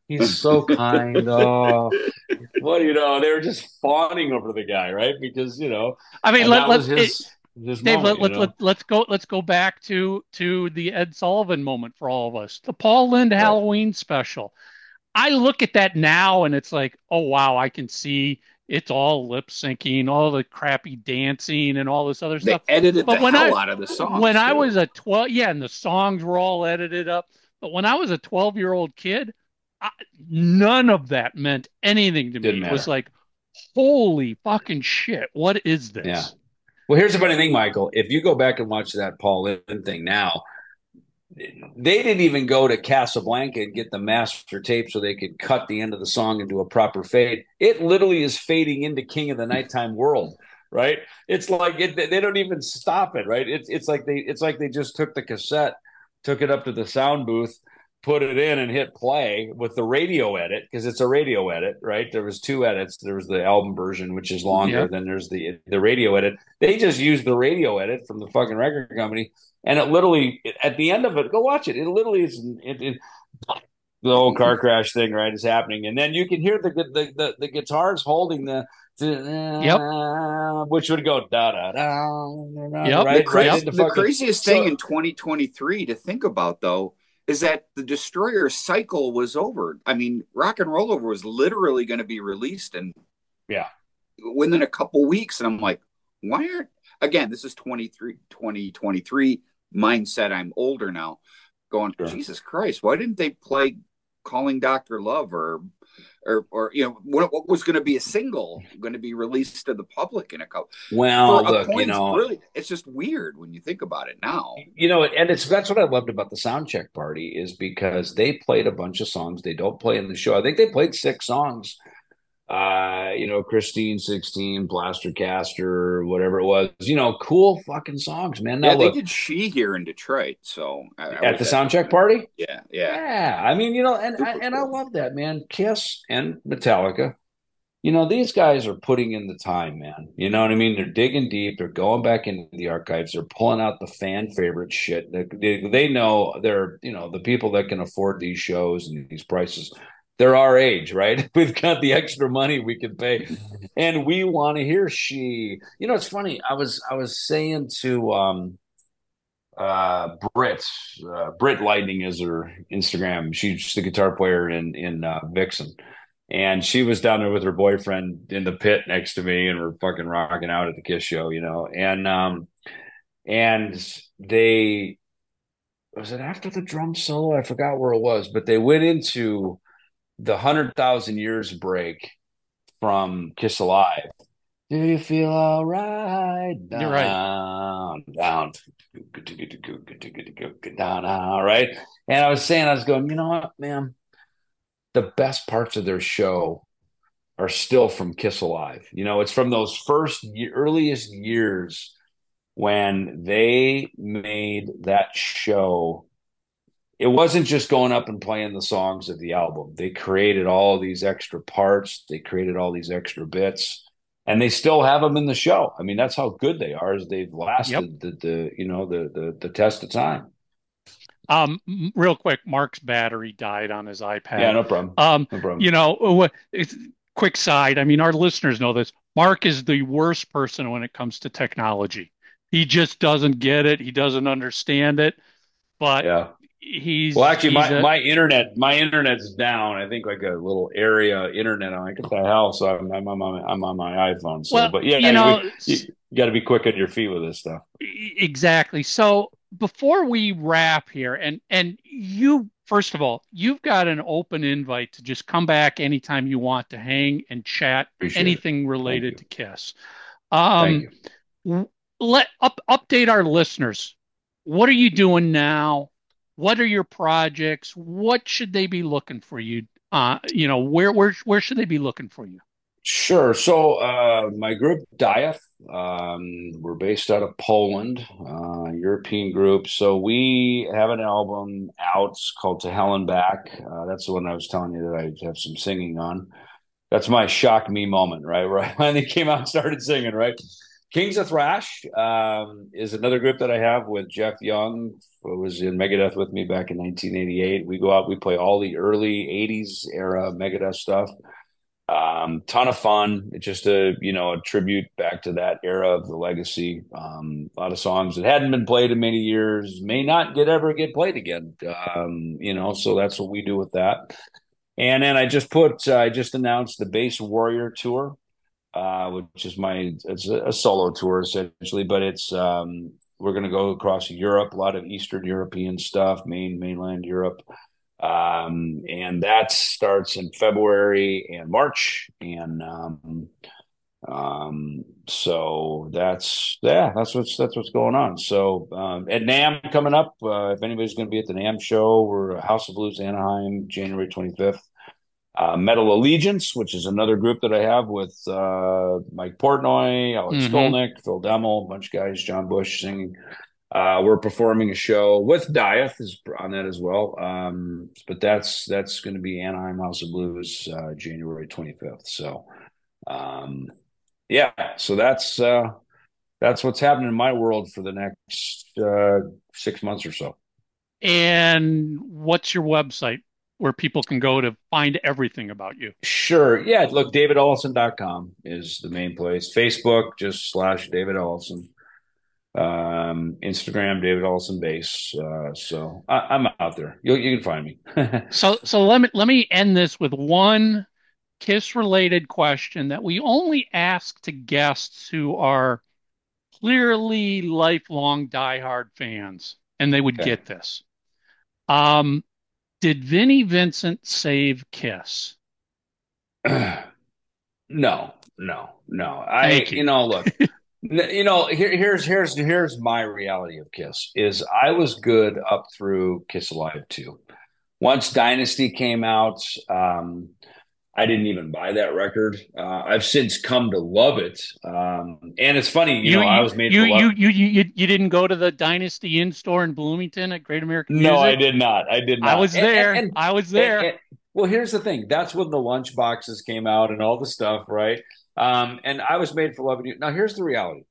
he's so kind. Oh, what you know? They were just fawning over the guy, right? Because you know, I mean, let, that let, was it, his, his Dave, moment, let, let, let, let's go let's go back to to the Ed Sullivan moment for all of us. The Paul Lynde Halloween special. I look at that now and it's like, oh wow, I can see it's all lip syncing, all the crappy dancing and all this other They stuff. edited But the when hell I- out of the songs. when I was a 12, yeah, and the songs were all edited up. But when I was a 12 year old kid, I, none of that meant anything to me. Didn't It was like, holy fucking shit, what is this? Yeah. Well, here's the funny thing, Michael. If you go back and watch that Paul Lynde thing now, they didn't even go to Casablanca and get the master tape so they could cut the end of the song into a proper fade. It literally is fading into King of the Nighttime World, right? It's like it, they don't even stop it, right? It's it's like they it's like they just took the cassette, took it up to the sound booth, put it in and hit play with the radio edit because it's a radio edit, right? There was two edits. There was the album version, which is longer. Yeah. Then there's the the radio edit. They just used the radio edit from the fucking record company, and it literally at the end of it, go watch it. It literally is it, it the whole car crash thing, right, is happening, and then you can hear the the the, the guitars holding the. Yep. which would go da da da. Yep. right, the, cra- right into the fucking- craziest thing So- in 2023 to think about though is that the destroyer cycle was over i mean rock and roll over was literally going to be released and Yeah. within a couple weeks and i'm like why aren't again this is 23 2023 mindset i'm older now going Sure. jesus christ why didn't they play calling dr love or or, or you know what, what was going to be a single going to be released to the public in a couple Well, for look, you know, brilliant. It's just weird when you think about it now. you know, and it's that's what I loved about the sound check party is because they played a bunch of songs they don't play in the show. I think they played six songs. Uh, you know, Christine 16, Plaster Caster, whatever it was, you know, cool fucking songs, man. Now yeah, they look, did she here in Detroit. So I, I at the sound check party, Yeah, yeah. yeah. I mean, you know, and I, and I love that, man. Kiss and Metallica. You know, these guys are putting in the time, man. You know what I mean? They're digging deep. They're going back into the archives. They're pulling out the fan favorite shit. They, they, they know they're, you know, the people that can afford these shows and these prices. They're our age, right? We've got the extra money we can pay, and we want to hear she. You know, it's funny. I was I was saying to um, uh Britt uh Britt Lightning is her Instagram. She's the guitar player in in uh, Vixen. And she was down there with her boyfriend in the pit next to me and we're fucking rocking out at the Kiss show, you know. And um and they was it after the drum solo? I forgot where it was, but they went into the hundred thousand years break from Kiss Alive. Do you feel all right? You're right. Down, down, down, down, right? And I was saying, I was going, you know what, man? The best parts of their show are still from Kiss Alive. You know, it's from those first earliest years when they made that show. It wasn't just going up and playing the songs of the album. They created all these extra parts. They created all these extra bits and they still have them in the show. I mean, that's how good they are. Is they've lasted the, the you know the, the the test of time. Um, real quick, Mark's battery died on his iPad. Yeah, no problem. Um, No problem. you know, it's quick side. I mean, our listeners know this. Mark is the worst person when it comes to technology. He just doesn't get it. He doesn't understand it. But yeah. He's Well, actually, he's my, a- my internet my internet's down. I think like a little area internet. I'm like, what the hell? So I'm, I'm on my I'm on my iPhone. So, well, but yeah, you know, you, got to be quick on your feet with this stuff. Exactly. So before we wrap here, and and you first of all, you've got an open invite to just come back anytime you want to hang and chat Appreciate it. anything related you. to Kiss. Thank Um, you. let up update our listeners. What are you doing now? What are your projects? What should they be looking for you? Uh, you know, where where where should they be looking for you? Sure. So uh, my group Dieth, um, we're based out of Poland, uh, European group. So we have an album out called To Hell and Back. Uh, that's the one I was telling you that I have some singing on. That's my shock me moment, right? Where I finally came out and started singing, right? Kings of Thrash um, is another group that I have with Jeff Young, who was in Megadeth with me back in 1988. We go out, we play all the early 80s era Megadeth stuff. Um, ton of fun. It's just a you know a tribute back to that era of the legacy. Um, a lot of songs that hadn't been played in many years may not get ever get played again. Um, you know, so that's what we do with that. And then I just put uh, I just announced the Bass Warrior tour. Uh, which is my it's a, solo tour essentially, but it's um, we're going to go across Europe, a lot of Eastern European stuff, main mainland Europe, um, and that starts in February and March, and um, um, so that's yeah, that's what's that's what's going on. So um, at NAMM coming up, uh, if anybody's going to be at the NAMM show, we're House of Blues Anaheim, January twenty fifth. Uh, Metal Allegiance, which is another group that I have with uh, Mike Portnoy, Alex mm-hmm. Skolnick, Phil Demmel, a bunch of guys, John Bush singing. Uh, we're performing a show with Dieth is on that as well. Um, but that's that's going to be Anaheim House of Blues, uh, January 25th. So, um, yeah, so that's uh, that's what's happening in my world for the next uh, six months or so. And what's your website where people can go to find everything about you? Sure. Yeah. Look, davidellefson.com is the main place. Facebook, just slash David Ellefson. Um, Instagram, David Ellefson Bass. Uh, so I, am out there. You, you can find me. so, so let me, let me end this with one kiss related question that we only ask to guests who are clearly lifelong diehard fans, and they would okay. get this. Um, did Vinnie Vincent save Kiss? no, no, no. I, you. you. know, look, you know, here, here's here's here's my reality of Kiss is I was good up through Kiss Alive two. Once Dynasty came out, um, I didn't even buy that record. Uh, I've since come to love it, um, and it's funny, you, you know, I was made you, you, you you you didn't go to the Dynasty in store in Bloomington at Great American. No, I did not. I did not. I was there. And, and, I was there. And, well, here's the thing. That's when the lunch boxes came out and all the stuff, right? Um, and I was made for loving you. Now, here's the reality.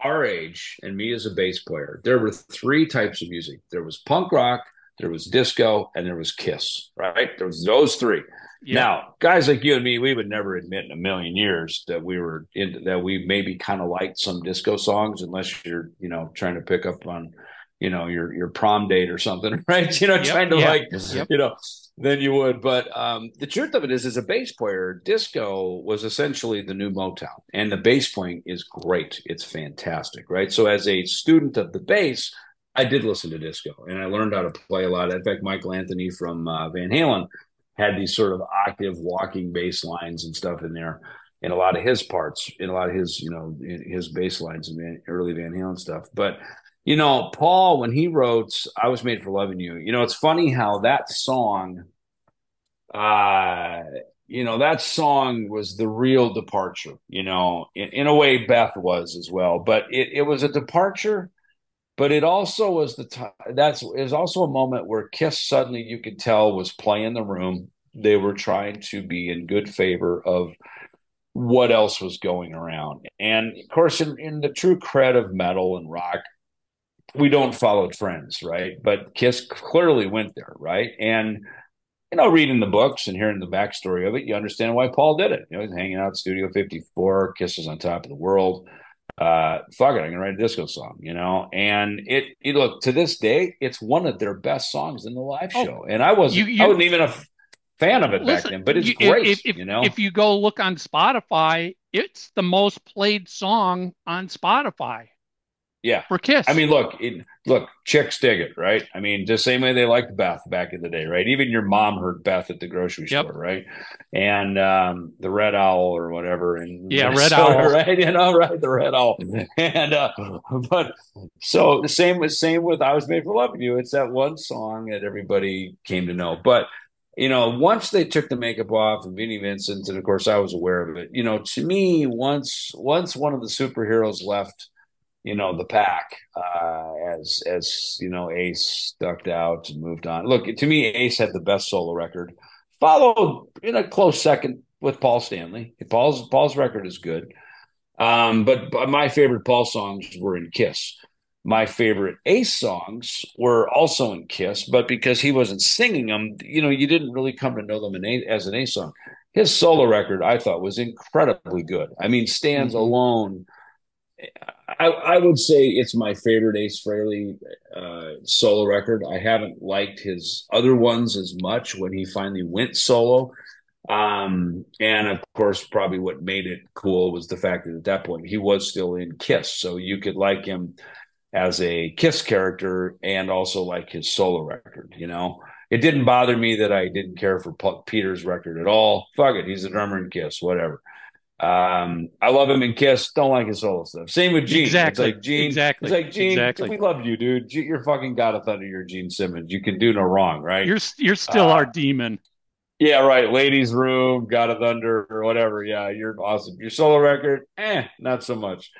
Our age and me as a bass player, there were three types of music. There was punk rock, there was disco, and there was Kiss. Right? There was those three. Yeah. Now, guys like you and me, we would never admit in a million years that we were in that we maybe kind of liked some disco songs, unless you're, you know, trying to pick up on, you know, your your prom date or something, right? You know, yep, trying to yep, like, yep. you know, then you would. But um, the truth of it is, as a bass player, disco was essentially the new Motown, and the bass playing is great. It's fantastic, right? So, as a student of the bass, I did listen to disco, and I learned how to play a lot. In fact, Michael Anthony from uh, Van Halen had these sort of octave walking bass lines and stuff in there in a lot of his parts, in a lot of his, you know, his bass lines and early Van Halen stuff. But, you know, Paul, when he wrote I Was Made for Loving You, you know, it's funny how that song, uh, you know, that song was the real departure, you know, in, in a way Beth was as well. But it, it was a departure but it also was the time that's was also a moment where kiss suddenly you could tell was playing the room. They were trying to be in good favor of what else was going around. And of course in, in the true cred of metal and rock we don't follow trends right? But kiss clearly went there right? And you know reading the books and hearing the backstory of it you understand why paul did it. You know he's hanging out studio 54 kisses on top of the world uh fuck it i'm gonna write a disco song you know? And it, it look to this day it's one of their best songs in the live oh, show. And i wasn't you, you, i wasn't even a fan of it listen, back then but it's you, great if, if, you know? if you go look on spotify it's the most played song on spotify yeah. For Kiss. I mean, look, it, look, chicks dig it, right? I mean, the same way they liked Beth back in the day, right? Even your mom heard Beth at the grocery yep. store, right? And um, the Red Owl or whatever. And yeah, Red Owl, right? You know, right? The Red Owl. and uh, but so the same with same with I was made for loving you. It's that one song that everybody came to know, but you know, once they took the makeup off and Vinnie Vincent, and of course I was aware of it. You know, to me, once once one of the superheroes left you know the pack uh, as as you know Ace ducked out and moved on. Look, to me, Ace had the best solo record, followed in a close second with Paul Stanley. Paul's Paul's record is good, um, but, but my favorite Paul songs were in Kiss. My favorite Ace songs were also in Kiss, but because he wasn't singing them, you know, you didn't really come to know them in as an Ace song. His solo record, I thought, was incredibly good. I mean, stands mm-hmm. alone I, I, would say it's my favorite Ace Frehley uh, solo record. I haven't liked his other ones as much when he finally went solo. Um, and of course, probably what made it cool was the fact that at that point he was still in Kiss, so you could like him as a Kiss character and also like his solo record. You know, it didn't bother me that I didn't care for Peter's record at all. Fuck it, he's a drummer in Kiss, whatever. Um, I love him in Kiss. Don't like his solo stuff. Same with Gene. Exactly. It's like Gene. Exactly. It's like Gene. Exactly. We love you, dude. You're fucking God of Thunder. You're Gene Simmons. You can do no wrong, right? You're you're still Uh, our demon. yeah, right. Ladies' Room, God of Thunder, or whatever. Yeah, you're awesome. Your solo record, eh, not so much.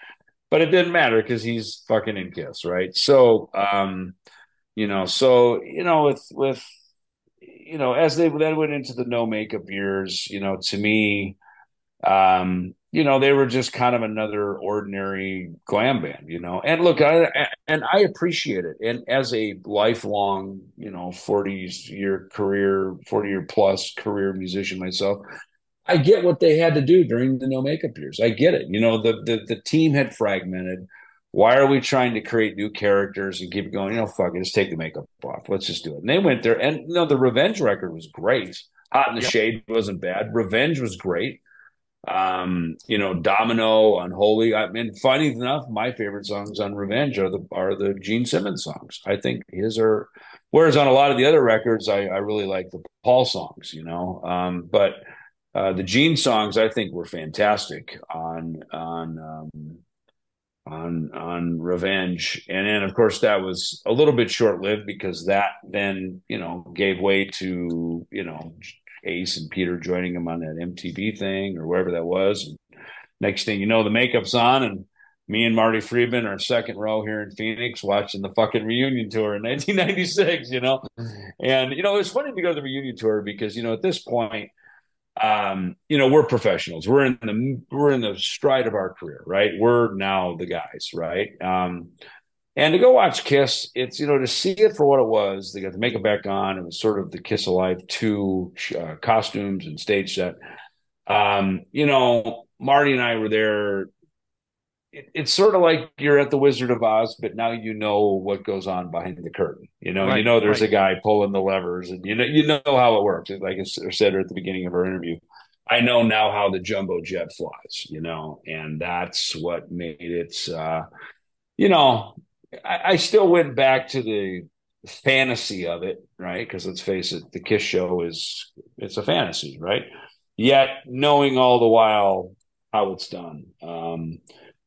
But it didn't matter because he's fucking in Kiss, right? So, um, you know, so you know, with with you know, as they then went into the no makeup years, you know, to me, um, you know, they were just kind of another ordinary glam band, you know. And look, I and I appreciate it. And as a lifelong, you know, 40 year career, 40 year plus career musician myself, I get what they had to do during the no makeup years. I get it. You know, the the the team had fragmented. Why are we trying to create new characters and keep going? You know, fuck it, just take the makeup off. Let's just do it. And they went there, and you know, the Revenge record was great. Hot in the Yep. Shade wasn't bad. Revenge was great. Um, you know, Domino, Unholy. I mean, funny enough, my favorite songs on Revenge are the are the Gene Simmons songs. I think his are. Whereas on a lot of the other records, I, I really like the Paul songs. You know, um, but uh, the Gene songs I think were fantastic on on um, on on Revenge, and then of course that was a little bit short lived because that then you know gave way to you know Ace and Peter joining him on that MTV thing or wherever that was. And next thing you know, the makeup's on and. Me and Marty Friedman are second row here in Phoenix watching the fucking reunion tour in 1996, you know? And, you know, it's funny to go to the reunion tour because, you know, at this point, um, you know, we're professionals. We're in the we're in the stride of our career, right? We're now the guys, right? Um, and to go watch Kiss, it's you know to see it for what it was. They got the makeup back on. It was sort of the Kiss Alive two uh, costumes and stage set. Um, you know, Marty and I were there. It, it's sort of like you're at the Wizard of Oz, but now you know what goes on behind the curtain. You know, Right, you know there's right. a guy pulling the levers, and you know you know how it works. Like I said at the beginning of our interview, I know now how the jumbo jet flies. You know, and that's what made it. Uh, you know, I, I still went back to the fantasy of it, right? Because let's face it, the Kiss show is it's a fantasy, right? Yet knowing all the while how it's done. Um,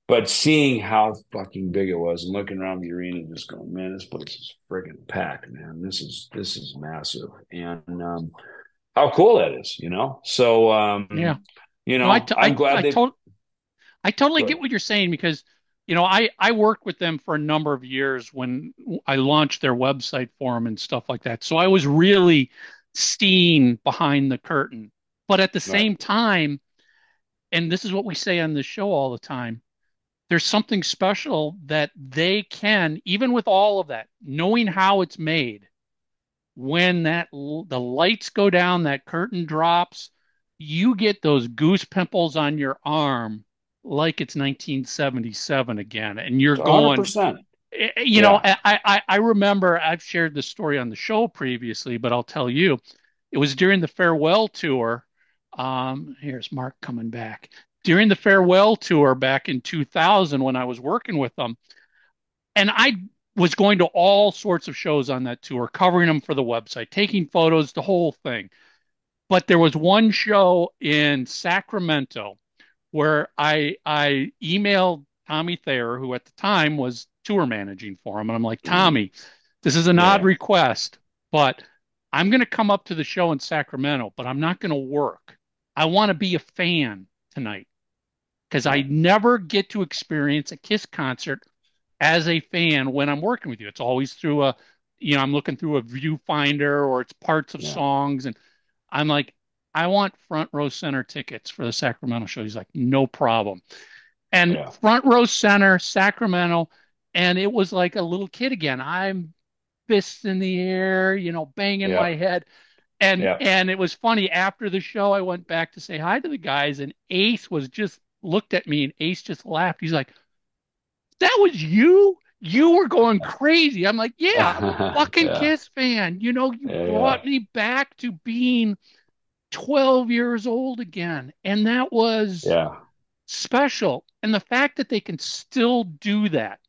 but seeing how fucking big it was and looking around the arena and just going, man, this place is friggin' packed, man. This is this is massive. And um how cool that is, you know? So um Yeah. you know, No, I, t- I'm I, glad I, they tot- I totally get what you're saying because, you know, I, I worked with them for a number of years when I launched their website for them and stuff like that. So I was really seeing behind the curtain. But at the same time, and this is what we say on the show all the time, there's something special that they can, even with all of that, knowing how it's made, when that the lights go down, that curtain drops, you get those goose pimples on your arm like it's 1977 again, and you're going, 100%. Eh, eh, you know, I, I I remember I've shared this story on the show previously, but I'll tell you, it was during the farewell tour. Um, here's Mark coming back. During the farewell tour back in 2000 when I was working with them, and I was going to all sorts of shows on that tour, covering them for the website, taking photos, the whole thing. But there was one show in Sacramento where I I emailed Tommy Thayer, who at the time was tour managing for him, and I'm like, mm-hmm. Tommy, this is an odd request, but I'm going to come up to the show in Sacramento, but I'm not going to work. I want to be a fan tonight because I never get to experience a Kiss concert as a fan when I'm working with you. It's always through a, you know, I'm looking through a viewfinder or it's parts of Yeah. songs. And I'm like, I want front row center tickets for the Sacramento show. He's like, no problem. And Yeah. front row center, Sacramento. And it was like a little kid again. I'm fists in the air, you know, banging Yeah. my head. And Yeah. and it was funny after the show, I went back to say hi to the guys, and Ace was just looked at me, and Ace just laughed. He's like, "That was you? You were going crazy." I'm like, "Yeah, I'm a fucking Yeah. Kiss fan. You know, you brought me back to being 12 years old again. And that was Yeah. special. And the fact that they can still do that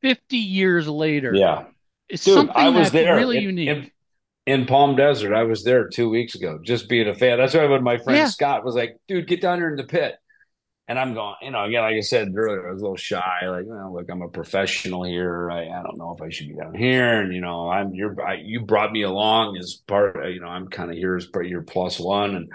50 years later Yeah. is Dude, something I was that's there really in, unique. in, in Palm Desert. I was there two weeks ago, just being a fan. That's why when my friend Yeah. Scott was like, dude, get down here in the pit. And I'm going, you know, again, like I said earlier, I was a little shy. Like, well, look, I'm a professional here. I, I don't know if I should be down here. And, you know, I'm, you're, I, you brought me along as part, you know, I'm kind of here as part, your plus one. And,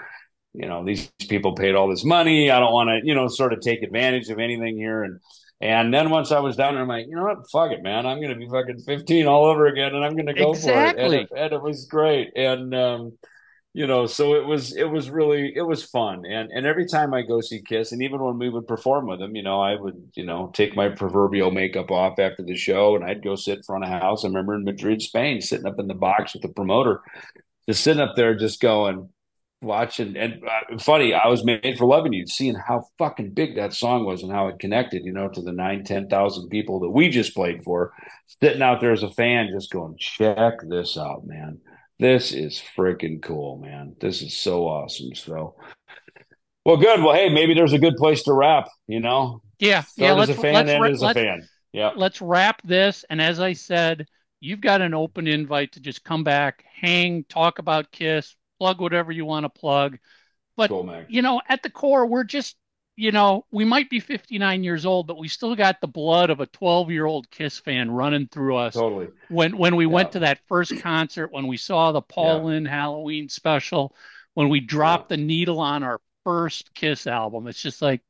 you know, these people paid all this money. I don't want to, you know, sort of take advantage of anything here. And, and then once I was down there, I'm like, you know what? Fuck it, man. I'm going to be fucking 15 all over again and I'm going to go for it. And Exactly. it. And it was great. And, um, you know, so it was, it was really, it was fun. And, and every time I go see Kiss, and even when we would perform with them, you know, I would, you know, take my proverbial makeup off after the show and I'd go sit in front of house. I remember in Madrid, Spain, sitting up in the box with the promoter, just sitting up there, just going, watching and uh, funny i was made for loving you seeing how fucking big that song was and how it connected you know to the nine ten thousand people that we just played for sitting out there as a fan just going check this out man this is freaking cool man this is so awesome so well good well hey maybe there's a good place to wrap you know Yeah, start yeah. as Let's a fan let's end ra- as a let's, fan yeah let's wrap this. And as I said, you've got an open invite to just come back, hang, talk about Kiss, plug whatever you want to plug. But cool you know, at the core, we're just you know, we might be 59 years old, but we still got the blood of a 12 year old Kiss fan running through us. totally When when we went to that first concert, when we saw the Paul Lynde Halloween special, when we dropped the needle on our first Kiss album, it's just like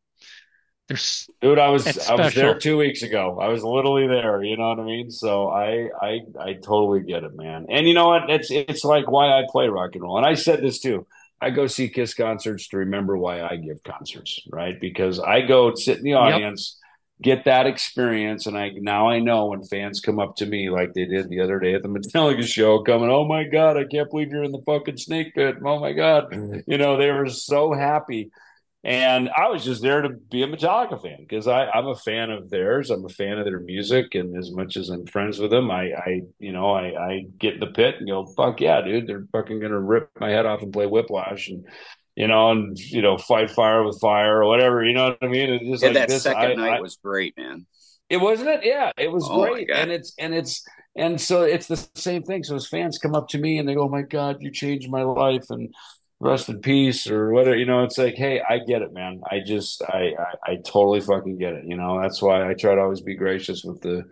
there's Dude, I was I was there two weeks ago. I was literally there. You know what I mean? So I I I totally get it, man. And you know what? It's it's like why I play rock and roll. And I said this too. I go see Kiss concerts to remember why I give concerts, right? Because I go sit in the audience, get that experience, and I now I know when fans come up to me like they did the other day at the Metallica show, coming, "Oh my god, I can't believe you're in the fucking snake pit!" Oh my god, mm. you know they were so happy. And I was just there to be a Metallica fan because I'm a fan of theirs. I'm a fan of their music, and as much as I'm friends with them, I, I you know, I, I get in the pit and go, "Fuck yeah, dude! They're fucking gonna rip my head off and play Whiplash, and you know, and you know, fight fire with fire or whatever. You know what I mean? It's just Yeah, like that this. second I- night I- was great, man. it wasn't it? Yeah, it was Oh, great. And it's and it's and so it's the same thing. So as fans come up to me and they go, oh my God, you changed my life and rest in peace or whatever, you know, it's like, hey, I get it, man. I just I I, I totally fucking get it. You know, that's why I try to always be gracious with the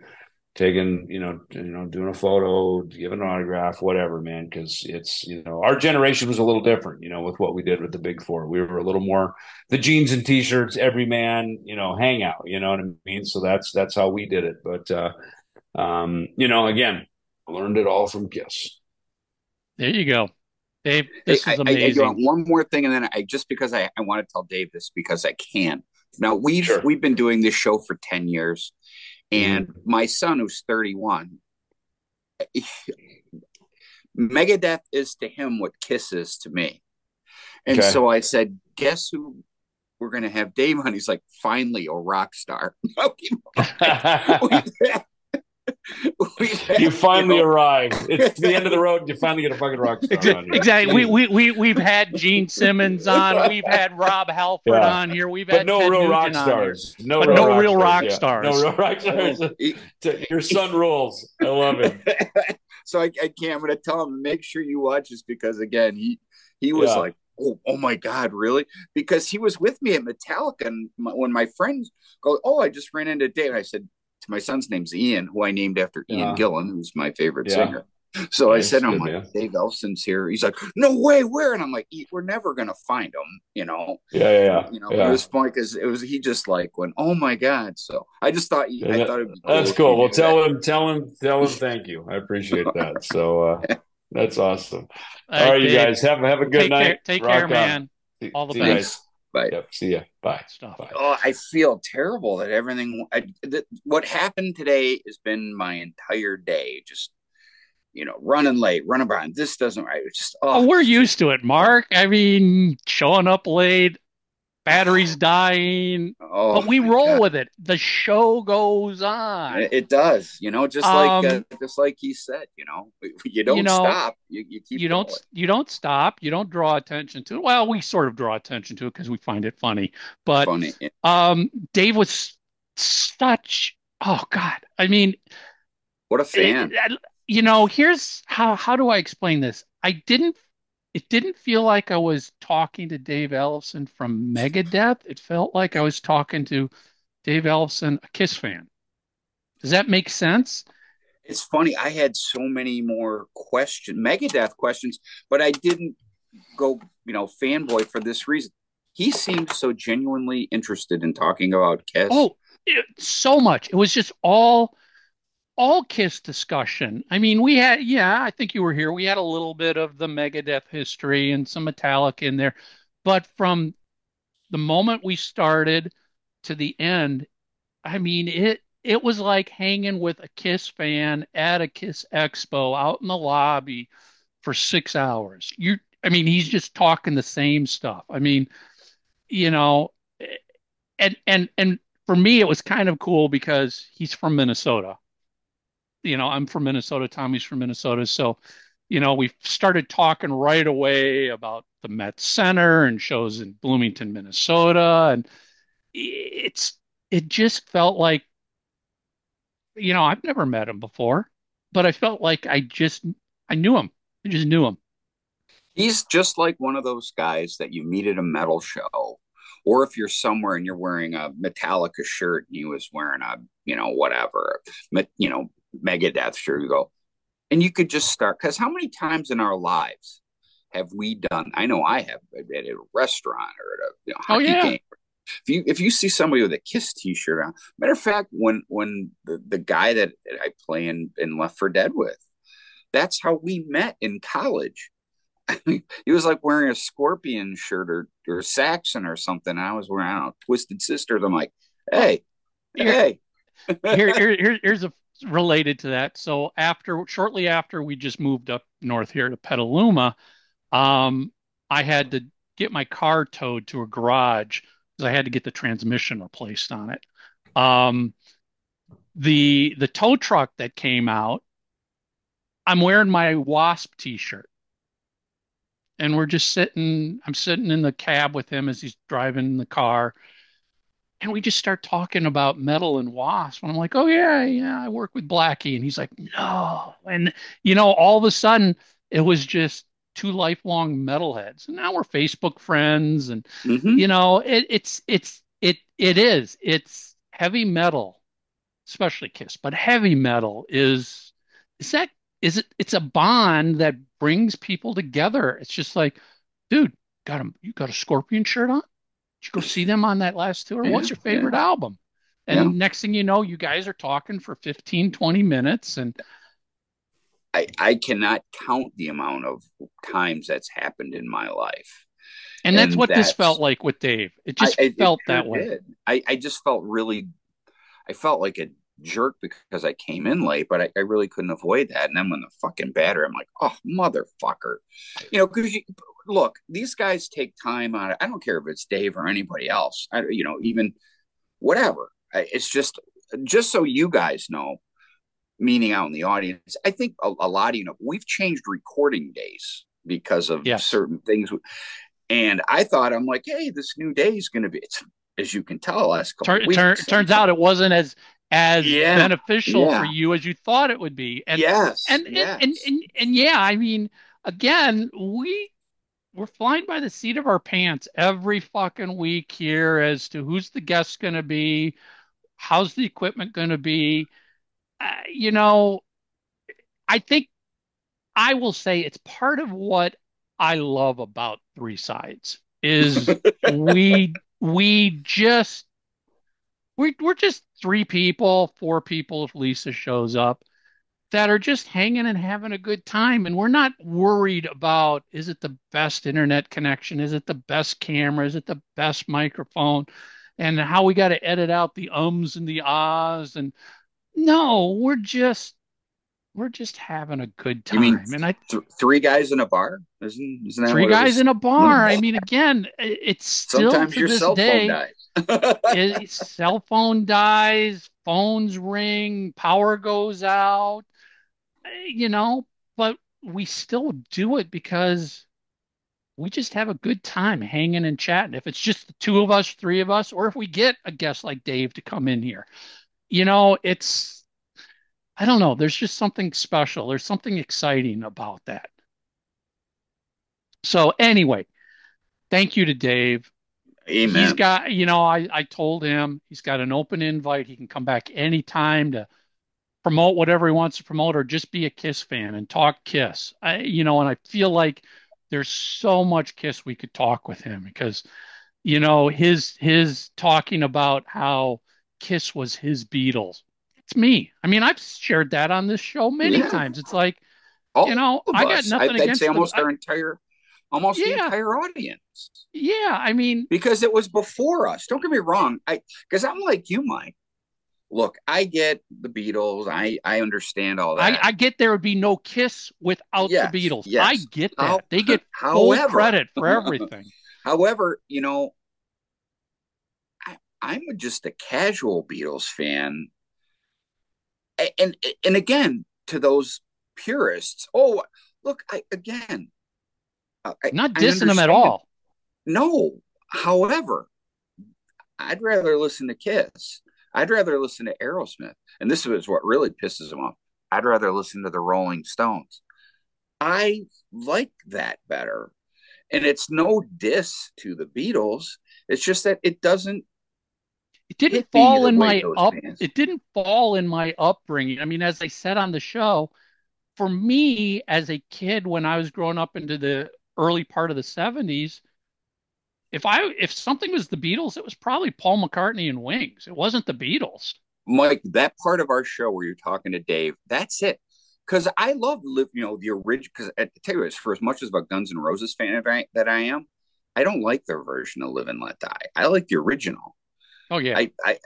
taking, you know, you know, doing a photo, giving an autograph, whatever, man, because it's, you know, our generation was a little different, you know, with what we did with the big four. We were a little more the jeans and t-shirts, every man, you know, hangout, you know what I mean? So that's that's how we did it. But uh um, you know, again, learned it all from Kiss. there you go. Dave, this Hey, is I- I- I amazing. want one more thing, and then I just because I, I want to tell Dave this because I can. Now we've Sure. we've been doing this show for ten years, and Mm-hmm. my son who's thirty one. Megadeth is to him what Kiss is to me, and Okay. so I said, "Guess who we're going to have Dave on?" He's like, "Finally, a rock star." We've had- you finally you know, arrived. It's the end of the road. You finally get a fucking rock star on here. Exactly. We, we, we, we've had Gene Simmons on. We've had Rob Halford Yeah. on here. We've but had no Ted real Nugent rock on here. stars. No, But real, no rock real stars. rock yeah. stars. No real rock stars. Your son rules. I love it. so I, I can't. I'm going to tell him make sure you watch this because again, he he was Yeah. like, oh, oh my god, really? Because he was with me at Metallica, and my, when my friends go, oh, I just ran into Dave. I said, to my son's name's Ian, who I named after Yeah. Ian Gillan, who's my favorite Yeah. singer. So I said, I'm good like, man. Dave Ellefson's here. He's like, no way, where? And I'm like, "E- we're never gonna find him, you know. Yeah, yeah, yeah. You know, yeah. it was fun because it was he just like went, oh my god. So I just thought, Yeah, I thought it'd be That's cool. Well, tell that. him, tell him, tell him thank you. I appreciate that. So uh, that's awesome. All All right, you guys have have a good take night. care, take Rock care, on. man. All the best. Guys. Bye. Yep. See ya. Bye. Stuff. Bye. Oh, I feel terrible that everything. I, that, what happened today has been my entire day. Just you know, running late, running behind. This doesn't right. It's just Oh, oh, we're used to it, Mark. I mean, showing up late, battery's dying, Oh, but we roll God. with it. The show goes on. It, does, you know, just like uh, Um, just like he said, you know, you don't know, stop, you, you keep you don't you don't stop. You don't draw attention to it. Well, we sort of draw attention to it because we find it funny. But Funny. um, Dave was such. Oh God, I mean, What a fan. it- you know, here's how how do I explain this? I didn't it didn't feel like I was talking to Dave Ellefson from Megadeth. It felt like I was talking to Dave Ellefson, a Kiss fan. Does that make sense? It's funny. I had so many more questions, Megadeth questions, but I didn't go, you know, fanboy for this reason. He seemed so genuinely interested in talking about Kiss. Oh, it, so much. It was just all all Kiss discussion. I mean, we had yeah, I think you were here. We had a little bit of the Megadeth history and some Metallica in there, but from the moment we started to the end, I mean, it it was like hanging with a Kiss fan at a Kiss Expo out in the lobby for six hours. You, I mean, he's just talking the same stuff. I mean, you know, eh, and and and for me, it was kind of cool because he's from Minnesota. You know, I'm from Minnesota. Tommy's from Minnesota, so you know, we started talking right away about the Met Center and shows in Bloomington, Minnesota, and it's it just felt like you know, I've never met him before, but I felt like I just I knew him. I just knew him. He's just like one of those guys that you meet at a metal show, or if you're somewhere and you're wearing a Metallica shirt and he was wearing a, you know, whatever, you know, Megadeth shirt, you go, and you could just start. Because how many times in our lives have we done? I know I have at a restaurant or at a you know, Oh, hockey yeah. game. If you if you see somebody with a Kiss T-shirt on, matter of fact, when when the, the guy that I play in in Left for Dead with, that's how we met in college. I mean, he was like wearing a Scorpion shirt or or Saxon or something. I was wearing I don't know Twisted Sisters. I'm like, hey, hey, here, here, here- here's a related to that. So after, shortly after we just moved up north here to Petaluma, um, I had to get my car towed to a garage because I had to get the transmission replaced on it. Um, the the tow truck that came out, I'm wearing my Wasp t-shirt. And we're just sitting, I'm sitting in the cab with him as he's driving the car and we just start talking about metal and wasp and i'm like oh yeah yeah i work with blackie and he's like no and you know all of a sudden it was just two lifelong metalheads and now we're facebook friends and Mhm. you know it, it's it's it it is it's heavy metal especially kiss but heavy metal is is that is it it's a bond that brings people together it's just like dude got a you got a scorpion shirt on did you go see them on that last tour? Yeah, What's your favorite yeah. album? And Yeah. next thing you know, you guys are talking for 15, 20 minutes. And I I cannot count the amount of times that's happened in my life. and that's And what this felt like with Dave. It just I, I- it felt sure that way. did. I, I just felt really, I felt like a jerk because I came in late, but I, I really couldn't avoid that. And then when the fucking batter, I'm like, oh motherfucker, you know, because you look, these guys take time on it. I don't care if it's Dave or anybody else. I, you know, even whatever. I, it's just, just so you guys know, meaning out in the audience, I think a, a lot of you know we've changed recording days because of Yes. certain things. And I thought I'm like, hey, this new day is going to be. It's as you can tell, last couple Turn, weeks. turn, turns out it wasn't as as Yeah, beneficial yeah. for you as you thought it would be. And yes, and, and, yes. and and and yeah, I mean, again, we we're flying by the seat of our pants every fucking week here as to who's the guest going to be, how's the equipment going to be. Uh, you know, I think I will say it's part of what I love about Three Sides is we we just we we're just three people, four people if Lisa shows up that are just hanging and having a good time. And we're not worried about is it the best internet connection, is it the best camera, is it the best microphone? And how we got to edit out the ums and the ahs and no, we're just we're just having a good You time. mean and I th- three guys in a bar? Isn't, isn't that three guys in a bar. I mean, again, it's still Sometimes your cell day. phone dies. it, cell phone dies, phones ring, power goes out, eh, you know, but we still do it because we just have a good time hanging and chatting. If it's just the two of us, three of us, or if we get a guest like Dave to come in here, you know, it's, I don't know, there's just something special. There's something exciting about that. So, anyway, thank you to Dave. He's got, you know, I, I told him he's got an open invite. He can come back anytime to promote whatever he wants to promote or just be a Kiss fan and talk Kiss. I, you know, and I feel like there's so much Kiss we could talk with him because, you know, his his talking about how Kiss was his Beatles. It's me. I mean, I've shared that on this show many Yeah. times. It's like, All you know, I got nothing I'd against say almost I- our entire, almost the entire audience. yeah, I mean, because it was before us. Don't get me wrong. I because I'm like you, Mike. Look, I get the Beatles. I I understand all that. I get there would be no Kiss without Yes, the Beatles. yes. I get that. How- they get full however, credit for everything. however, you know, I, I'm just a casual Beatles fan, and and again to those purists. Oh, look, I again. Uh, I, I'm not I dissing them at all. No. However, I'd rather listen to Kiss. I'd rather listen to Aerosmith. And this is what really pisses them off. I'd rather listen to the Rolling Stones. I like that better. And it's no diss to the Beatles. It's just that it doesn't didn't fall in my up. It didn't fall in my upbringing. I mean, as I said on the show, for me as a kid when I was growing up into the early part of the '70s, if I if something was the Beatles, it was probably Paul McCartney and Wings. It wasn't the Beatles. Mike, that part of our show where you're talking to Dave, that's it. Because I love, live, you know, the original. Because I tell you, this, for as much as a Guns N' Roses fan that I, that I am, I don't like their version of "Live and Let Die." I like the original. Oh yeah, I, I,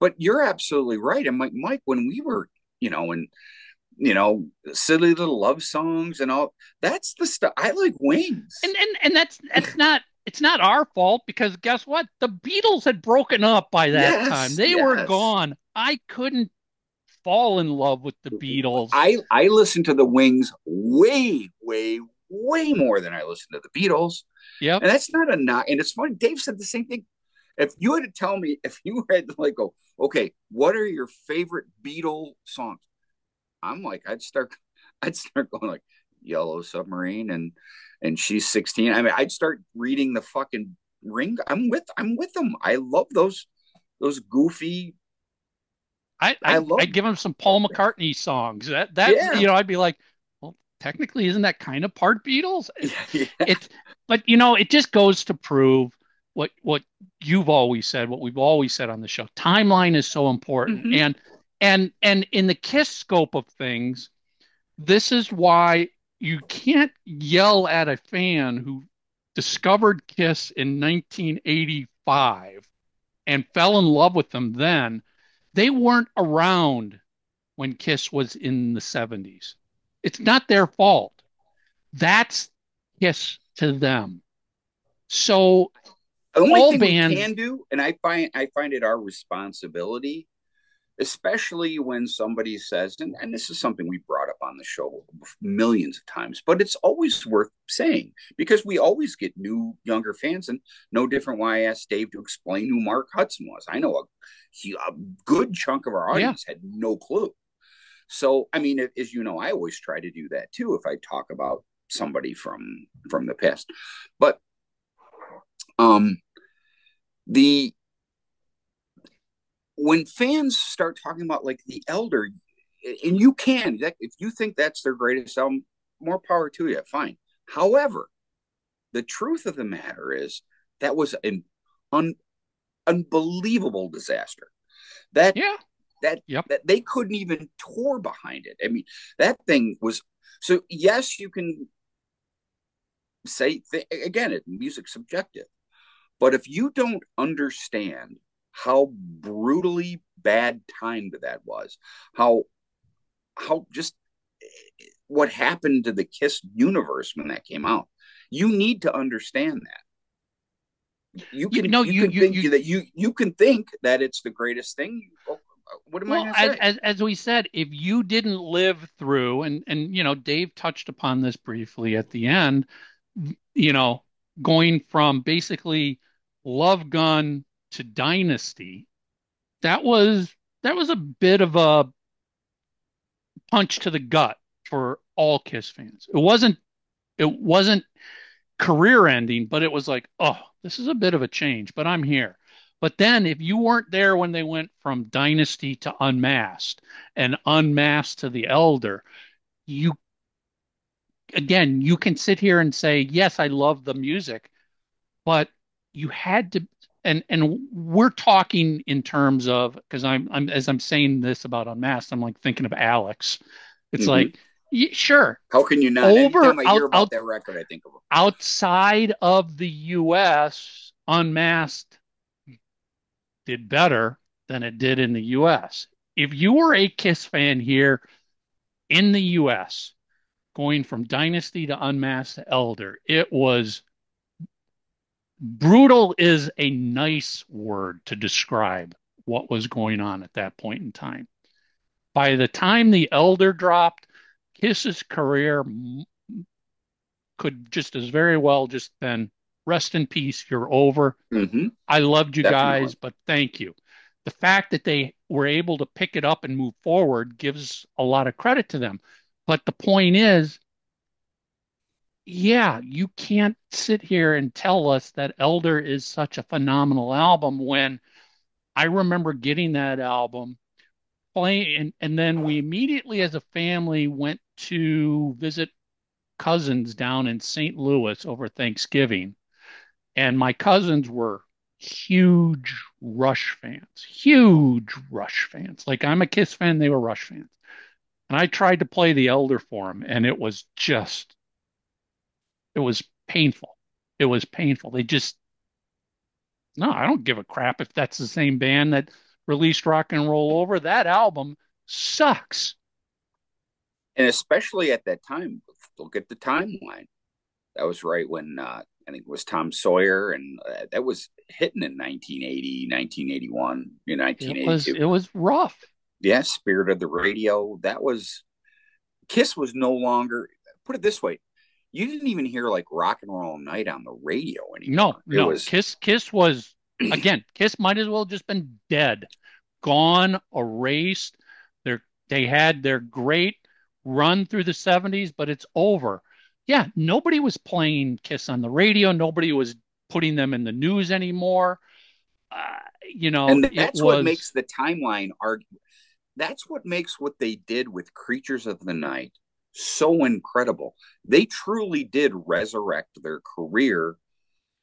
but you're absolutely right. And Mike, Mike, when we were, you know, and you know, silly little love songs and all, that's the stuff I like. Wings. and and and that's that's not it's not our fault because guess what? The Beatles had broken up by that Yes, time. They were gone. I couldn't fall in love with the Beatles. I I listened to the Wings way, way, way more than I listened to the Beatles. Yeah, And that's not a knock. And it's funny. Dave said the same thing. If you had to tell me, if you had to like go, okay, what are your favorite Beatle songs? I'm like, I'd start, I'd start going like Yellow Submarine and and she's 16. I mean, I'd start reading the fucking ring. I'm with, I'm with them. I love those those goofy. I, I I love- I'd give him some Paul McCartney songs. That that Yeah. you know, I'd be like, well, technically, isn't that kind of part Beatles? yeah. It's but you know, it just goes to prove what what you've always said, what we've always said on the show. Timeline is so important, Mhm. and and and in the Kiss scope of things, this is why you can't yell at a fan who discovered Kiss in 1985 and fell in love with them then. They weren't around when Kiss was in the 70s. It's not their fault. That's Kiss to them. So The only all thing bands- we can do, and I find I find it our responsibility, especially when somebody says, and, and this is something we brought up on the show millions of times, but it's always worth saying because we always get new younger fans, and no different why I asked Dave to explain who Mark Hudson was. I know a, he, a good chunk of our audience had no clue. So, I mean, as you know, I always try to do that too if I talk about somebody from from the past, but um the when fans start talking about like the elder and you can that if you think that's their greatest album more power to you fine however the truth of the matter is that was an un, unbelievable disaster that yeah, that Yep. that they couldn't even tour behind it. I mean, that thing was so. Yes, you can say th- again, it music's subjective, but if you don't understand how brutally bad timed that was, how how just what happened to the Kiss universe when that came out. You need to understand that. You can, You- no, you, you- can you- think you- that you you can think that it's the greatest thing. Oh, What am I Well, to as, as as we said, if you didn't live through, and and you know, Dave touched upon this briefly at the end, you know, going from basically Love Gun to Dynasty, that was that was a bit of a punch to the gut for all Kiss fans. It wasn't it wasn't career ending, but it was like, oh, this is a bit of a change, but I'm here. But then if you weren't there when they went from Dynasty to Unmasked and Unmasked to The Elder, you again, you can sit here and say, yes, I love the music, but you had to and and we're talking in terms of because I'm I'm as I'm saying this about Unmasked, I'm like thinking of Alex. It's Mhm. like, y- sure, How can you not? Over- Anytime I hear out- about out- that record, I think of outside of the US, Unmasked did better than it did in the US. If you were a Kiss fan here in the US, going from Dynasty to Unmasked to Elder, it was brutal is a nice word to describe what was going on at that point in time. By the time the Elder dropped, Kiss's career could just as very well just been rest in peace, you're over. hmm I loved you Definitely. guys, but thank you. The fact that they were able to pick it up and move forward gives a lot of credit to them. But the point is, yeah, you can't sit here and tell us that Elder is such a phenomenal album when I remember getting that album playing and, and then we immediately as a family went to visit cousins down in St. Louis over Thanksgiving. And my cousins were huge Rush fans, huge Rush fans. Like I'm a Kiss fan, they were Rush fans. And I tried to play the Elder for them, and it was just, it was painful. It was painful. They just, no, I don't give a crap if that's the same band that released Rock and Roll Over. That album sucks. and especially at that time, look at the timeline. That was right when uh, I think it was Tom Sawyer, and uh, that was hitting in 1980, 1981, you know, It was 1982. it was rough. Yeah, Spirit of the Radio. That was Kiss was no longer. Put it this way, you didn't even hear like Rock and Roll Night on the radio anymore. No, It no. was- Kiss Kiss was again, Kiss might as well just been dead, gone, erased. They're they had their great run through the 70s, but it's over. Yeah, nobody was playing Kiss on the radio, nobody was putting them in the news anymore. Uh, you know, and that's what makes the timeline argue. That's what makes what they did with Creatures of the Night so incredible. They truly did resurrect their career,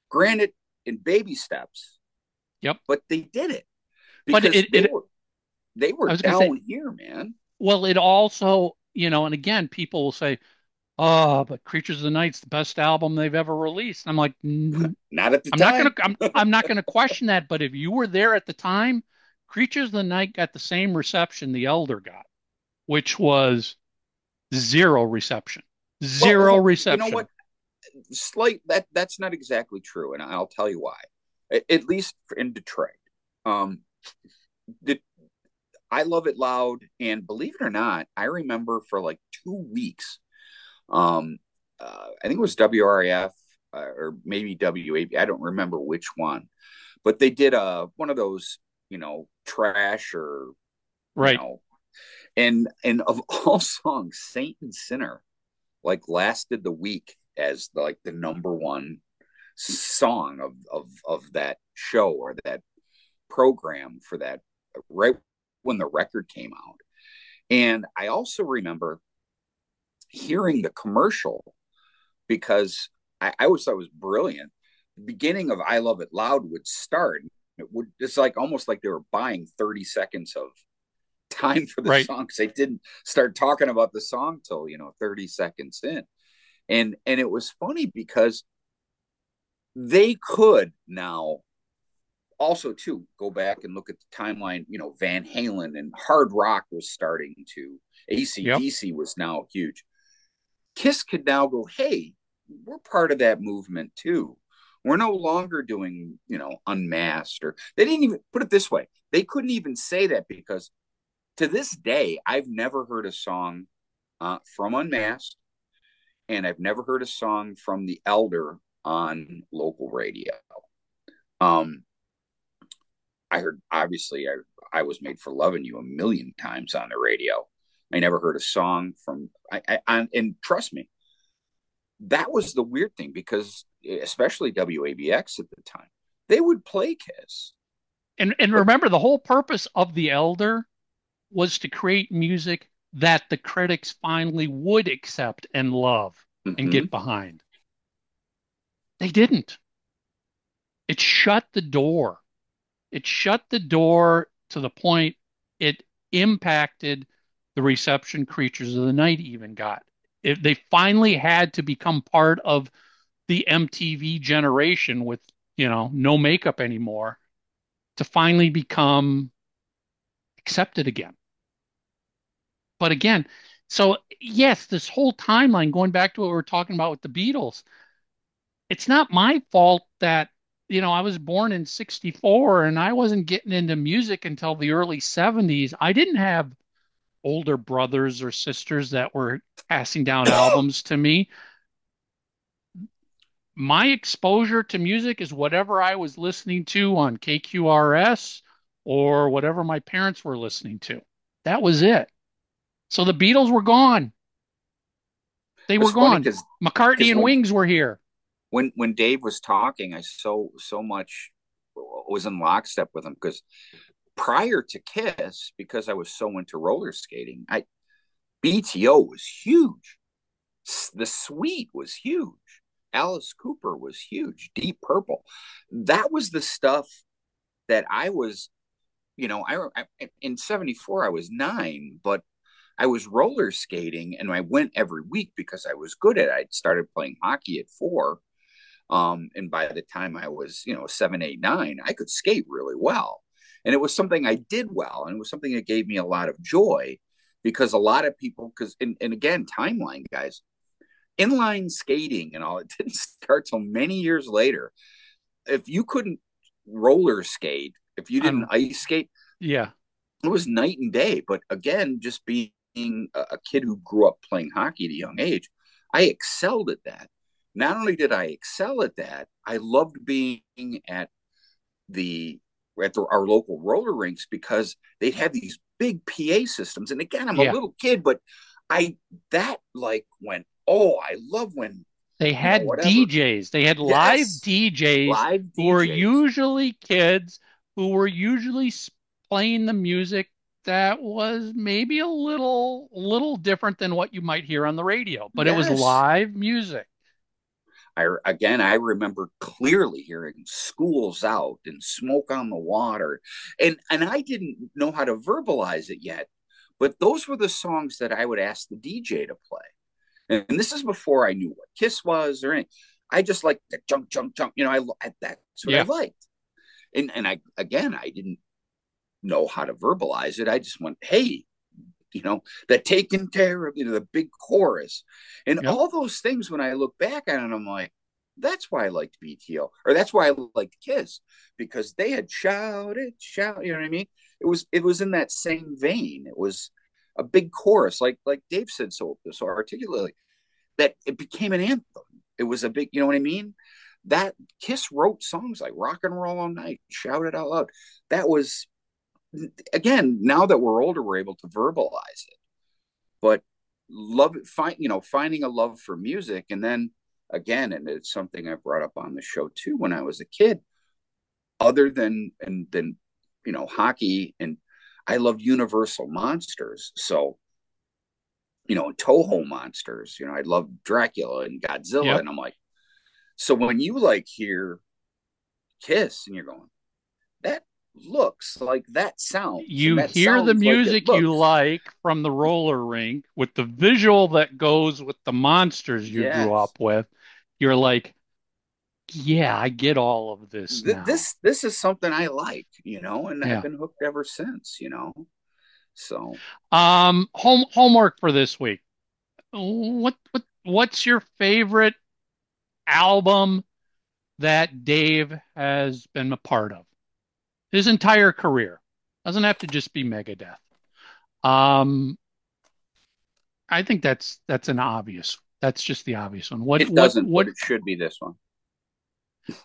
granted in baby steps. Yep. but they did it But because it- they it- were they were I say- down here, man. Well, it also, you know, and again, people will say, "Oh, but Creatures of the Night's the best album they've ever released." I'm like, "Mm, Not at the I'm time. not gonna I'm, I'm not gonna question that, but if you were there at the time, Creatures of the Night got the same reception the Elder got, which was zero reception. Zero Well, reception. You know what? Slight that that's not exactly true, and I'll tell you why. At, least in Detroit, um, the, I love it loud, and believe it or not, I remember for like two weeks. Um, uh, I think it was WRIF uh, or maybe WAB. I don't remember which one, but they did uh one of those, you know, trash or Right. you know, and and of all songs, Saint and Sinner like lasted the week as the, like the number one song of of of that show or that program for that right when the record came out. And I also remember hearing the commercial because I, I always thought it was brilliant. The beginning of I Love It Loud would start. It would it's like almost like they were buying 30 seconds of time for the Right. song because they didn't start talking about the song till you know 30 seconds in. And and it was funny because they could now also too go back and look at the timeline. You know, Van Halen and hard rock was starting to. ACDC yep. was now huge. Kiss could now go, hey, we're part of that movement too. We're no longer doing, you know, unmasked or they didn't even put it this way. They couldn't even say that because to this day, I've never heard a song uh, from Unmasked and I've never heard a song from The Elder on local radio. Um, I heard obviously I I was made for loving you a million times on the radio. I never heard a song from I, I and trust me, that was the weird thing because especially WABX at the time, they would play Kiss. And and remember the whole purpose of The Elder was to create music that the critics finally would accept and love mm-hmm. and get behind. They didn't. It shut the door. It shut the door to the point it impacted the reception creatures of the night even got. It, they finally had to become part of the MTV generation with, you know, no makeup anymore to finally become accepted again. But again, so yes, this whole timeline going back to what we are talking about with the Beatles, it's not my fault that you know, I was born in 64 and I wasn't getting into music until the early 70s. I didn't have older brothers or sisters that were passing down albums to me. My exposure to music is whatever I was listening to on KQRS or whatever my parents were listening to. That was it. So the Beatles were gone. They were gone. McCartney and when, Wings were here when when Dave was talking, I so so much was in lockstep with him because prior to Kiss, because I was so into roller skating, I BTO was huge. The Sweet was huge. Alice Cooper was huge. Deep Purple, that was the stuff that I was, you know, I, I in '74 I was nine, but I was roller skating and I went every week because I was good at it. I started playing hockey at four um, and by the time I was, you know, seven, eight, nine, I could skate really well. And it was something I did well. And it was something that gave me a lot of joy because a lot of people, because, and, and again, timeline guys, inline skating and all, it didn't start till many years later. If you couldn't roller skate, if you didn't um, ice skate, yeah, it was night and day. But again, just being a kid who grew up playing hockey at a young age, I excelled at that not only did I excel at that, I loved being at the at the, our local roller rinks because they'd have these big PA systems. And again, I'm yeah. a little kid, but I that like went, oh, I love when they had you know, DJs. They had yes. live DJs live who were usually kids who were usually playing the music that was maybe a little little different than what you might hear on the radio, but yes. it was live music. I again I remember clearly hearing schools out and smoke on the water and and I didn't know how to verbalize it yet but those were the songs that I would ask the DJ to play and this is before I knew what Kiss was or anything I just like the jump jump jump you know I that's what yeah. I liked and and I again I didn't know how to verbalize it I just went hey you know, the taking care of, you know, the big chorus and all those things. When I look back on it, I'm like, that's why I liked BTO, or that's why I liked Kiss because they had shouted, shout. You know what I mean? It was it was in that same vein. It was a big chorus, like like Dave said so so articulately, that it became an anthem. It was a big, you know what I mean? That Kiss wrote songs like "Rock and Roll All Night," "Shout It Out Loud." That was again, now that we're older, we're able to verbalize it. But love, find you know, finding a love for music, and then again, and it's something I brought up on the show too. When I was a kid, other than and then you know hockey, and I loved Universal monsters, so you know Toho monsters. You know, I love Dracula and Godzilla, yep. and I'm like, so when you like hear Kiss, and you're going, that looks like that sound. You hear the music like you like from the roller rink with the visual that goes with the monsters you yes. grew up with. You're like, yeah, I get all of this. Th- now. this this is something I like, you know, and Yeah. I've been hooked ever since, you know. So Um, home homework for this week. What what what's your favorite album that Dave has been a part of? His entire career. Doesn't have to just be Megadeth. Um, I think that's that's an obvious. That's just the obvious one. What it what doesn't, what but it should be this one.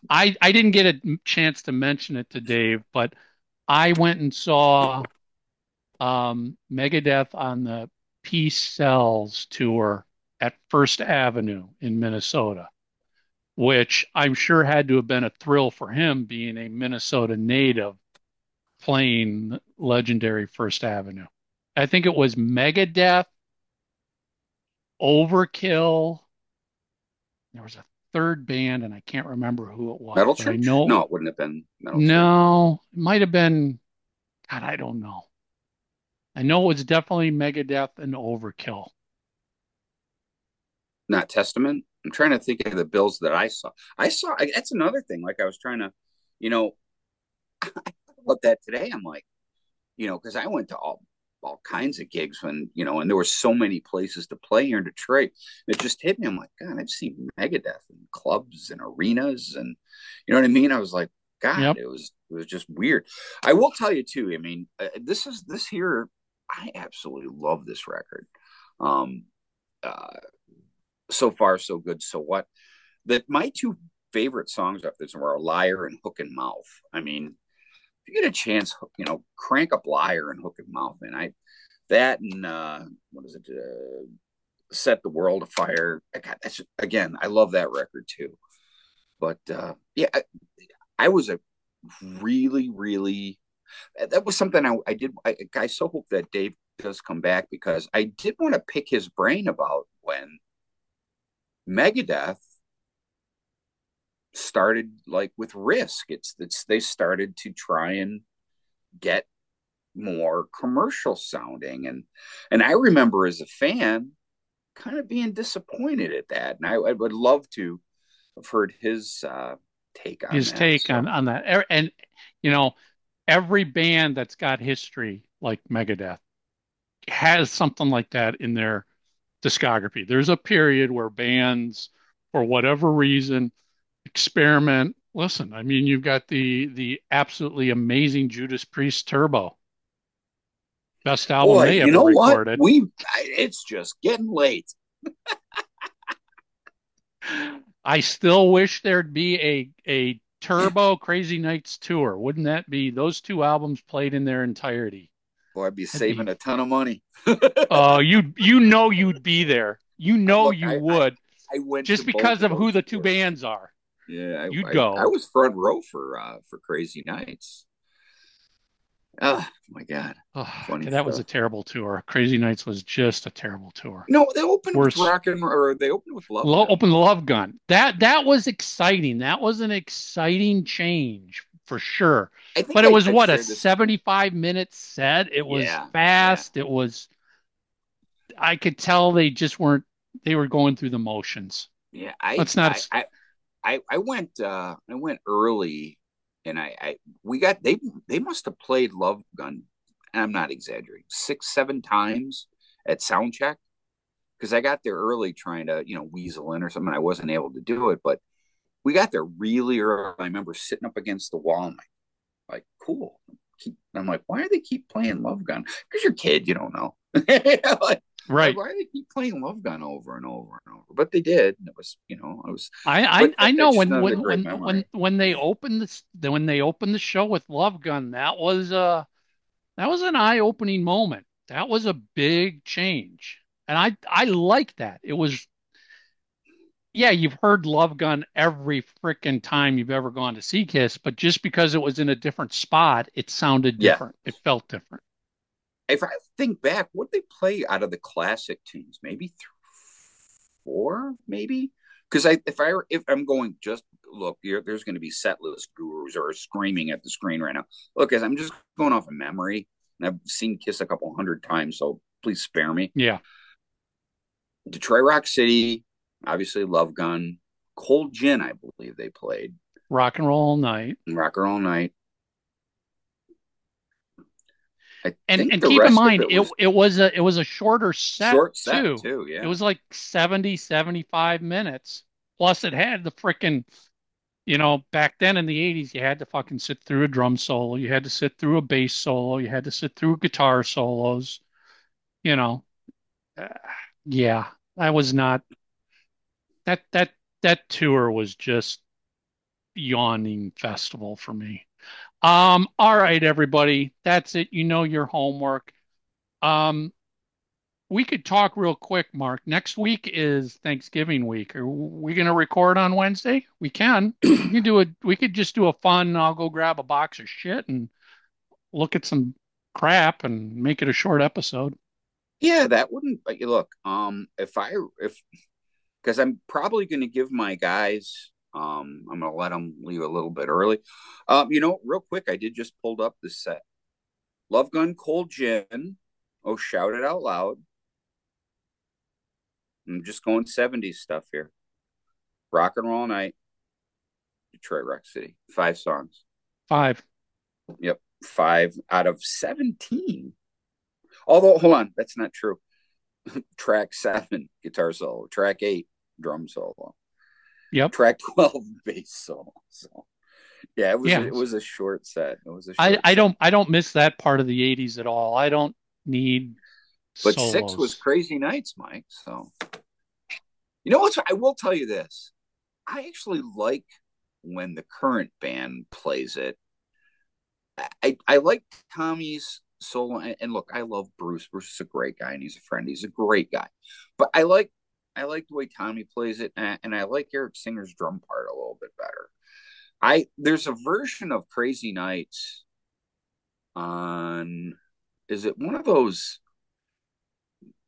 I I didn't get a chance to mention it to Dave, but I went and saw um, Megadeth on the Peace Sells tour at First Avenue in Minnesota, which I'm sure had to have been a thrill for him being a Minnesota native playing legendary First Avenue. I think it was Megadeth, Overkill. There was a third band, and I can't remember who it was. Metal but I Church? know No, it wouldn't have been Metal Church. no, it might have been, God, I don't know. I know it was definitely Megadeth and Overkill. Not Testament. I'm trying to think of the bills that I saw. I saw I, that's another thing. Like I was trying to, you know, I thought about that today. I'm like, you know, because I went to all all kinds of gigs when you know, and there were so many places to play here in Detroit. It just hit me. I'm like, God, I've seen Megadeth in clubs and arenas, and you know what I mean. I was like, God, Yep. it was it was just weird. I will tell you too. I mean, uh, this is this here. I absolutely love this record. Um, uh, so far so good. So what? That my two favorite songs off this were "Liar" and "Hook in Mouth." I mean, if you get a chance, you know, crank up "Liar" and "Hook in Mouth," and I that and uh, what is it? Uh, "Set the World Afire." I got that's again. I love that record too. But uh, yeah, I, I was a really, really that was something I, I did. I, I so hope that Dave does come back because I did want to pick his brain about when Megadeth started like with Risk. It's it's they started to try and get more commercial sounding and and I remember as a fan kind of being disappointed at that and I, I would love to have heard his uh take on His that. take So, on on that, and you know, every band that's got history like Megadeth has something like that in their discography. There's a period where bands, for whatever reason, experiment. Listen, I mean, you've got the the absolutely amazing Judas Priest Turbo, best album boy, they you ever know recorded. what? We I, it's just getting late. I still wish there'd be a a Turbo Crazy Nights tour. Wouldn't that be those two albums played in their entirety? Boy, I'd be That'd saving be- a ton of money. Oh, you you know you'd be there. You know Look, you I- I- would I went just because of who the two bands are. Yeah, I, You'd I- go. I, was front row for uh for Crazy Nights. Oh my god! Oh, Funny that was a terrible tour. Crazy Nights was just a terrible tour. No, they opened Worse. with Rock and or they opened with Love. Lo- Gun. open the Love Gun. That that was exciting. That was an exciting change for sure. I But it was I what a this- 75 minute set. It was Yeah, fast. It was I could tell they just weren't they were going through the motions. Yeah, I Let's not- I, I I went uh I went early and I I we got they they must have played Love Gun and I'm not exaggerating six seven times at sound check. Because I got there early trying to you know weasel in or something I wasn't able to do it but we got there really early. I remember sitting up against the wall and like like cool. Keep I'm like why do they keep playing Love Gun? Because you're a kid you don't know like, Right. why do they keep playing Love Gun over and over and over but they did and it was you know I was I I, I know when when when, memory. when when they opened this when they opened the show with Love Gun, that was uh that was an eye-opening moment. That was a big change. And I I like that. It was yeah, you've heard Love Gun every freaking time you've ever gone to see Kiss, but just because it was in a different spot, it sounded Yeah. different. It felt different. If I think back, what they play out of the classic tunes, maybe th- four, maybe because I if I if I'm going just look, you're, there's going to be set list gurus or screaming at the screen right now. Look, guys, I'm just going off of memory, and I've seen Kiss a couple hundred times, so please spare me. Yeah. Detroit Rock City, obviously Love Gun, Cold Gin, I believe they played. Rock and roll all night. Rock and Roll Night. I And and keep in mind it it, was it was a it was a shorter set short set too. too. Yeah, It was like 70, 75 minutes. Plus it had the freaking, you know, back then in the 80s, you had to fucking sit through a drum solo, you had to sit through a bass solo, you had to sit through guitar solos, you know. Uh, yeah, I was not that that that tour was just yawning festival for me. Um, all right, everybody, that's it. You know your homework. Um, we could talk real quick, Mark. Next week is Thanksgiving week. Are we going to record on Wednesday? We can. We can do a. We could just do a fun. I'll go grab a box of shit and look at some crap and make it a short episode. yeah. That wouldn't. But you look, um, if I if because I'm probably going to give my guys. Um, I'm going to let them leave a little bit early. Um, you know, real quick, I did just pulled up the set. Love Gun, Cold Gin. Oh, shout it out loud. I'm just going 70s stuff here. Rock and Roll Night. Detroit Rock City. Five songs. Five. Yep. Five out of 17. Although, hold on, that's not true. Track seven, guitar solo. Track eight, drum solo. Yep. Track 12, bass solo. So, yeah, it was, Yeah. A, it was a short set. It was a short I, I don't I don't miss that part of the 80s at all. I don't need But solos. six was Crazy Nights, Mike. So, you know what? I will tell you this. I actually like when the current band plays it. I, I, I like Tommy's solo. And, and look, I love Bruce. Bruce is a great guy and he's a friend. He's a great guy. But I like I like the way Tommy plays it, and, I like Eric Singer's drum part a little bit better. I there's a version of Crazy Nights on is it one of those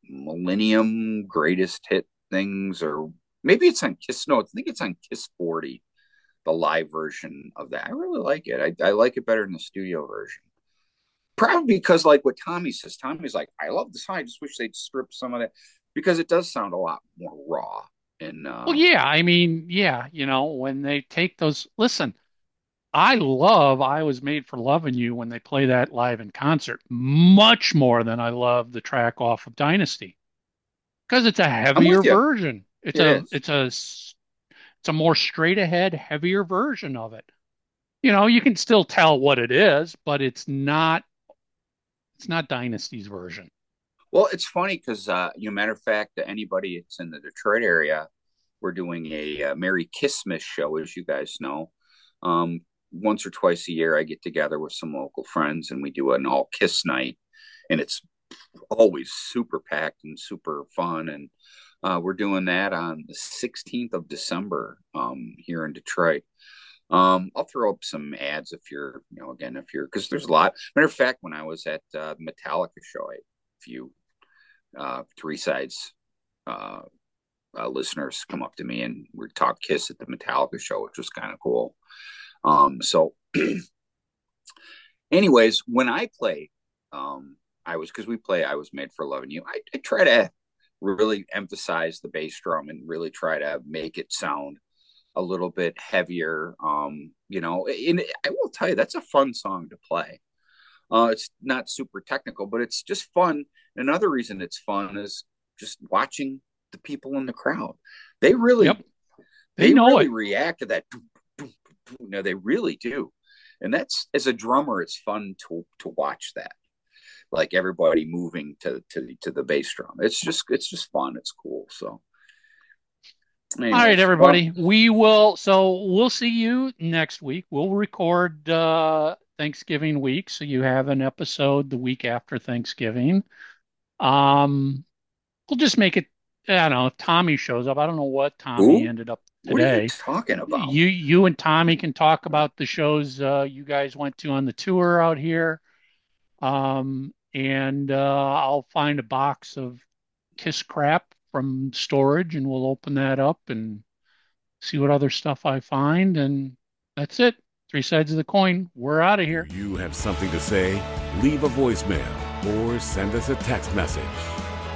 Millennium Greatest Hit things, or maybe it's on Kiss? No, I think it's on Kiss 40, the live version of that. I really like it. I, I like it better than the studio version. Probably because, like what Tommy says, Tommy's like, I love the song. I just wish they'd strip some of that because it does sound a lot more raw. And uh, Well, yeah, I mean, yeah, you know, when they take those, listen, I love I Was Made for Loving You when they play that live in concert much more than I love the track off of Dynasty because it's a heavier version. It's It a is. it's a it's a more straight ahead, heavier version of it. You know, you can still tell what it is, but it's not it's not Dynasty's version. Well, it's funny because, uh, you know, matter of fact, anybody that's in the Detroit area, we're doing a, uh Merry Kissmas show, as you guys know. Um, once or twice a year, I get together with some local friends and we do an all kiss night, and it's always super packed and super fun. And uh, we're doing that on the 16th of December um, here in Detroit. Um, I'll throw up some ads if you're, you know, again, if you're, because there's a lot. Matter of fact, when I was at uh, Metallica show, I, you uh, three sides uh, uh, listeners come up to me and we talk Kiss at the Metallica show, which was kind of cool. Um, so, anyways, when I play, um, I was because we play I was made for loving you. I, I try to really emphasize the bass drum and really try to make it sound a little bit heavier. Um, you know, and I will tell you that's a fun song to play. Uh, it's not super technical, but it's just fun. Another reason it's fun is just watching the people in the crowd. They really, Yep. they, They know really it. react to that. No, they really do, and that's as a drummer, it's fun to to watch that. Like everybody moving to to to the bass drum. It's just it's just fun. It's cool. So. All right, Anyways, everybody. We will, so we'll see you next week. We'll record uh, Thanksgiving week, so you have an episode the week after Thanksgiving. Um, we'll just make it, I don't know, if Tommy shows up. I don't know what Tommy Who? ended up What are today. you talking about? You, you and Tommy can talk about the shows uh, you guys went to on the tour out here. Um, and uh, I'll find a box of Kiss crap from storage and we'll open that up and see what other stuff I find. And that's it. Three sides of the coin. We're out of here. You have something to say? Leave a voicemail or send us a text message.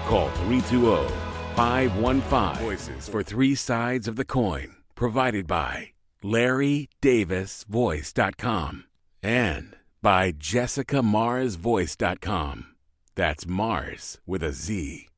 Call 320 515 Voices for Three Sides of the Coin. Provided by LarryDavisVoice.com and by JessicaMarzVoice.com. That's Mars with a Z.